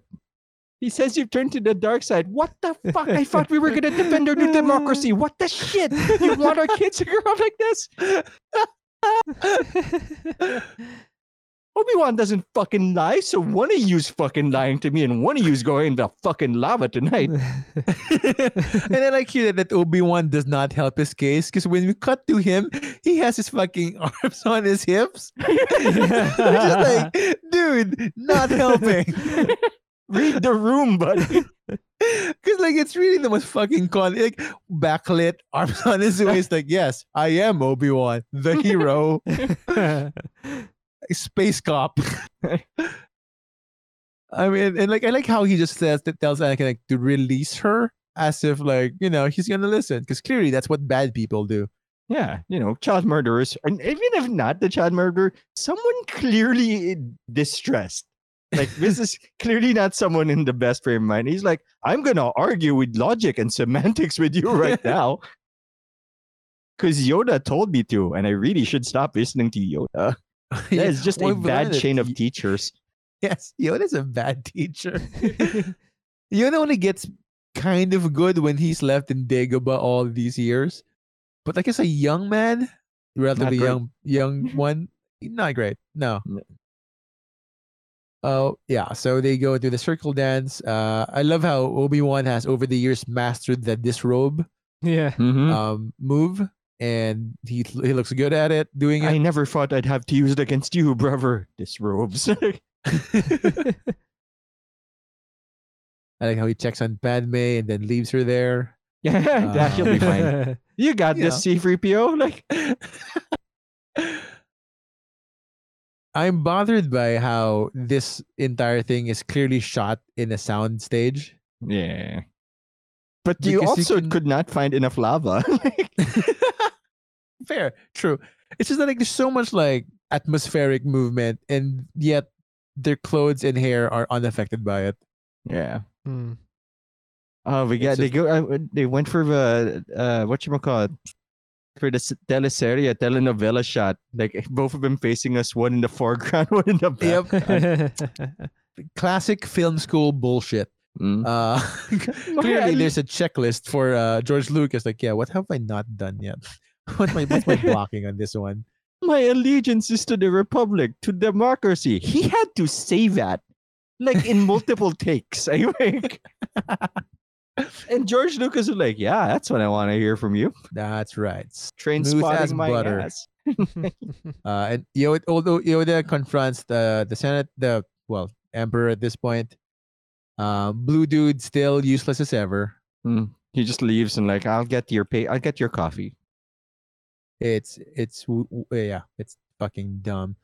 He says you've turned to the dark side. What the fuck? I thought we were gonna defend our new democracy. What the shit? You want our kids to grow up like this? (laughs) Obi-Wan doesn't fucking lie, so one of you's fucking lying to me and one of you's going in the fucking lava tonight. and then I like here that, that Obi-Wan does not help his case because when we cut to him, he has his fucking (laughs) arms on his hips. (laughs) Just like, dude, not helping. Read the room, buddy. (laughs) Because like it's really the most fucking con like backlit, arms on his waist, like, yes, I am Obi-Wan, the hero, (laughs) space cop. (laughs) I mean, and like I like how he just says that tells Anakin like to release her as if like, you know, he's gonna listen. Because clearly that's what bad people do. Yeah, you know, child murderers, and even if not the child murderer, someone clearly distressed. Like this is clearly not someone in the best frame of mind. He's like, I'm gonna argue with logic and semantics with you right (laughs) now. Cause Yoda told me to, and I really should stop listening to Yoda. (laughs) That is just Well, a bad chain of teachers. Yes, Yoda's a bad teacher. (laughs) Yoda only gets kind of good when he's left in Dagobah all these years. But like as a young man, relatively young young one, not great. No. No. Oh yeah, so they go to the circle dance. Uh, I love how Obi Wan has over the years mastered the disrobe yeah. Mhm. um, move, and he he looks good at it doing it. I never thought I'd have to use it against you, brother. Disrobes. (laughs) I like how he checks on Padme and then leaves her there. yeah, (laughs) that he'll be fine. You got (laughs) You this, C3PO. Like, I'm bothered by how this entire thing is clearly shot in a sound stage. yeah. But you Because you also can- could not find enough lava. (laughs) Fair, true. It's just that like there's so much like atmospheric movement, and yet their clothes and hair are unaffected by it. yeah. Hmm. Oh, we got they go. Uh, they went for the uh, what you call it for the s- teleserie telenovela shot. Like (laughs) both of them facing us, one in the foreground, (laughs) one in the back. (laughs) Classic film school bullshit. Mm. Uh, clearly, there's a checklist for uh, George Lucas. Like, yeah, what have I not done yet? what my what's my blocking on this one? My allegiance is to the republic, to democracy. He had to say that, like in multiple takes. I think. And George Lucas was like, "Yeah, that's what I want to hear from you." That's right. Train Smooth as spotting my butter. ass. (laughs) (laughs) Uh, and Yoda, although Yoda confronts the the Senate, the well Emperor at this point, uh, Blue Dude still useless as ever. He just leaves and like, "I'll get your pay. I'll get your coffee." It's it's w- w- yeah, it's fucking dumb.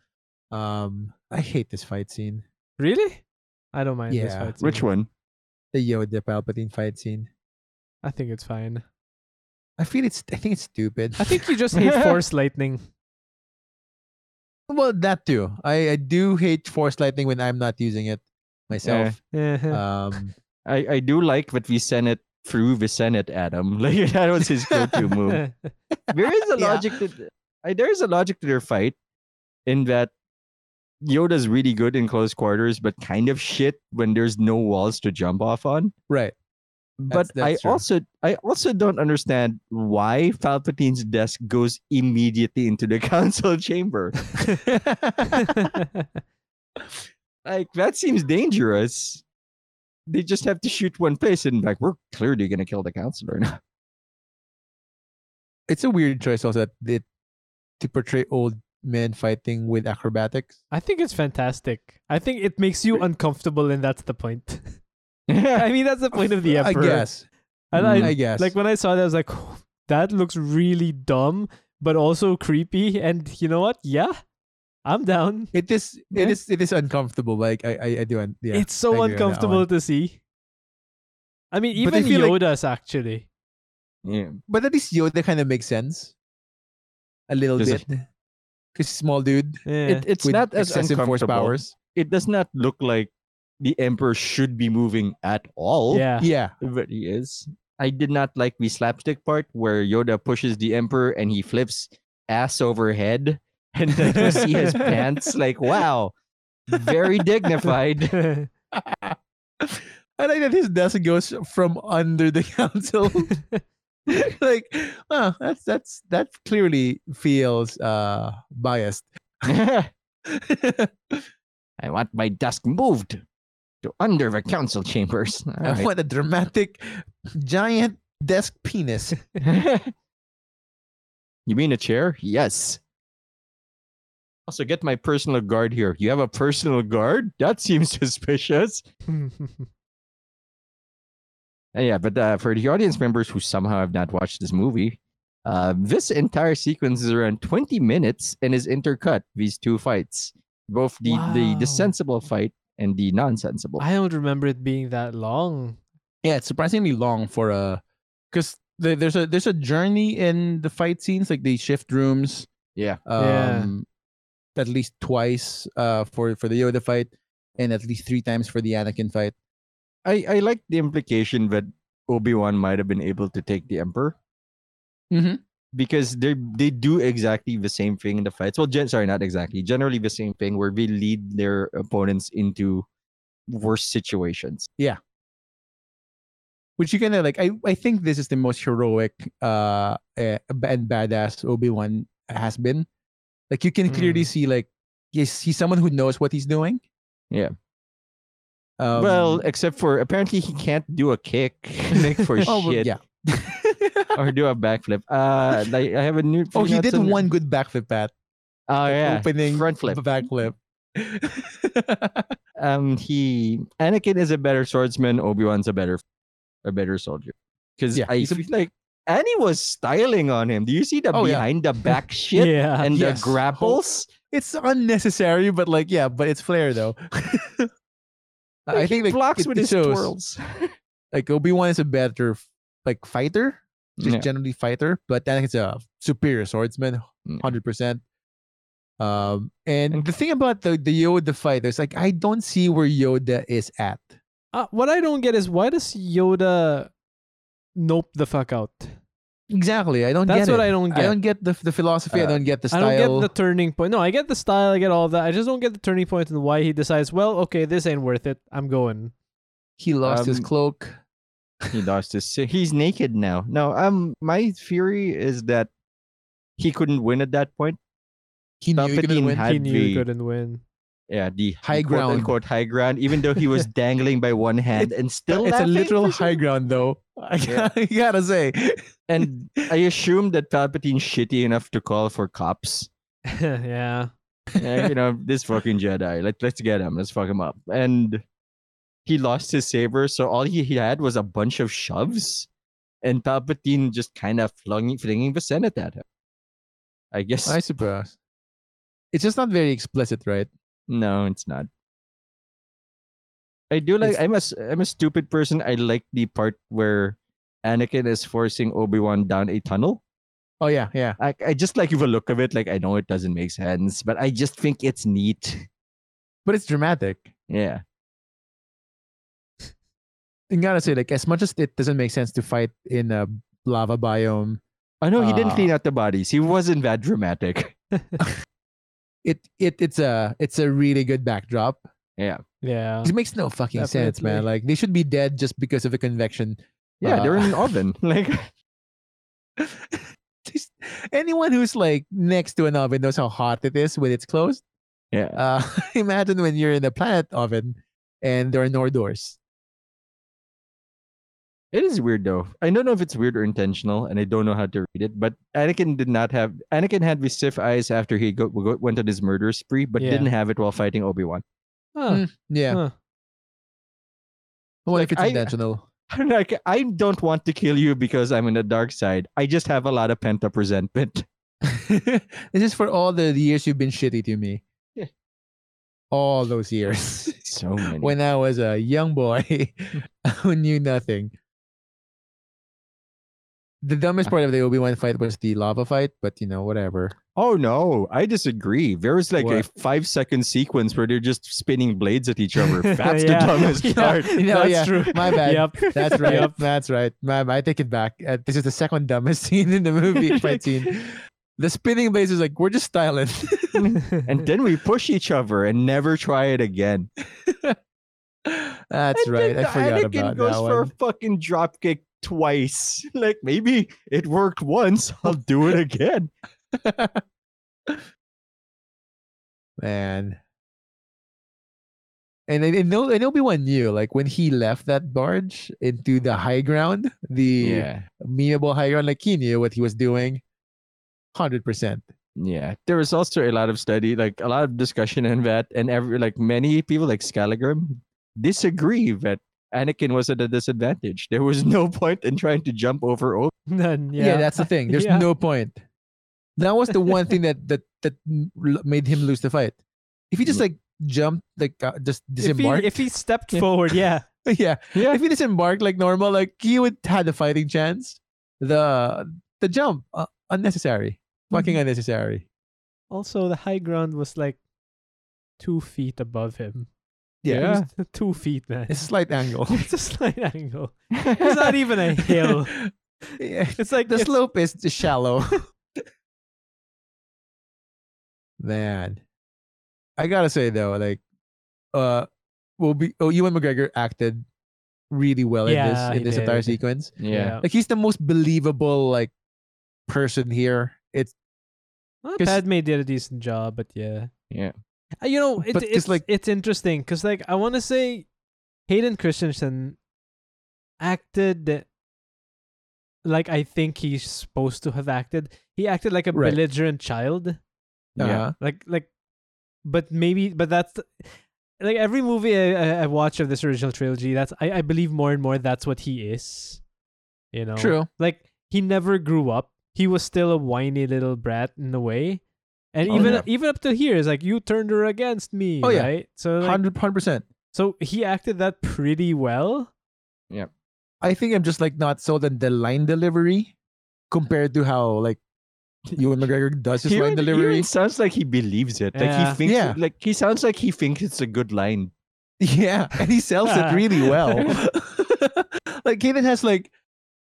Um, I hate this fight scene. really? I don't mind this Yeah. fight. Which scene. one? The Yoda Palpatine fight scene. I think it's fine. I feel it's. I think it's stupid. I think you just hate (laughs) Force lightning. well, that too. I I do hate Force lightning when I'm not using it myself. Yeah. (laughs) Um, I I do like what we sent it through the Senate, Adam. (laughs) Like that was his go-to move. there is a Yeah. logic to I, there is a logic to their fight in that Yoda's really good in close quarters, but kind of shit when there's no walls to jump off on. right. But That's- that's I true. also I also don't understand why Palpatine's desk goes immediately into the (laughs) council chamber. (laughs) Like that seems dangerous. They just have to shoot one place and like we're clearly gonna kill the counselor now. it's a weird choice also that they, to portray old men fighting with acrobatics. I think it's fantastic. I think it makes you uncomfortable, and that's the point. (laughs) I mean, that's the point of the I guess. And Mm, I, I guess. like when I saw that, I was like, that looks really dumb, but also creepy. And you know what? Yeah, I'm down. it is. Yeah. It is. It is uncomfortable. Like I. I, I do. un- Yeah. it's so agree on uncomfortable to see. I mean, But I even feel like- Yoda's actually. yeah. But at least Yoda kind of makes sense. A little Does bit. it? Because small dude Yeah. It, it's with not as excessive force powers. It does not look like the emperor should be moving at all. yeah. Yeah. but he is. I did not like the slapstick part where Yoda pushes the emperor and he flips ass over head, (laughs) and then you see his (laughs) pants. Like, wow, very dignified. (laughs) I like that his desk goes from under the council. (laughs) like, oh, that's that's that clearly feels uh biased. (laughs) (laughs) I want my desk moved to under the council chambers. Right. want a dramatic, giant desk penis. you mean a chair? Yes. Also, get my personal guard here. You have a personal guard? That seems suspicious. Uh, yeah, but uh, for the audience members who somehow have not watched this movie, uh, this entire sequence is around 20 minutes and is intercut, these two fights. Both the, the, Wow. the sensible fight and the nonsensible. I don't remember it being that long. Yeah, it's surprisingly long for a because the, there's a there's a journey in the fight scenes. Like they shift rooms. Yeah. Yeah. Um, at least twice uh for for the Yoda fight, and at least three times for the Anakin fight. I, I like the implication that Obi-Wan might have been able to take the Emperor Mm-hmm. because they they do exactly the same thing in the fights. Well, gen- sorry, not exactly. Generally the same thing where they lead their opponents into worse situations. Yeah. Which you kind of like. I I think this is the most heroic uh eh, and badass Obi Wan has been. Like you can clearly Mm. see like he's he's someone who knows what he's doing. Yeah. Um, well, except for apparently he can't do a kick like (laughs) (laughs) for oh, shit yeah. (laughs) or do a backflip. Uh, like I have a new. oh, he did on- one good backflip pat. Oh yeah, opening front flip. backflip. um he Anakin is a better swordsman, Obi-Wan's a better a better soldier. Because Yeah, I feel like Annie was styling on him. Do you see the Oh, yeah. behind the back shit Yeah. and Yes. the grapples? it's unnecessary, but like yeah, but it's flair though. I think like, blocks it- with it his shows, twirls. (laughs) Like Obi Wan is a better like fighter, just Yeah. generally fighter, but Anakin's a superior swordsman, Yeah. hundred percent. Um, and the thing about the the Yoda fight is like I don't see where Yoda is at. Uh, what I don't get is why does Yoda nope the fuck out? Exactly, I don't That's get what it. I don't get. I don't get the the philosophy. I Uh, don't get the I don't get the turning point. No, I get the style. I get all that. I just don't get the turning point and why he decides. Well, okay, this ain't worth it. I'm going. he lost his Um, cloak. he lost his he's naked now. No, um my theory is that he couldn't win at that point. He knew he couldn't win. he knew the he couldn't win. Yeah the High quote ground. unquote high ground, even though he was (laughs) dangling by one hand and still it's a literal high ground, though. I Yeah. (laughs) gotta, say. And (laughs) I assume that Palpatine's shitty enough to call for cops. yeah. Yeah, you know, this fucking Jedi. Let, let's get him. Let's fuck him up. And he lost his saber, so all he, he had was a bunch of shoves. And Palpatine just kind of flung, flinging the Senate at him. I guess. I suppose. It's just not very explicit, right? No, it's not. I do like. It's- I'm a I'm a stupid person. I like the part where Anakin is forcing Obi Wan down a tunnel. Oh yeah, yeah. I I just like the look of it. Like I know it doesn't make sense, but I just think it's neat. But it's dramatic. Yeah. You gotta say, like, as much as it doesn't make sense to fight in a lava biome, I know he didn't Uh, clean out the bodies. He wasn't that dramatic. (laughs) (laughs) it it it's a it's a really good backdrop. Yeah. Yeah. It makes no fucking sense, man. Like they should be dead just because of a convection. Yeah, they're in an Uh, oven. (laughs) Like (laughs) Just- anyone who's like next to an oven knows how hot it is when it's closed. yeah. Uh, (laughs) imagine when you're in a planet oven and there are no doors. It is weird though. I don't know if it's weird or intentional, and I don't know how to read it. But Anakin did not have Anakin had the stiff eyes after he go, go, went on his murder spree, but Yeah. didn't have it while fighting Obi Wan. Huh. Mm, Yeah. Huh. Well, like, if it's I- intentional. (laughs) like I don't want to kill you because I'm in the dark side. I just have a lot of pent up resentment. (laughs) this is for all the years you've been shitty to me. Yeah. All those years. (laughs) So many. when I was a young boy who knew nothing. The dumbest part of the Obi Wan fight was the lava fight, but you know, whatever. oh no, I disagree. There was like a five second sequence where they're just spinning blades at each other. (laughs) That's Yeah. the dumbest (laughs) Yeah. part. You know, That's yeah, true. my bad. Yep. That's (laughs) right. Yep. That's right. My, I take it back. Uh, this is the second dumbest scene in the movie fight scene. The spinning blades is like we're just styling. And then we push each other and never try it again. That's And right. I forgot Anakin about goes that for a fucking drop kick twice. (laughs) Like maybe it worked once. (laughs) I'll do it again. (laughs) Man. And I, I know and Obi Wan knew, like when he left that barge into the high ground, the yeah. memeable high ground, like he knew what he was doing. Hundred percent. Yeah, there was also a lot of study, like a lot of discussion in that, and every like many people, like Scaligram, disagree that Anakin was at a disadvantage. There was no (laughs) point in trying to jump over. Obi. None, Yeah. yeah. that's the thing. There's Yeah. no point. That was the one thing that (laughs) that that made him lose the fight. If he just like jumped, like uh, just if he, disembarked, if he stepped Yeah. forward, yeah. (laughs) yeah, Yeah. if he disembarked like normal, like he would had a fighting chance. The the jump uh, unnecessary, fucking Mhm. unnecessary. Also, the high ground was like two feet above him. It Yeah, two feet, man. it's a slight angle. (laughs) It's a slight angle. (laughs) It's not even a hill. yeah, It's like the it's- slope is shallow. (laughs) Man, I gotta say though, like, uh, will be oh, Ewan McGregor acted really well in this in this entire sequence. yeah. Like he's the most believable like person here. It's Well, 'Cause- Padme did a decent job, but yeah. Yeah. Uh, You know, it, it's like- it's interesting because like I want to say, Hayden Christensen acted like I think he's supposed to have acted. He acted like a Right. belligerent child, Yeah. uh, like like, but maybe, but that's like every movie I, I, I watch of this original trilogy. That's I, I believe more and more that's what he is. You know, true. like he never grew up. He was still a whiny little brat in a way. And Oh, even yeah. even up to here is like you turned her against me, Oh, yeah. right? So like, Hundred percent. so he acted that pretty well. Yeah, I think I'm just like not sold on the line delivery compared to how like Ewan (laughs) McGregor does his line Ewan- delivery. Ewan sounds like he believes it. Like Yeah. he thinks, Yeah. like he sounds like he thinks it's a good line. Yeah, (laughs) and he sells it really (laughs) well. like Hayden has like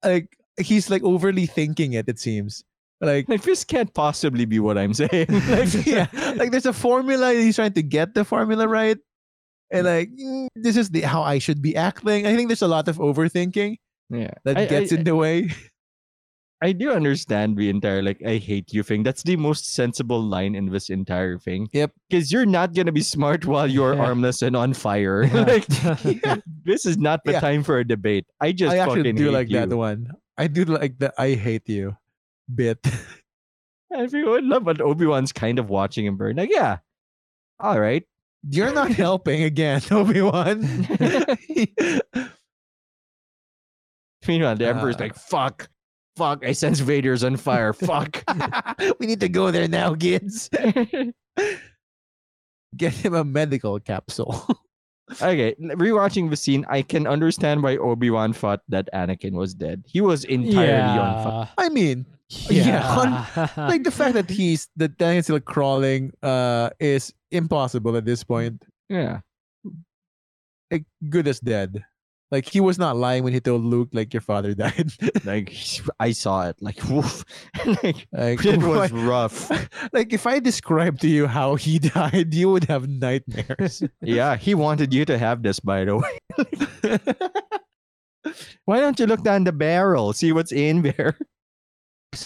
like he's like overly thinking it, it seems. Like Like this can't possibly be what I'm saying. (laughs) like yeah, like there's a formula he's trying to get the formula right. And like mm, this is the how I should be acting. I think there's a lot of overthinking yeah. that I- gets I- in the way. I do understand the entire like I hate you thing. That's the most sensible line in this entire thing. Yep. Because you're not gonna be smart while you're Yeah. armless and on fire. Yeah. (laughs) like (laughs) Yeah. this is not the time for a debate. I just I actually do hate like you. that one. I do like the I hate you bit. (laughs) Everyone love but Obi-Wan's kind of watching him burn. Like, yeah. All right. You're not (laughs) helping again, (laughs) Obi Wan. Meanwhile, the Emperor's Uh. like, fuck. Fuck. I sense Vader's on fire. Fuck. we need to go there now, kids. Get him a medical capsule. Okay, rewatching the scene, I can understand why Obi Wan thought that Anakin was dead. He was entirely on fire. I mean, Yeah. like the fact that (laughs) he's that Daniel's still crawling uh is impossible at this point. Yeah, Like good as dead. Like he was not lying when he told Luke like your father (laughs) died. like I saw it. Like, woof. (laughs) like like it was rough. like if I described to you how he died, you would have nightmares. Yeah, he wanted you to have this, by the way. Why don't you look down the barrel, see what's in there?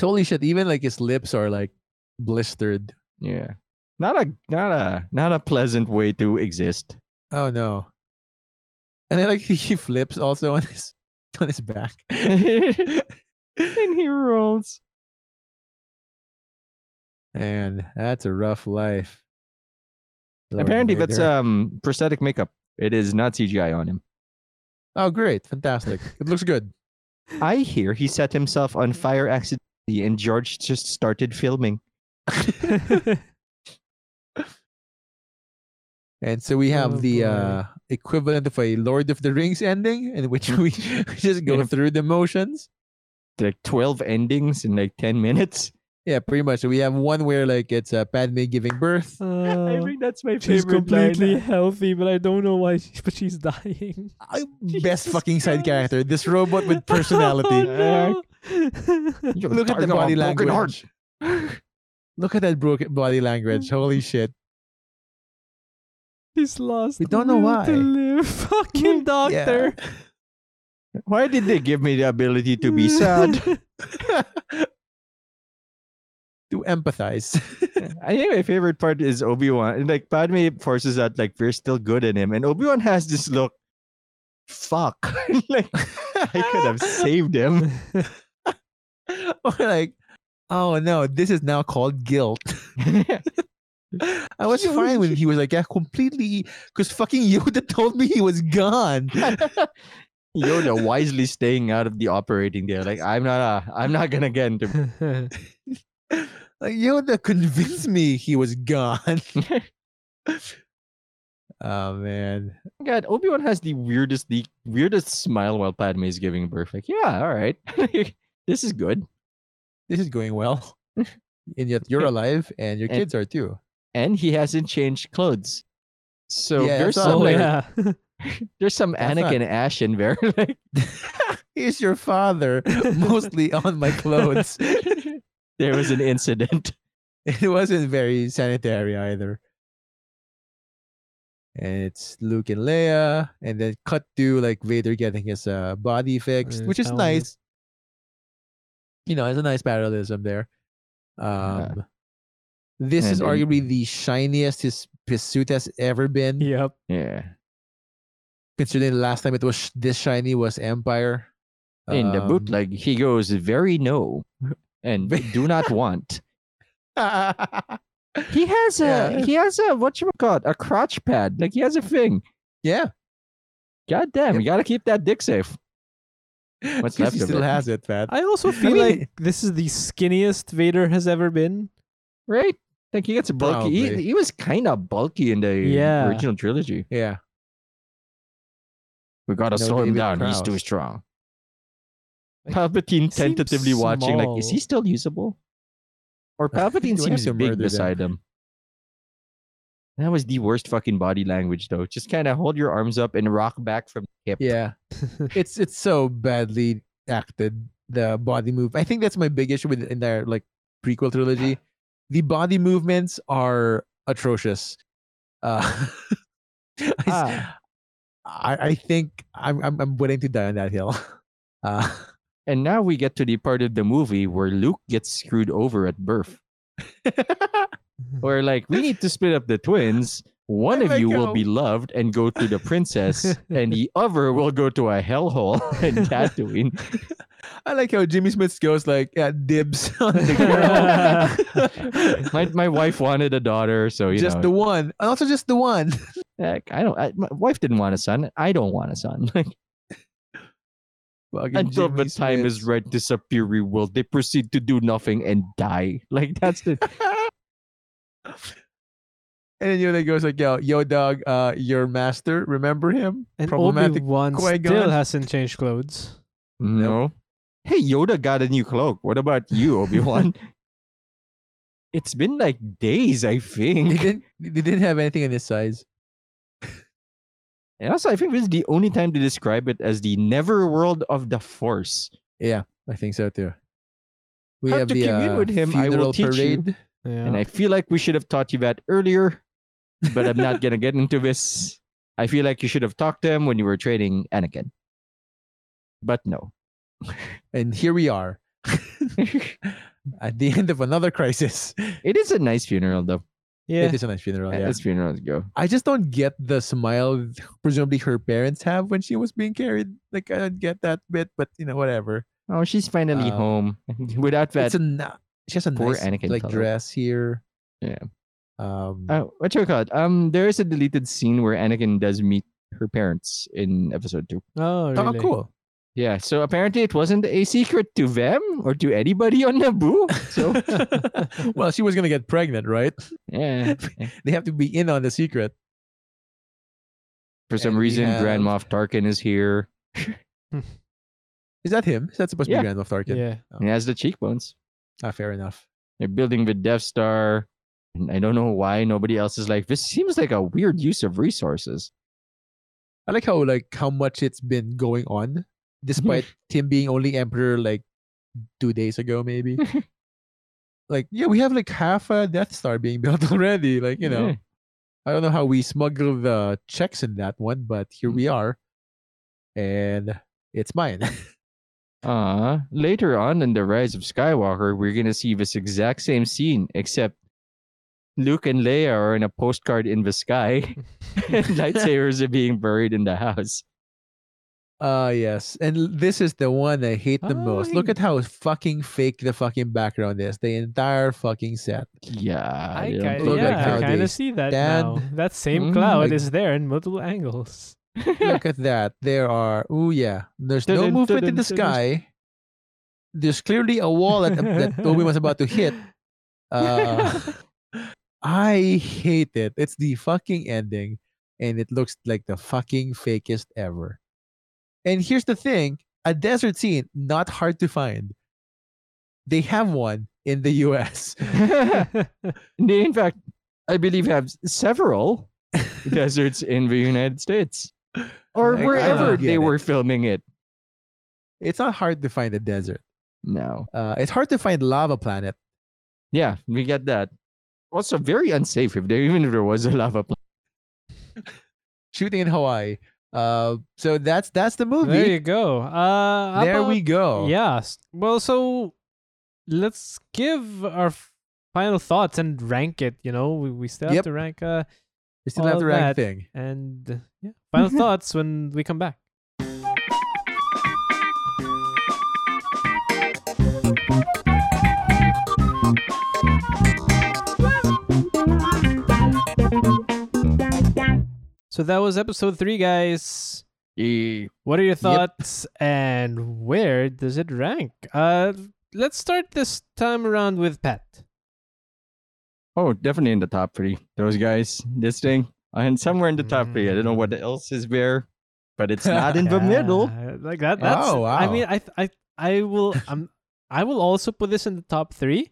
Holy shit! Even like his lips are like blistered. Yeah, not a not a not a pleasant way to exist. Oh no! And then like (laughs) he flips also on his on his back. (laughs) and he rolls. And that's a rough life. Lord Apparently, that's um prosthetic makeup. It is not CGI on him. oh great, fantastic! It looks good. I hear he set himself on fire accidentally, and George just started filming. (laughs) And so we have Oh, the uh, equivalent of a Lord of the Rings ending, in which we (laughs) (laughs) just go Yeah. through the motions. Like twelve endings in like ten minutes. Yeah, pretty much. So we have one where like it's uh, Padme giving birth. I Uh, think that's my she's favorite completely line. healthy, but I don't know why. She, but she's dying. I- Best fucking side character. This robot with personality. Oh, no. Look at the body language. (laughs) Look at that broken body language. Holy (laughs) shit. He's lost. We don't know why. live. (laughs) Fucking doctor. Why did they give me the ability to be sad? to empathize. I think my favorite part is Obi Wan. Like Padme forces out like we're still good in him, and Obi Wan has this look. Fuck! like I could have saved him. (laughs) or like, oh no, this is now called guilt. (laughs) I was (laughs) fine when he was like, yeah, completely, because fucking Yoda told me he was gone. Yoda wisely staying out of the operating there. Like I'm not. Uh, I'm not gonna get into. like Yoda convinced me he was gone. oh man, God, Obi Wan has the weirdest, the weirdest smile while Padme is giving birth. Like, yeah, all right, this is good. This is going well, (laughs) and yet you're (laughs) alive and your And- kids are too. And he hasn't changed clothes. So Yeah, there's some like, yeah. (laughs) there's some That's not- Anakin Ash in there. like, Here's your father, mostly on my clothes. there was an incident. It wasn't very sanitary either. And it's Luke and Leia, and then cut to like Vader getting his uh, body fixed, which is nice. You know, it's a nice parallelism there. Um, this is And then- arguably the shiniest his, his suit has ever been. Yep. Yeah. Considering the last time it was sh- this shiny was Empire. In the Um, bootleg, he goes very no (laughs) and do not want. (laughs) He has a Yeah. he has a what you call it a crotch pad. Like he has a thing. yeah, God damn, Yep. you gotta keep that dick safe. What's 'cause left he of still it. has it, Pat. I also feel mean- like this is the skinniest Vader has ever been. Right? Like he gets bulky. He, he was kind of bulky in the Yeah. original trilogy. Yeah. We gotta No slow him David down. He's too strong. Like, Palpatine tentatively watching, like, is he still usable? Or Do Palpatine seems to big murder them? beside him. That was the worst fucking body language, though. Just kind of hold your arms up and rock back from the hip. Yeah. (laughs) it's it's so badly acted the body move i think that's my big issue with in their like prequel trilogy (sighs) the body movements are atrocious uh (laughs) Ah. I I think I'm, I'm i'm willing to die on that hill (laughs) uh And now we get to the part of the movie where Luke gets screwed over at birth. Mm-hmm. Where like we need to split up the twins. One of you will be loved and go to the princess, and the (laughs) other will go to a hellhole (laughs) and Tatooine. I like how Jimmy Smits goes like, yeah, dibs (laughs) on the girl. my my wife wanted a daughter, so you just know. the one. And also just the one. heck, I don't. I, my wife didn't want a son. I don't want a son. Until the Jimmy time is right to superior will, they proceed to do nothing and die. Like that's the And then Yoda goes like, yo, yo, dog, uh, your master, remember him? and Obi Problematic Wan still hasn't changed clothes. no. Hey, Yoda got a new cloak. What about you, Obi Wan? (laughs) it's been like days, I They think. didn't, they didn't have anything in this size. And also, I think this is the only time to describe it as the never world of the Force. Yeah, I think so too. We How have to the commune uh, with him, I will funeral teach you. Parade. Yeah. And I feel like we should have taught you that earlier, but I'm not gonna get into this. I feel like you should have talked to him when you were training Anakin. But no. (laughs) And here we are (laughs) at the end of another crisis. It is a nice funeral though. yeah. It is a nice funeral. Yeah. As funerals go. I just don't get the smile presumably her parents have when she was being carried. Like I don't get that bit, but you know, whatever. Oh, she's finally Um, home (laughs) without that. it's a na- she has a poor nice Anakin like fellow. dress here. Yeah. Um Uh, what you call it? Um, there is a deleted scene where Anakin does meet her parents in episode two. oh, oh, really? cool. Yeah, so apparently it wasn't a secret to them or to anybody on Naboo. So (laughs) well, she was gonna get pregnant, right? (laughs) yeah, (laughs) They have to be in on the secret. for some And we reason, Grand have- Moff Tarkin is here. Is that him? Is that supposed to Yeah. be Grand Moff Tarkin? Yeah. He has the cheekbones. Ah, fair enough. They're building the Death Star. And I don't know why nobody else is like, this seems like a weird use of resources. I like how like how much it's been going on, despite (laughs) him being only emperor like two days ago, maybe. (laughs) like, yeah, we have like half a Death Star being (laughs) built already. Like, you know, Yeah. I don't know how we smuggle the checks in that one, but here we are, and it's mine. Uh, later on in The Rise of Skywalker, we're going to see this exact same scene, except Luke and Leia are in a postcard in the sky, (laughs) (laughs) and lightsabers are being buried in the house. Ah, yes, and this is the one I hate the most. Look I- at how fucking fake the fucking background is. The entire fucking set. Yeah. I, don't ki- look think like I kind of see that stand. now. That same Mm, cloud like- is there in multiple angles. Look (laughs) at that. There are. Oh yeah. There's no movement in the sky. There's clearly a wall that that Obi was about to hit. Uh, (laughs) I hate it. It's the fucking ending, and it looks like the fucking fakest ever. And here's the thing: a desert scene not hard to find. They have one in the U.S. (laughs) In fact, I believe have several deserts in the United States or Like, wherever they get it. were filming it. It's not hard to find a desert. No. Uh, it's hard to find lava planet. Yeah, we get that. Also, very unsafe if there even if there was a lava planet. (laughs) Shooting in Hawaii. Uh, so that's that's the movie. there you go. Uh, how there we go. Yes. Well, so let's give our final thoughts and rank it. You know, we, we still have Yep. to rank. Uh, We still have to rank that. thing. and uh, yeah, final thoughts when we come back. So that was episode three, guys. Yeah. What are your thoughts and where does it rank? Uh, let's start this time around with Pat. Oh, definitely in the top three. Those guys, this thing, and somewhere in the top three. I don't know what else is there, but it's not (laughs) in the middle. Like that. That's. Oh, I mean, I, I, I will. (laughs) I'm. I will also put this in the top three.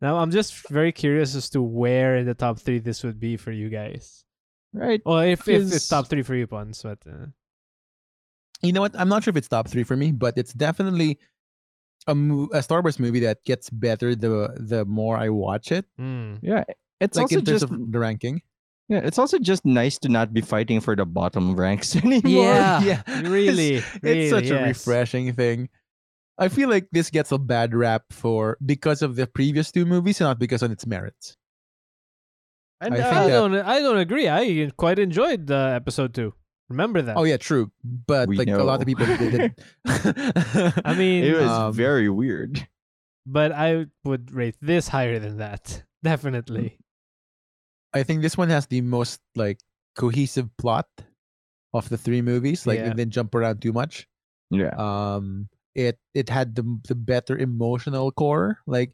Now, I'm just very curious as to where in the top three this would be for you guys. Right. Well, if, if it's top three for you, Pons, but uh, You know what? I'm not sure if it's top three for me, but it's definitely a, mo- a Star Wars movie that gets better the the more I watch it. mm, Yeah. It's like also in terms just of the ranking. Yeah, it's also just nice to not be fighting for the bottom ranks (laughs) anymore. Yeah, yeah, really, it's, really, it's such a refreshing thing. I feel like this gets a bad rap for because of the previous two movies, and not because of its merits. And, I uh, think I don't. I don't agree. I quite enjoyed uh, episode two. Remember that? Oh yeah, true. But We like a lot of people (laughs) didn't. (laughs) I mean, it was Um, very weird. but I would rate this higher than that. Definitely. I think this one has the most like cohesive plot of the three movies. Like Yeah. it didn't jump around too much. Yeah. Um, it it had the the better emotional core. Like,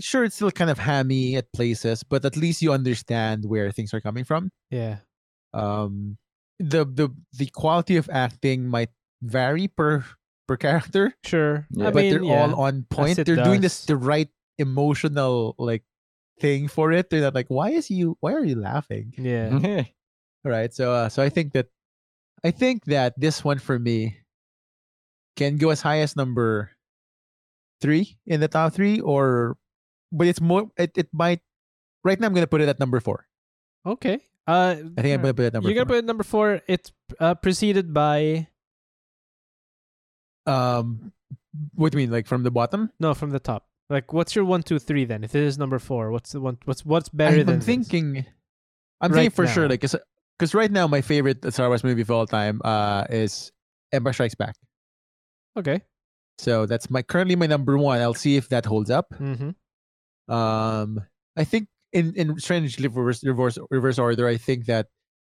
sure, it's still kind of hammy at places, but at least you understand where things are coming from. Yeah. Um, the the the quality of acting might vary per per (laughs) character, Sure. Yeah. I but mean, they're yeah. all on point. They're doing this the right emotional like thing for it. They're not like, why is you why are you laughing? Yeah. Right. So uh, so I think that I think that this one for me can go as high as number three in the top three, or but it's more it, it might right now I'm gonna put it at number four. Okay. Uh, I think I'm gonna put it at number you're gonna four. put it number four. It's uh, preceded by um what do you mean, like from the bottom? no from the top. Like, what's your one, two, three? Then, if it is number four, what's the one? What's what's better I'm, than I'm this? thinking I'm Right thinking for sure, like because right now my favorite Star Wars movie of all time uh is Empire Strikes Back. Okay. So that's my currently my number one. I'll see if that holds up. Mm-hmm. Um, I think in in strange reverse reverse reverse order, I think that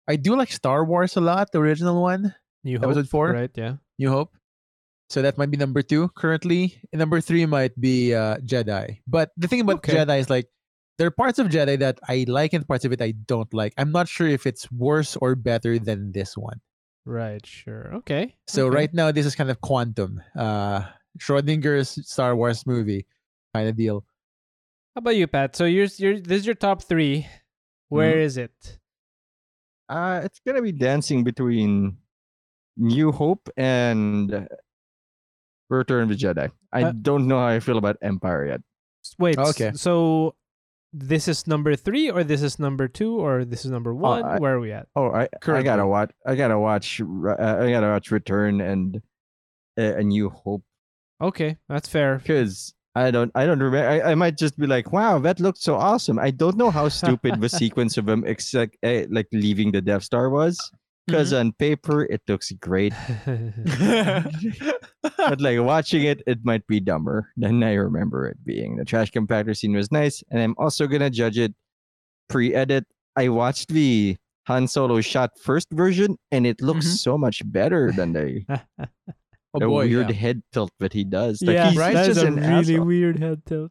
I do like Star Wars a lot, the original one, New Hope. episode four, Right. Yeah. New Hope. So that might be number two currently. And number three might be uh, Jedi. But the thing about Okay. Jedi is like there are parts of Jedi that I like and parts of it I don't like. I'm not sure if it's worse or better than this one. Right. Sure. Okay. So okay. right now this is kind of quantum, uh, Schrodinger's Star Wars movie kind of deal. How about you, Pat? So yours, your this is your top three. Where is it? Uh, it's gonna be dancing between New Hope and uh, Return of the Jedi. I Uh, don't know how I feel about Empire yet. Wait. Okay. So this is number three, or this is number two, or this is number one? I- Where are we at? Oh, I I gotta watch. I gotta watch. Uh, I gotta watch Return and uh, A New Hope Okay, that's fair. because I don't. I don't remember. I, I might just be like, "Wow, that looked so awesome." I don't know how (laughs) stupid the sequence of them, except uh, like leaving the Death Star was. Because on paper it looks great, (laughs) but like watching it, it might be dumber than I remember it being. The trash compactor scene was nice, and I'm also gonna judge it pre-edit. I watched the Han Solo shot first version, and it looks Mhm. so much better than the, (laughs) Oh the boy, weird yeah. head tilt that he does. Like yeah, he's, right? he's that is just a an really asshole. weird head tilt.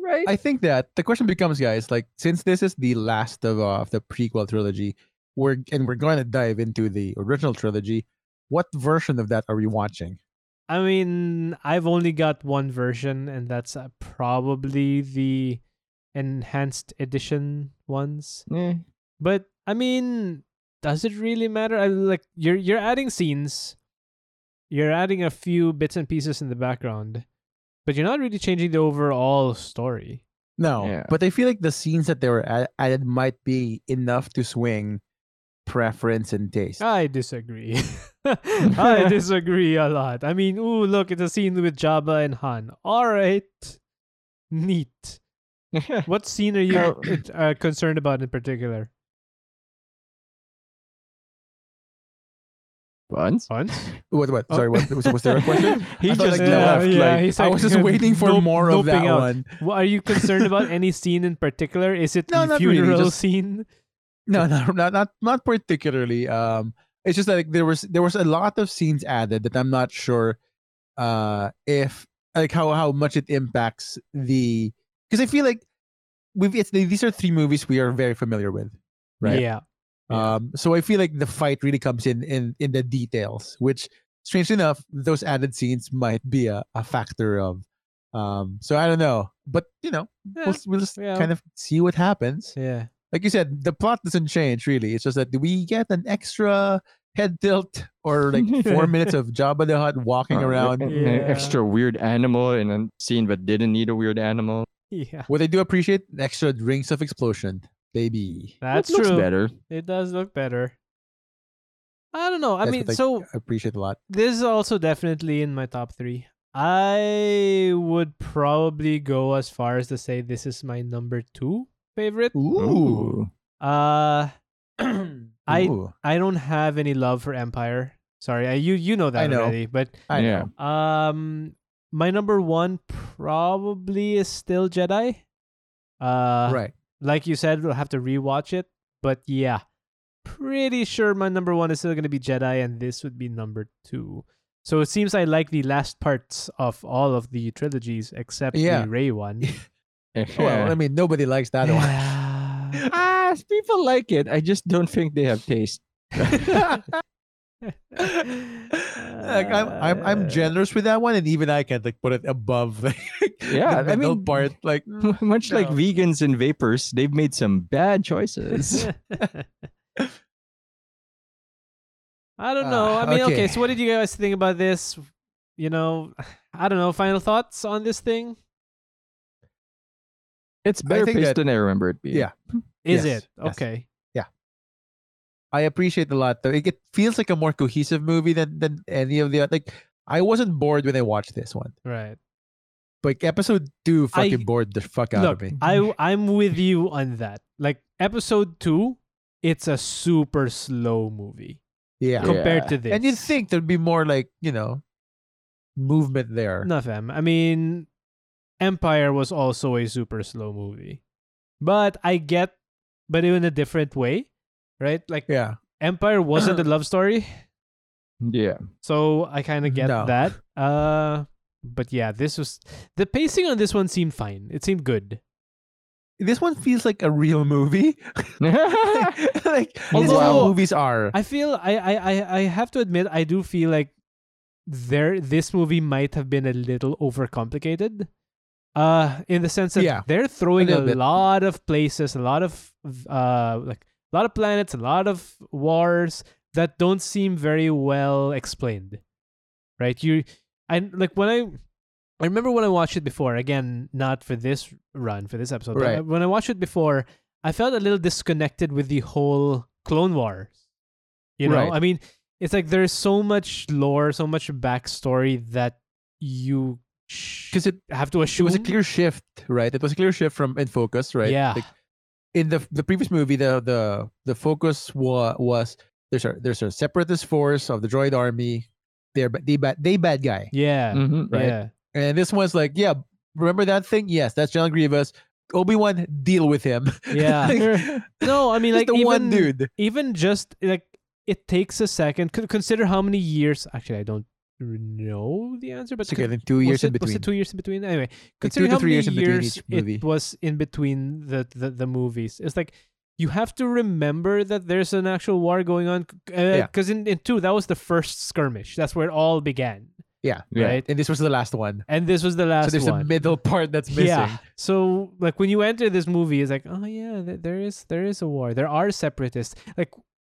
right? I think that the question becomes, guys, like since this is the last of, uh, of the prequel trilogy, we're and we're going to dive into the original trilogy. What version of that are we watching? I mean, I've only got one version, and that's uh, probably the enhanced edition ones. Eh, But I mean, does it really matter? I like you're you're adding scenes, you're adding a few bits and pieces in the background, but you're not really changing the overall story. No, Yeah. but I feel like the scenes that they were add- added might be enough to swing preference and taste. I disagree. (laughs) I (laughs) disagree a lot. I mean, ooh, look, it's a scene with Jabba and Han. All right, neat. (laughs) What scene are you (coughs) uh, concerned about in particular? Once? Once? What? What? Oh. Sorry, what was, was there a question? He I just like, Yeah, left. yeah, like, he's I was just waiting for nope- more of that out. one. Well, are you concerned about any scene in particular? Is it No, the not really, funeral just- scene? No, (laughs) no, not not not particularly. Um, it's just like there was there was a lot of scenes added that I'm not sure, uh, if like how how much it impacts the because I feel like we've it's these are three movies we are very familiar with, right? Yeah. Um, so I feel like the fight really comes in in in the details, which strangely enough, those added scenes might be a, a factor of. Um, so I don't know, but you know, Yeah, we'll, we'll just yeah. kind of see what happens yeah. Like you said, the plot doesn't change really. It's just that do we get an extra head tilt or like four (laughs) minutes of Jabba the Hutt walking uh, around? an- Yeah. an extra weird animal in a scene that didn't need a weird animal. Yeah. What I do appreciate extra rings of explosion, baby. That's it looks true. better. It does look better. I don't know. I That's mean, what I so appreciate a lot. this is also definitely in my top three. I would probably go as far as to say this is my number two favorite. Ooh. Uh, (clears throat) I Ooh. I don't have any love for Empire. Sorry, I, you you know that I know. already. But I know. um, my number one probably is still Jedi. Uh, right. like you said, we'll have to rewatch it. But yeah, pretty sure my number one is still gonna be Jedi, and this would be number two. So it seems I like the last parts of all of the trilogies except Yeah. the Rey one. (laughs) (laughs) Well, I mean, nobody likes that one. Yeah. (laughs) ah, people like it. I just don't think they have taste. (laughs) like I'm, I'm, I'm generous with that one, and even I can't like put it above. Like, Yeah, the I mean- part. Like, Much like no. vegans and vapors, they've made some bad choices. I don't know. Ah, I mean, okay. okay. So, what did you guys think about this? You know, I don't know. Final thoughts on this thing? It's better paced that- than I remember it being. Yeah. Is Yes, it yes. okay? Yeah. I appreciate a lot though. It, it feels like a more cohesive movie than than any of the other like. I wasn't bored when I watched this one. Right. Like episode two, I- fucking bored the fuck out Look, of me. I I'm with you on that. Like episode two, it's a super slow movie yeah. compared Yeah. to this. And you'd think there'd be more like you know, movement there. No, fam. I mean, Empire was also a super slow movie, but I get, but in a different way, right? Like Yeah. Empire wasn't a (clears throat) love story, Yeah. so I kind of get No. that. Uh, but yeah, this was the pacing on this one seemed fine. It seemed good. This one feels like a real movie. (laughs) like this is how Although- movies are. I feel I I I, I have to admit I do feel like there this movie might have been a little overcomplicated. Uh in the sense that Yeah, they're throwing a, bit. lot of places, a lot of uh like a lot of planets, a lot of wars that don't seem very well explained. Right? You I like when I I remember when I watched it before, again, not for this run, for this episode, but when I watched it before, I felt a little disconnected with the whole Clone Wars. You know, Right. I mean, it's like there's so much lore, so much backstory that you Because it, have to assume it was a clear shift, right? It was a clear shift from in focus, right? Yeah. Like, in the the previous movie, the the the focus wa- was there's a there's a separatist force of the droid army. They're ba- they bad they bad guy, yeah, Mhm. right? yeah, and this one's like, yeah, remember that thing? Yes, that's General Grievous. Obi Wan, deal with him. yeah. (laughs) Like, (laughs) no, I mean, like the even one dude. even just like it takes a second. Consider how many years. Actually, I don't know the answer, but It's okay, then two was years it, in between. Was it two years in between? Anyway, Like consider two to how three many years in between years each movie. it was in between the, the the movies. It's like you have to remember that there's an actual war going on. Uh, yeah. Because in, in two, that was the first skirmish. That's where it all began, yeah. Yeah. right? And this was the last one. And this was the last so there's one. a middle part that's missing. Yeah. So like when you enter this movie, it's like, oh yeah, there is there is a war. There are separatists. Like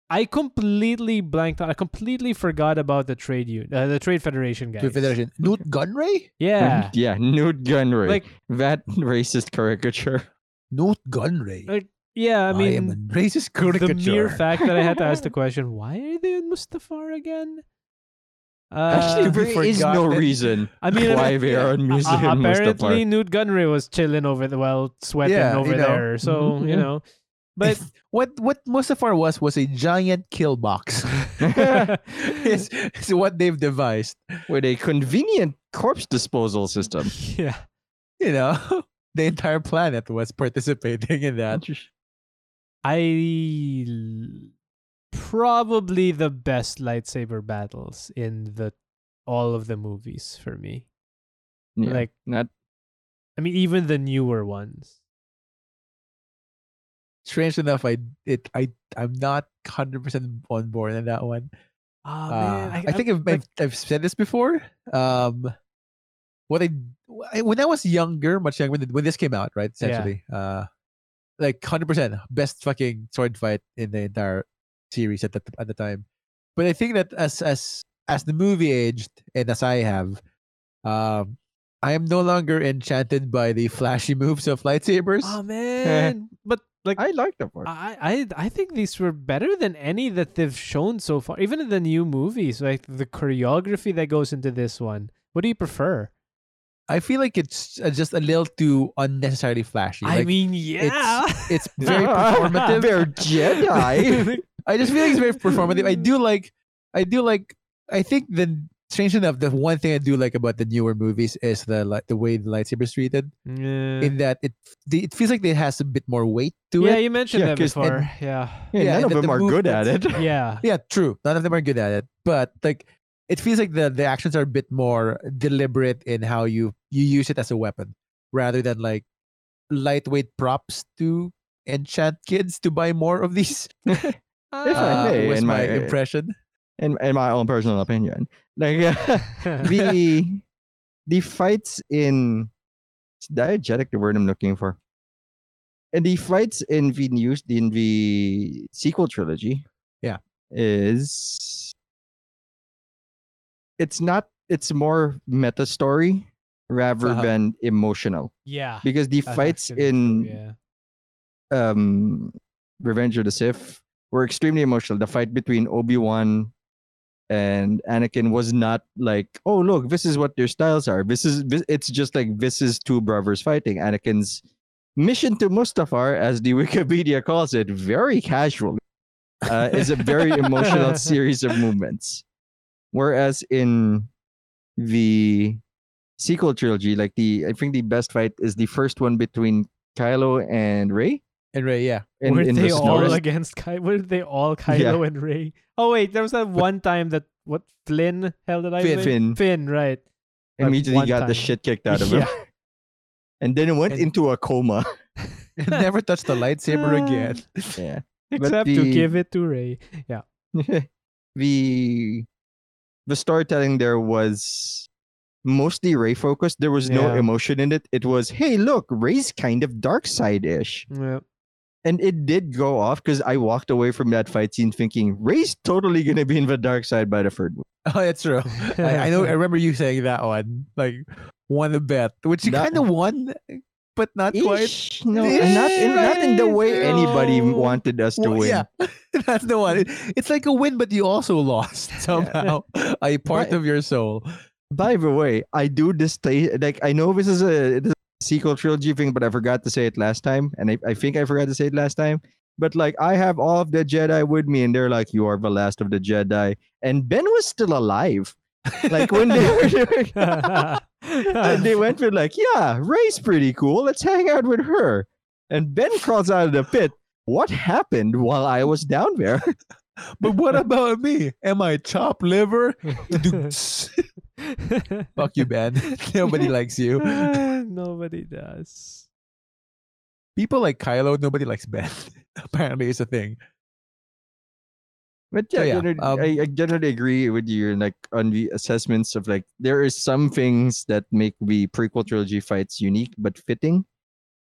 I completely blanked out. I completely forgot about the trade union, uh, the trade federation guys. To Federation. Nute Gunray? Yeah. Yeah. Nute Gunray. Like that (laughs) racist caricature. Nute Gunray. Like, yeah, I I, mean am a racist caricature. the mere fact that I had to ask the (laughs) question, why are they in Mustafar again? Actually, Uh, there we is no forgot reason (laughs) I mean, why they are on uh, apparently Mustafar. Nute Gunray was chilling over the well, sweating Yeah, over you know. there. So Mhm, you know, but (laughs) what what Mustafar was was a giant kill box. (laughs) (laughs) it's, it's what they've devised. With a convenient corpse disposal system. yeah. You know, the entire planet was participating in that. I probably the best lightsaber battles in the all of the movies for me. Yeah, Like not I mean even the newer ones. Strange enough, I it I I'm not hundred percent on board on that one. Oh Uh, man, I, think I've, like, I've I've said this before. Um, what I I- when I was younger, much younger when, when this came out, right? Yeah. Essentially, uh, like hundred percent best fucking sword fight in the entire series at the at the time. But I think that as as as the movie aged and as I have, um, I am no longer enchanted by the flashy moves of lightsabers. oh man, but like I like that part. I, I I think these were better than any that they've shown so far. Even in the new movies, like the choreography that goes into this one. What do you prefer? I feel like it's uh, just a little too unnecessarily flashy. I mean, yeah. it's very (laughs) performative. They're Jedi. (laughs) I just feel like it's very performative. I do like, I do like. I think the strange enough, the one thing I do like about the newer movies is the like the way the lightsabers treated. yeah. In that it the, it feels like it has a bit more weight to yeah, it. Yeah, you mentioned Yeah, that 'cause- before. and- yeah. Yeah, Yeah, none of the- them the are good at it. (laughs) (laughs) Yeah. Yeah, true. None of them are good at it, but like it feels like the the actions are a bit more deliberate in how you you use it as a weapon rather than like lightweight props to enchant kids to buy more of these. (laughs) If I uh, may, was in my my- impression. In, in my own personal opinion. Like (laughs) the (laughs) the fights in it's diegetic the word I'm looking for. And the fights in the news in the sequel trilogy. Yeah. Is it's not it's more meta story rather Uh-huh. than emotional. yeah. Because the that's fights in true, yeah. um Revenge of the Sith were extremely emotional. The fight between Obi-Wan and Anakin was not like, oh look, this is what their styles are. This is this, it's just like this is two brothers fighting. Anakin's mission to Mustafar, as the (laughs) Wikipedia calls it, very casually, uh, is a very (laughs) emotional series of movements. Whereas in the sequel trilogy, like the I think the best fight is the first one between Kylo and Rey. And Rey, yeah. In, Weren't in they the all forest. against Ky- Weren't they all (laughs) Kylo Yeah. and Rey? Oh wait, there was that one time that what Flynn held it. Finn. Finn. Finn, right? Immediately one got the shit kicked out of him. Yeah. (laughs) and then it went And- into a coma. (laughs) And never touched the lightsaber ah. again. Yeah. Except to give it to Rey. Yeah. the the storytelling there was mostly Rey focused. There was no emotion in it. It was, hey, look, Rey's kind of dark side ish. Yeah. And it did go off because I walked away from that fight scene thinking Rey's totally gonna be in the dark side by the third movie. (laughs) Oh, that's true. I, I know. I (laughs) remember you saying that one, like won a bet, which you kind of won, but not quite. No, and not in not in the way anybody wanted us to Well, win. Yeah, (laughs) that's the one. It- it's like a win, but you also lost somehow a part But- of your soul. By the way, I do disdain like I know this is a, it is a sequel trilogy thing, but I forgot to say it last time, and I, I think I forgot to say it last time. But like I have all of the Jedi with me, and they're like, "You are the last of the Jedi," and Ben was still alive. Like when they were doing, (laughs) and they went with like, "Yeah, Rey's pretty cool. Let's hang out with her." And Ben crawls out of the pit. What happened while I was down there? (laughs) But what (laughs) about me? Am I chopped liver? (laughs) Fuck you, Ben. (laughs) Nobody likes you. Nobody does. People like Kylo. Nobody likes Ben. Apparently, it's a thing. But So, yeah, yeah, generally- um, I, I generally agree with you like on the assessments of like there is some things that make the prequel trilogy fights unique but fitting,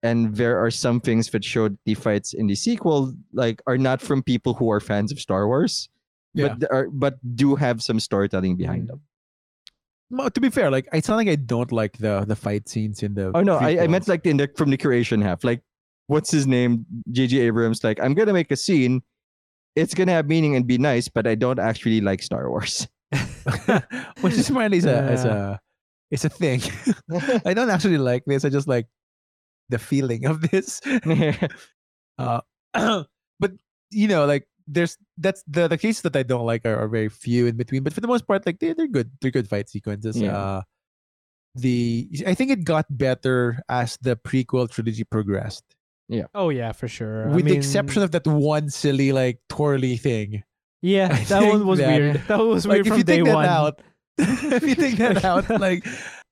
and there are some things that showed the fights in the sequel like are not from people who are fans of Star Wars, Yeah. but are but do have some storytelling behind them. Mo- To be fair, like it's not like I don't like the the fight scenes in the. Oh no, I, I meant like in the from the creation half. Like, what's his name? J.J. Abrams. Like, I'm gonna make a scene. It's gonna have meaning and be nice, but I don't actually like Star Wars. (laughs) which is apparently is a is a it's a thing. (laughs) I don't actually like this. I just like the feeling of this. (laughs) (laughs) Uh, (clears throat) but you know, like there's that's the the cases that I don't like are, are very few in between. But for the most part, like they they're good. They're good fight sequences. Yeah. Uh, the I think it got better as the prequel trilogy progressed, Yeah. Oh yeah, for sure. I with the exception of that one silly like twirly thing. yeah, (laughs) I that one was that- weird. That was like weird if from you day take that one. out, if you take that out, like.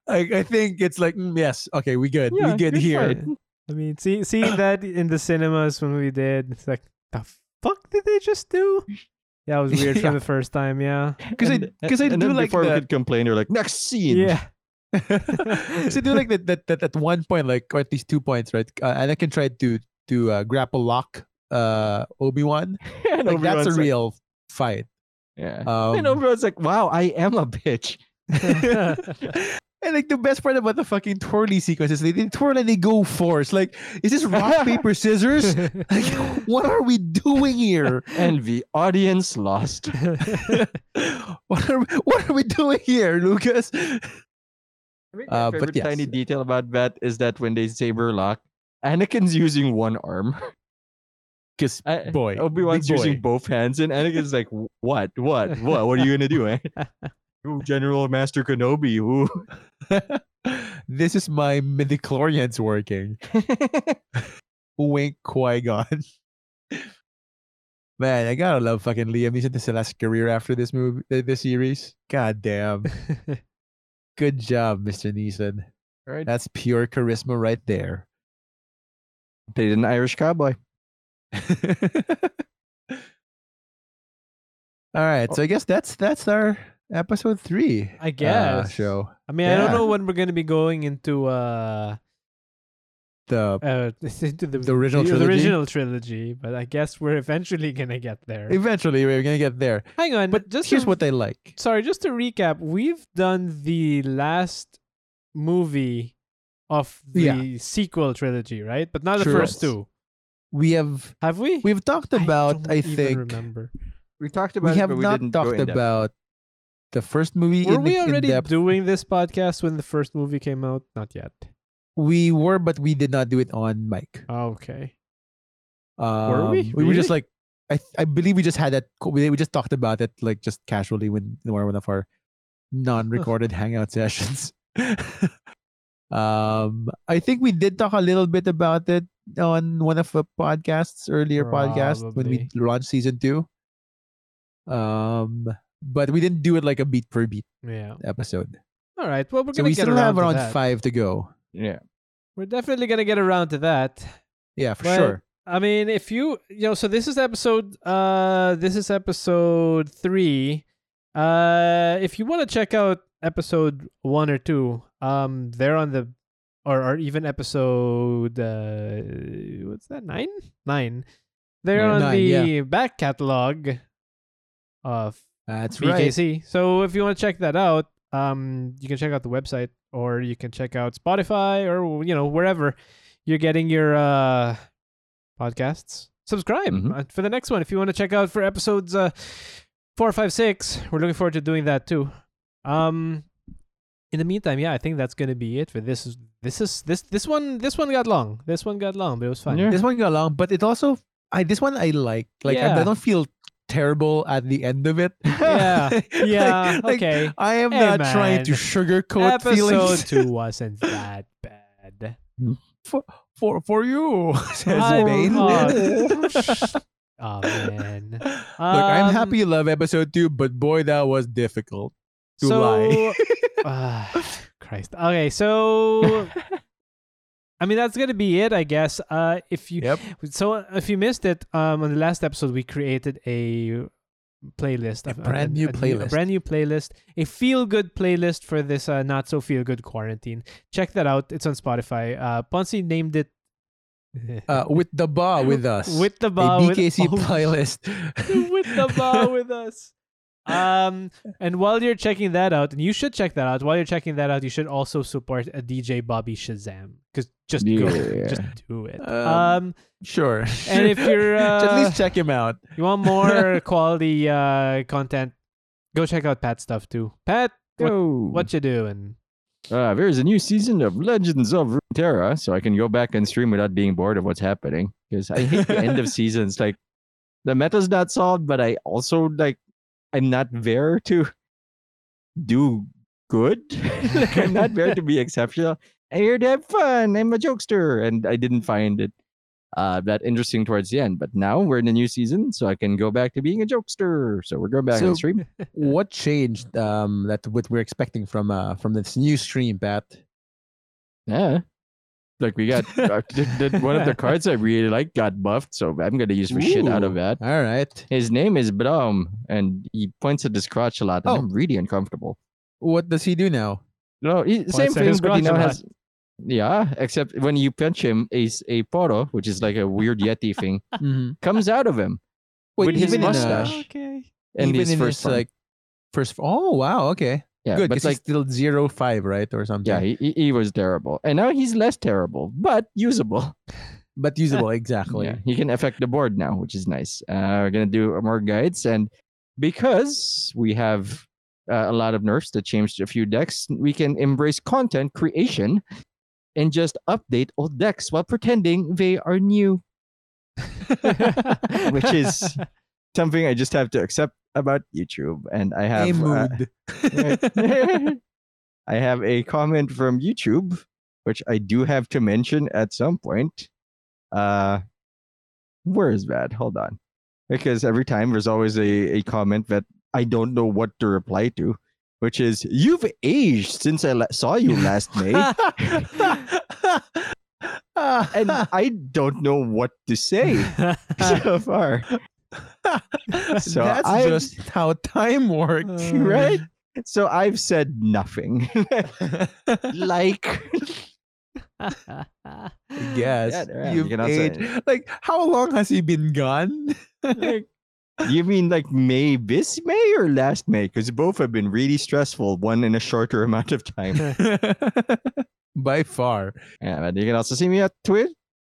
I, I think it's like mm, yes, okay, we good, Yeah, we good good here. fight. (laughs) I mean, see, seeing that in the cinemas when we did, it's like the fuck did they just do? (laughs) Yeah, it was weird Yeah. from the first time. Yeah, Because I because I and do then like before we could complain, you're like, next scene. yeah. (laughs) so do like that, that that at one point like or at least two points right uh, Anakin tried to to uh, grapple lock uh Obi-Wan and like that's a Obi-Wan's like- real fight yeah. um, and Obi-Wan's like, wow, I am a bitch. And like the best part about the fucking twirly sequence is they, they twirl and they go force like is this rock (laughs) paper scissors like (laughs) what are we doing here And the audience lost. (laughs) what are we, what are we doing here Lucas I think Uh, my but favorite tiny detail about that is that when they saber lock, Anakin's using one arm. Because boy, Obi Wan's using both hands, and Anakin's like, "What? What? What? What are you gonna do, eh? Ooh, General Master Kenobi. Ooh. (laughs) this is my midichlorians working. (laughs) Wink, Qui Gon. Man, I gotta love fucking Liam Neeson. This is his last career after this movie, th- uh, this series. God damn, (laughs) good job, Mr. Neeson. Right. That's pure charisma right there. Played an Irish cowboy. All right, so I guess that's that's our episode three. I uh, guess. show I mean, I don't know when we're gonna be going into uh the uh (laughs) into the, The original the, trilogy? original trilogy, but I guess we're eventually gonna get there. eventually we're gonna get there. Hang on, But just here's to, what they like. sorry, just to recap, we've done the last movie of the Yeah. sequel trilogy, right? But not the Sure. first two. We have Have we? we've talked about. don't I, even think remember. We talked about we it, have but we not didn't talked about the first movie Were in, we already depth. doing this podcast when the first movie came out? Not yet. we were, but we did not do it on mic. Okay. Um, we? We were just like, I I believe we just had that. We, we just talked about it like just casually when one of our non-recorded (laughs) hangout sessions. (laughs) um, I think we did talk a little bit about it on one of the podcasts earlier podcast when we launched season two. Um, but we didn't do it like a beat per beat Yeah. episode. All right. Well, we're So gonna we get still around have to around that. five to go. Yeah. We're definitely gonna get around to that. Yeah, for But- sure. I mean, if you you know, so this is episode uh this is episode three. Uh if you want to check out episode one or two, um they're on the or or even episode uh what's that, nine? Nine. They're Yeah. on Nine, the yeah. back catalog of That's right. So if you want to check that out, um, you can check out the website or you can check out Spotify or you know wherever you're getting your uh podcasts. Subscribe Mhm. uh, for the next one if you want to check out for episodes uh four, five, six. We're looking forward to doing that too. Um, in the meantime, yeah, I think that's gonna be it for this. Is this is this this one this one got long. This one got long, but it was fun. Yeah. This one got long, but it also I this one I like. Like I, I don't feel terrible at the end of it. (laughs) Yeah, (laughs) yeah, like, okay. I am Hey, not trying to man. sugarcoat Episode feelings two (laughs) wasn't that bad. for for for you. Says I- Bane. oh, Oh man. Look, I'm Um, happy you love episode two, but boy, that was difficult to so, lie. ah, Christ. Okay, so I mean that's gonna be it, I guess. Uh, if you Yep. so if you missed it, um, on the last episode we created a playlist, A brand new playlist. a brand new playlist, a feel good playlist for this uh, not so feel good quarantine. Check that out. It's on Spotify. Uh, Ponzi named it. Uh, (laughs) with the bar with us. with the a bar with- BKC (laughs) oh, playlist. (laughs) with the bar with us. Um, and while you're checking that out, and you should check that out. While you're checking that out, you should also support a DJ Bobby Shazam because just go, Yeah. just do it. Um, Um, Sure. and if you're (laughs) at uh, least check him out. you want more (laughs) quality uh content, go check out Pat's stuff too. Pat, what, Go. what you doing? Uh, there's a new season of Legends of Runeterra, so I can go back and stream without being bored of what's happening. Because I hate the end of (laughs) seasons. Like the meta's not solved, but I also like I'm not there to do good. like (laughs) I'm not there to be exceptional. I'm here to have fun. I'm a jokester, and I didn't find it uh, that interesting towards the end. But now we're in a new season, so I can go back to being a jokester. So we're going back So- and stream. (laughs) what changed um that what we're expecting from uh from this new stream pat Yeah. Like we got uh, (laughs) th- th- one of the cards I really like got buffed, so I'm gonna use for shit out of that. all right His name is Braum, and he points at his crotch a lot, and Oh. I'm really uncomfortable. what does he do now No, he, same thing, but he crotch now has. Yeah, except when you punch him, a s- a poro, which is like a weird yeti (laughs) thing, mm-hmm. comes out of him, Wait, With his even in, uh, mustache. okay. and even his in first his form. like first oh wow okay yeah, good but like he's still zero five right or something yeah, he, he he was terrible, and now he's less terrible, but usable. (laughs) but usable exactly Yeah, he can affect the board now, which is nice. Uh, we're gonna do more guides, and because we have uh, a lot of nerfs that changed a few decks, we can embrace content creation and just update old decks while pretending they are new, (laughs) (laughs) which is something I just have to accept about YouTube. And I have a uh. (laughs) (laughs) I have a comment from YouTube, which I do have to mention at some point. Uh, where is that? Hold on, because every time there's always a, a comment that I don't know what to reply to, which is "You've aged since I la- saw you last May," (laughs) and I don't know what to say so far. (laughs) So That's I've- just how time works. Uh, right? So I've said nothing. (laughs) like yes, Yeah, you you've also- aged. Like, how long has he been gone? Like, (laughs) you mean like May this May or last May? Because both have been really stressful. One in a shorter amount of time. By far. yeah, but you can also see me at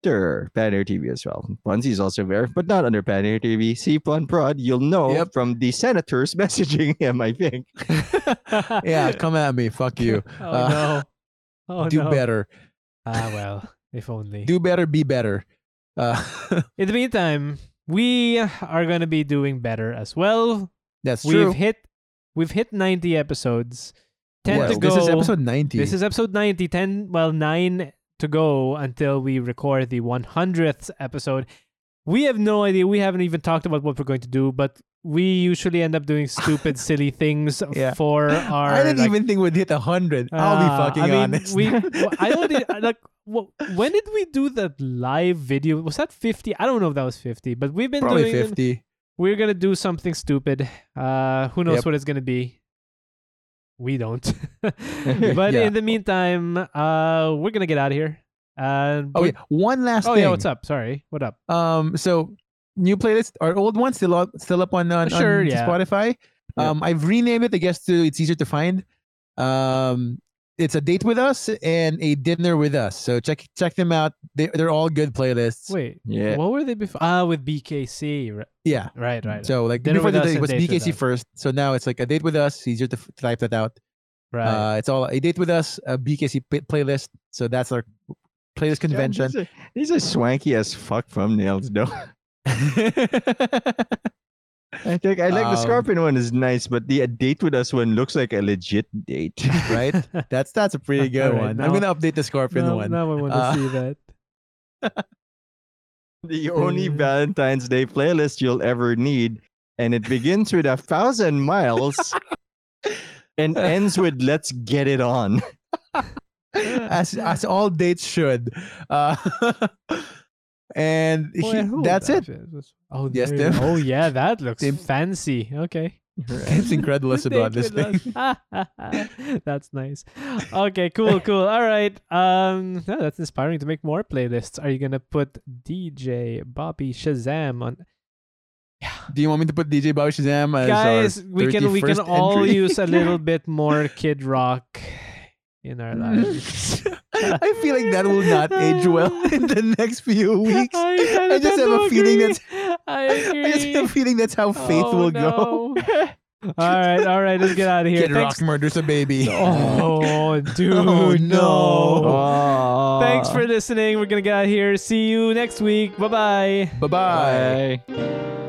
Twitter, Panair TV as well. Bunsy's also there, but not under Panair TV. See Pun Prod, you'll know Yep. from the senators (laughs) messaging him. I think. (laughs) yeah, come at me. Fuck you. (laughs) Oh Uh, no. Oh Do no. better. Ah well, if only. Do better. Be better. Uh, In the meantime, we are gonna be doing better as well. that's we've true. hit we've hit 90 episodes. 10 Yes, to go. This is episode 90. This is episode 90. 10 well 9 to go until we record the 100th episode. We have no idea. We haven't even talked about what we're going to do, but we usually end up doing stupid, (laughs) silly things Yeah. for (laughs) our. I didn't like, even think we'd hit 100. I'll be Ah, fucking I mean, honest. We, (laughs) I only like. wh- When did we do the live video? Was that fifty? I don't know if that was fifty, but we've been Probably doing. 50. We're gonna do something stupid. Uh, who knows Yep. what it's gonna be? We don't. (laughs) but Yeah. in the meantime, uh, we're gonna get out of here. Uh, Oh, yeah. One last oh thing. yeah. What's up? Sorry. What up? Um, so new playlist or old one still up, still up on, on, Sure, on yeah. Spotify. Yep. Um, I've renamed it, I guess, to it's easier to find. Um, it's a date with us and a dinner with us. So check check them out. They they're all good playlists. Wait. Yeah. What were they before? Ah, with BKC. Ri- Yeah. Right. Right. So like Dinner before the us date was date BKC first. So now it's like a date with us. Easier to, to type that out. right. Uh, it's all a date with us, a BKC p- playlist. So that's our playlist convention. These are, these are swanky as fuck thumbnails, though. (laughs) (laughs) (laughs) I think I like the Um, Scorpion one is nice, but the date with us one looks like a legit date. (laughs) right? That's that's a pretty (laughs) good Alright, one. I'm gonna update the Scorpion now, one. now I want to Uh, see that. the only. Valentine's Day playlist you'll ever need, and it begins with a thousand miles and ends with "Let's get it on." as as all dates should. Uh, and Oh, he- yeah, that's that it. is? Oh, Yes, Tim. Oh, yeah, that (laughs) looks Tim. fancy. Okay. (laughs) Tim's incredulous about this thing. (laughs) That's nice. Okay, cool, cool. All right. Um, yeah, that's inspiring to make more playlists. Are you gonna put DJ Bobby Shazam on? (sighs) Yeah. Do you want me to put DJ Bobby Shazam as Guys, we can we can all entry? use a little bit more Kid Rock in our lives. (laughs) I feel like that will not age well (laughs) in the next few weeks. I, I just have to a feeling agree. that's- I agree. (laughs) I just have a feeling that's how oh, faith Oh, will go. all right, all right, let's get out of here. Kid Thanks. Rock murders a baby. Oh, dude, Oh, no. Aw. Thanks for listening. We're gonna get out of here. See you next week. Bye-bye. Bye bye. Bye.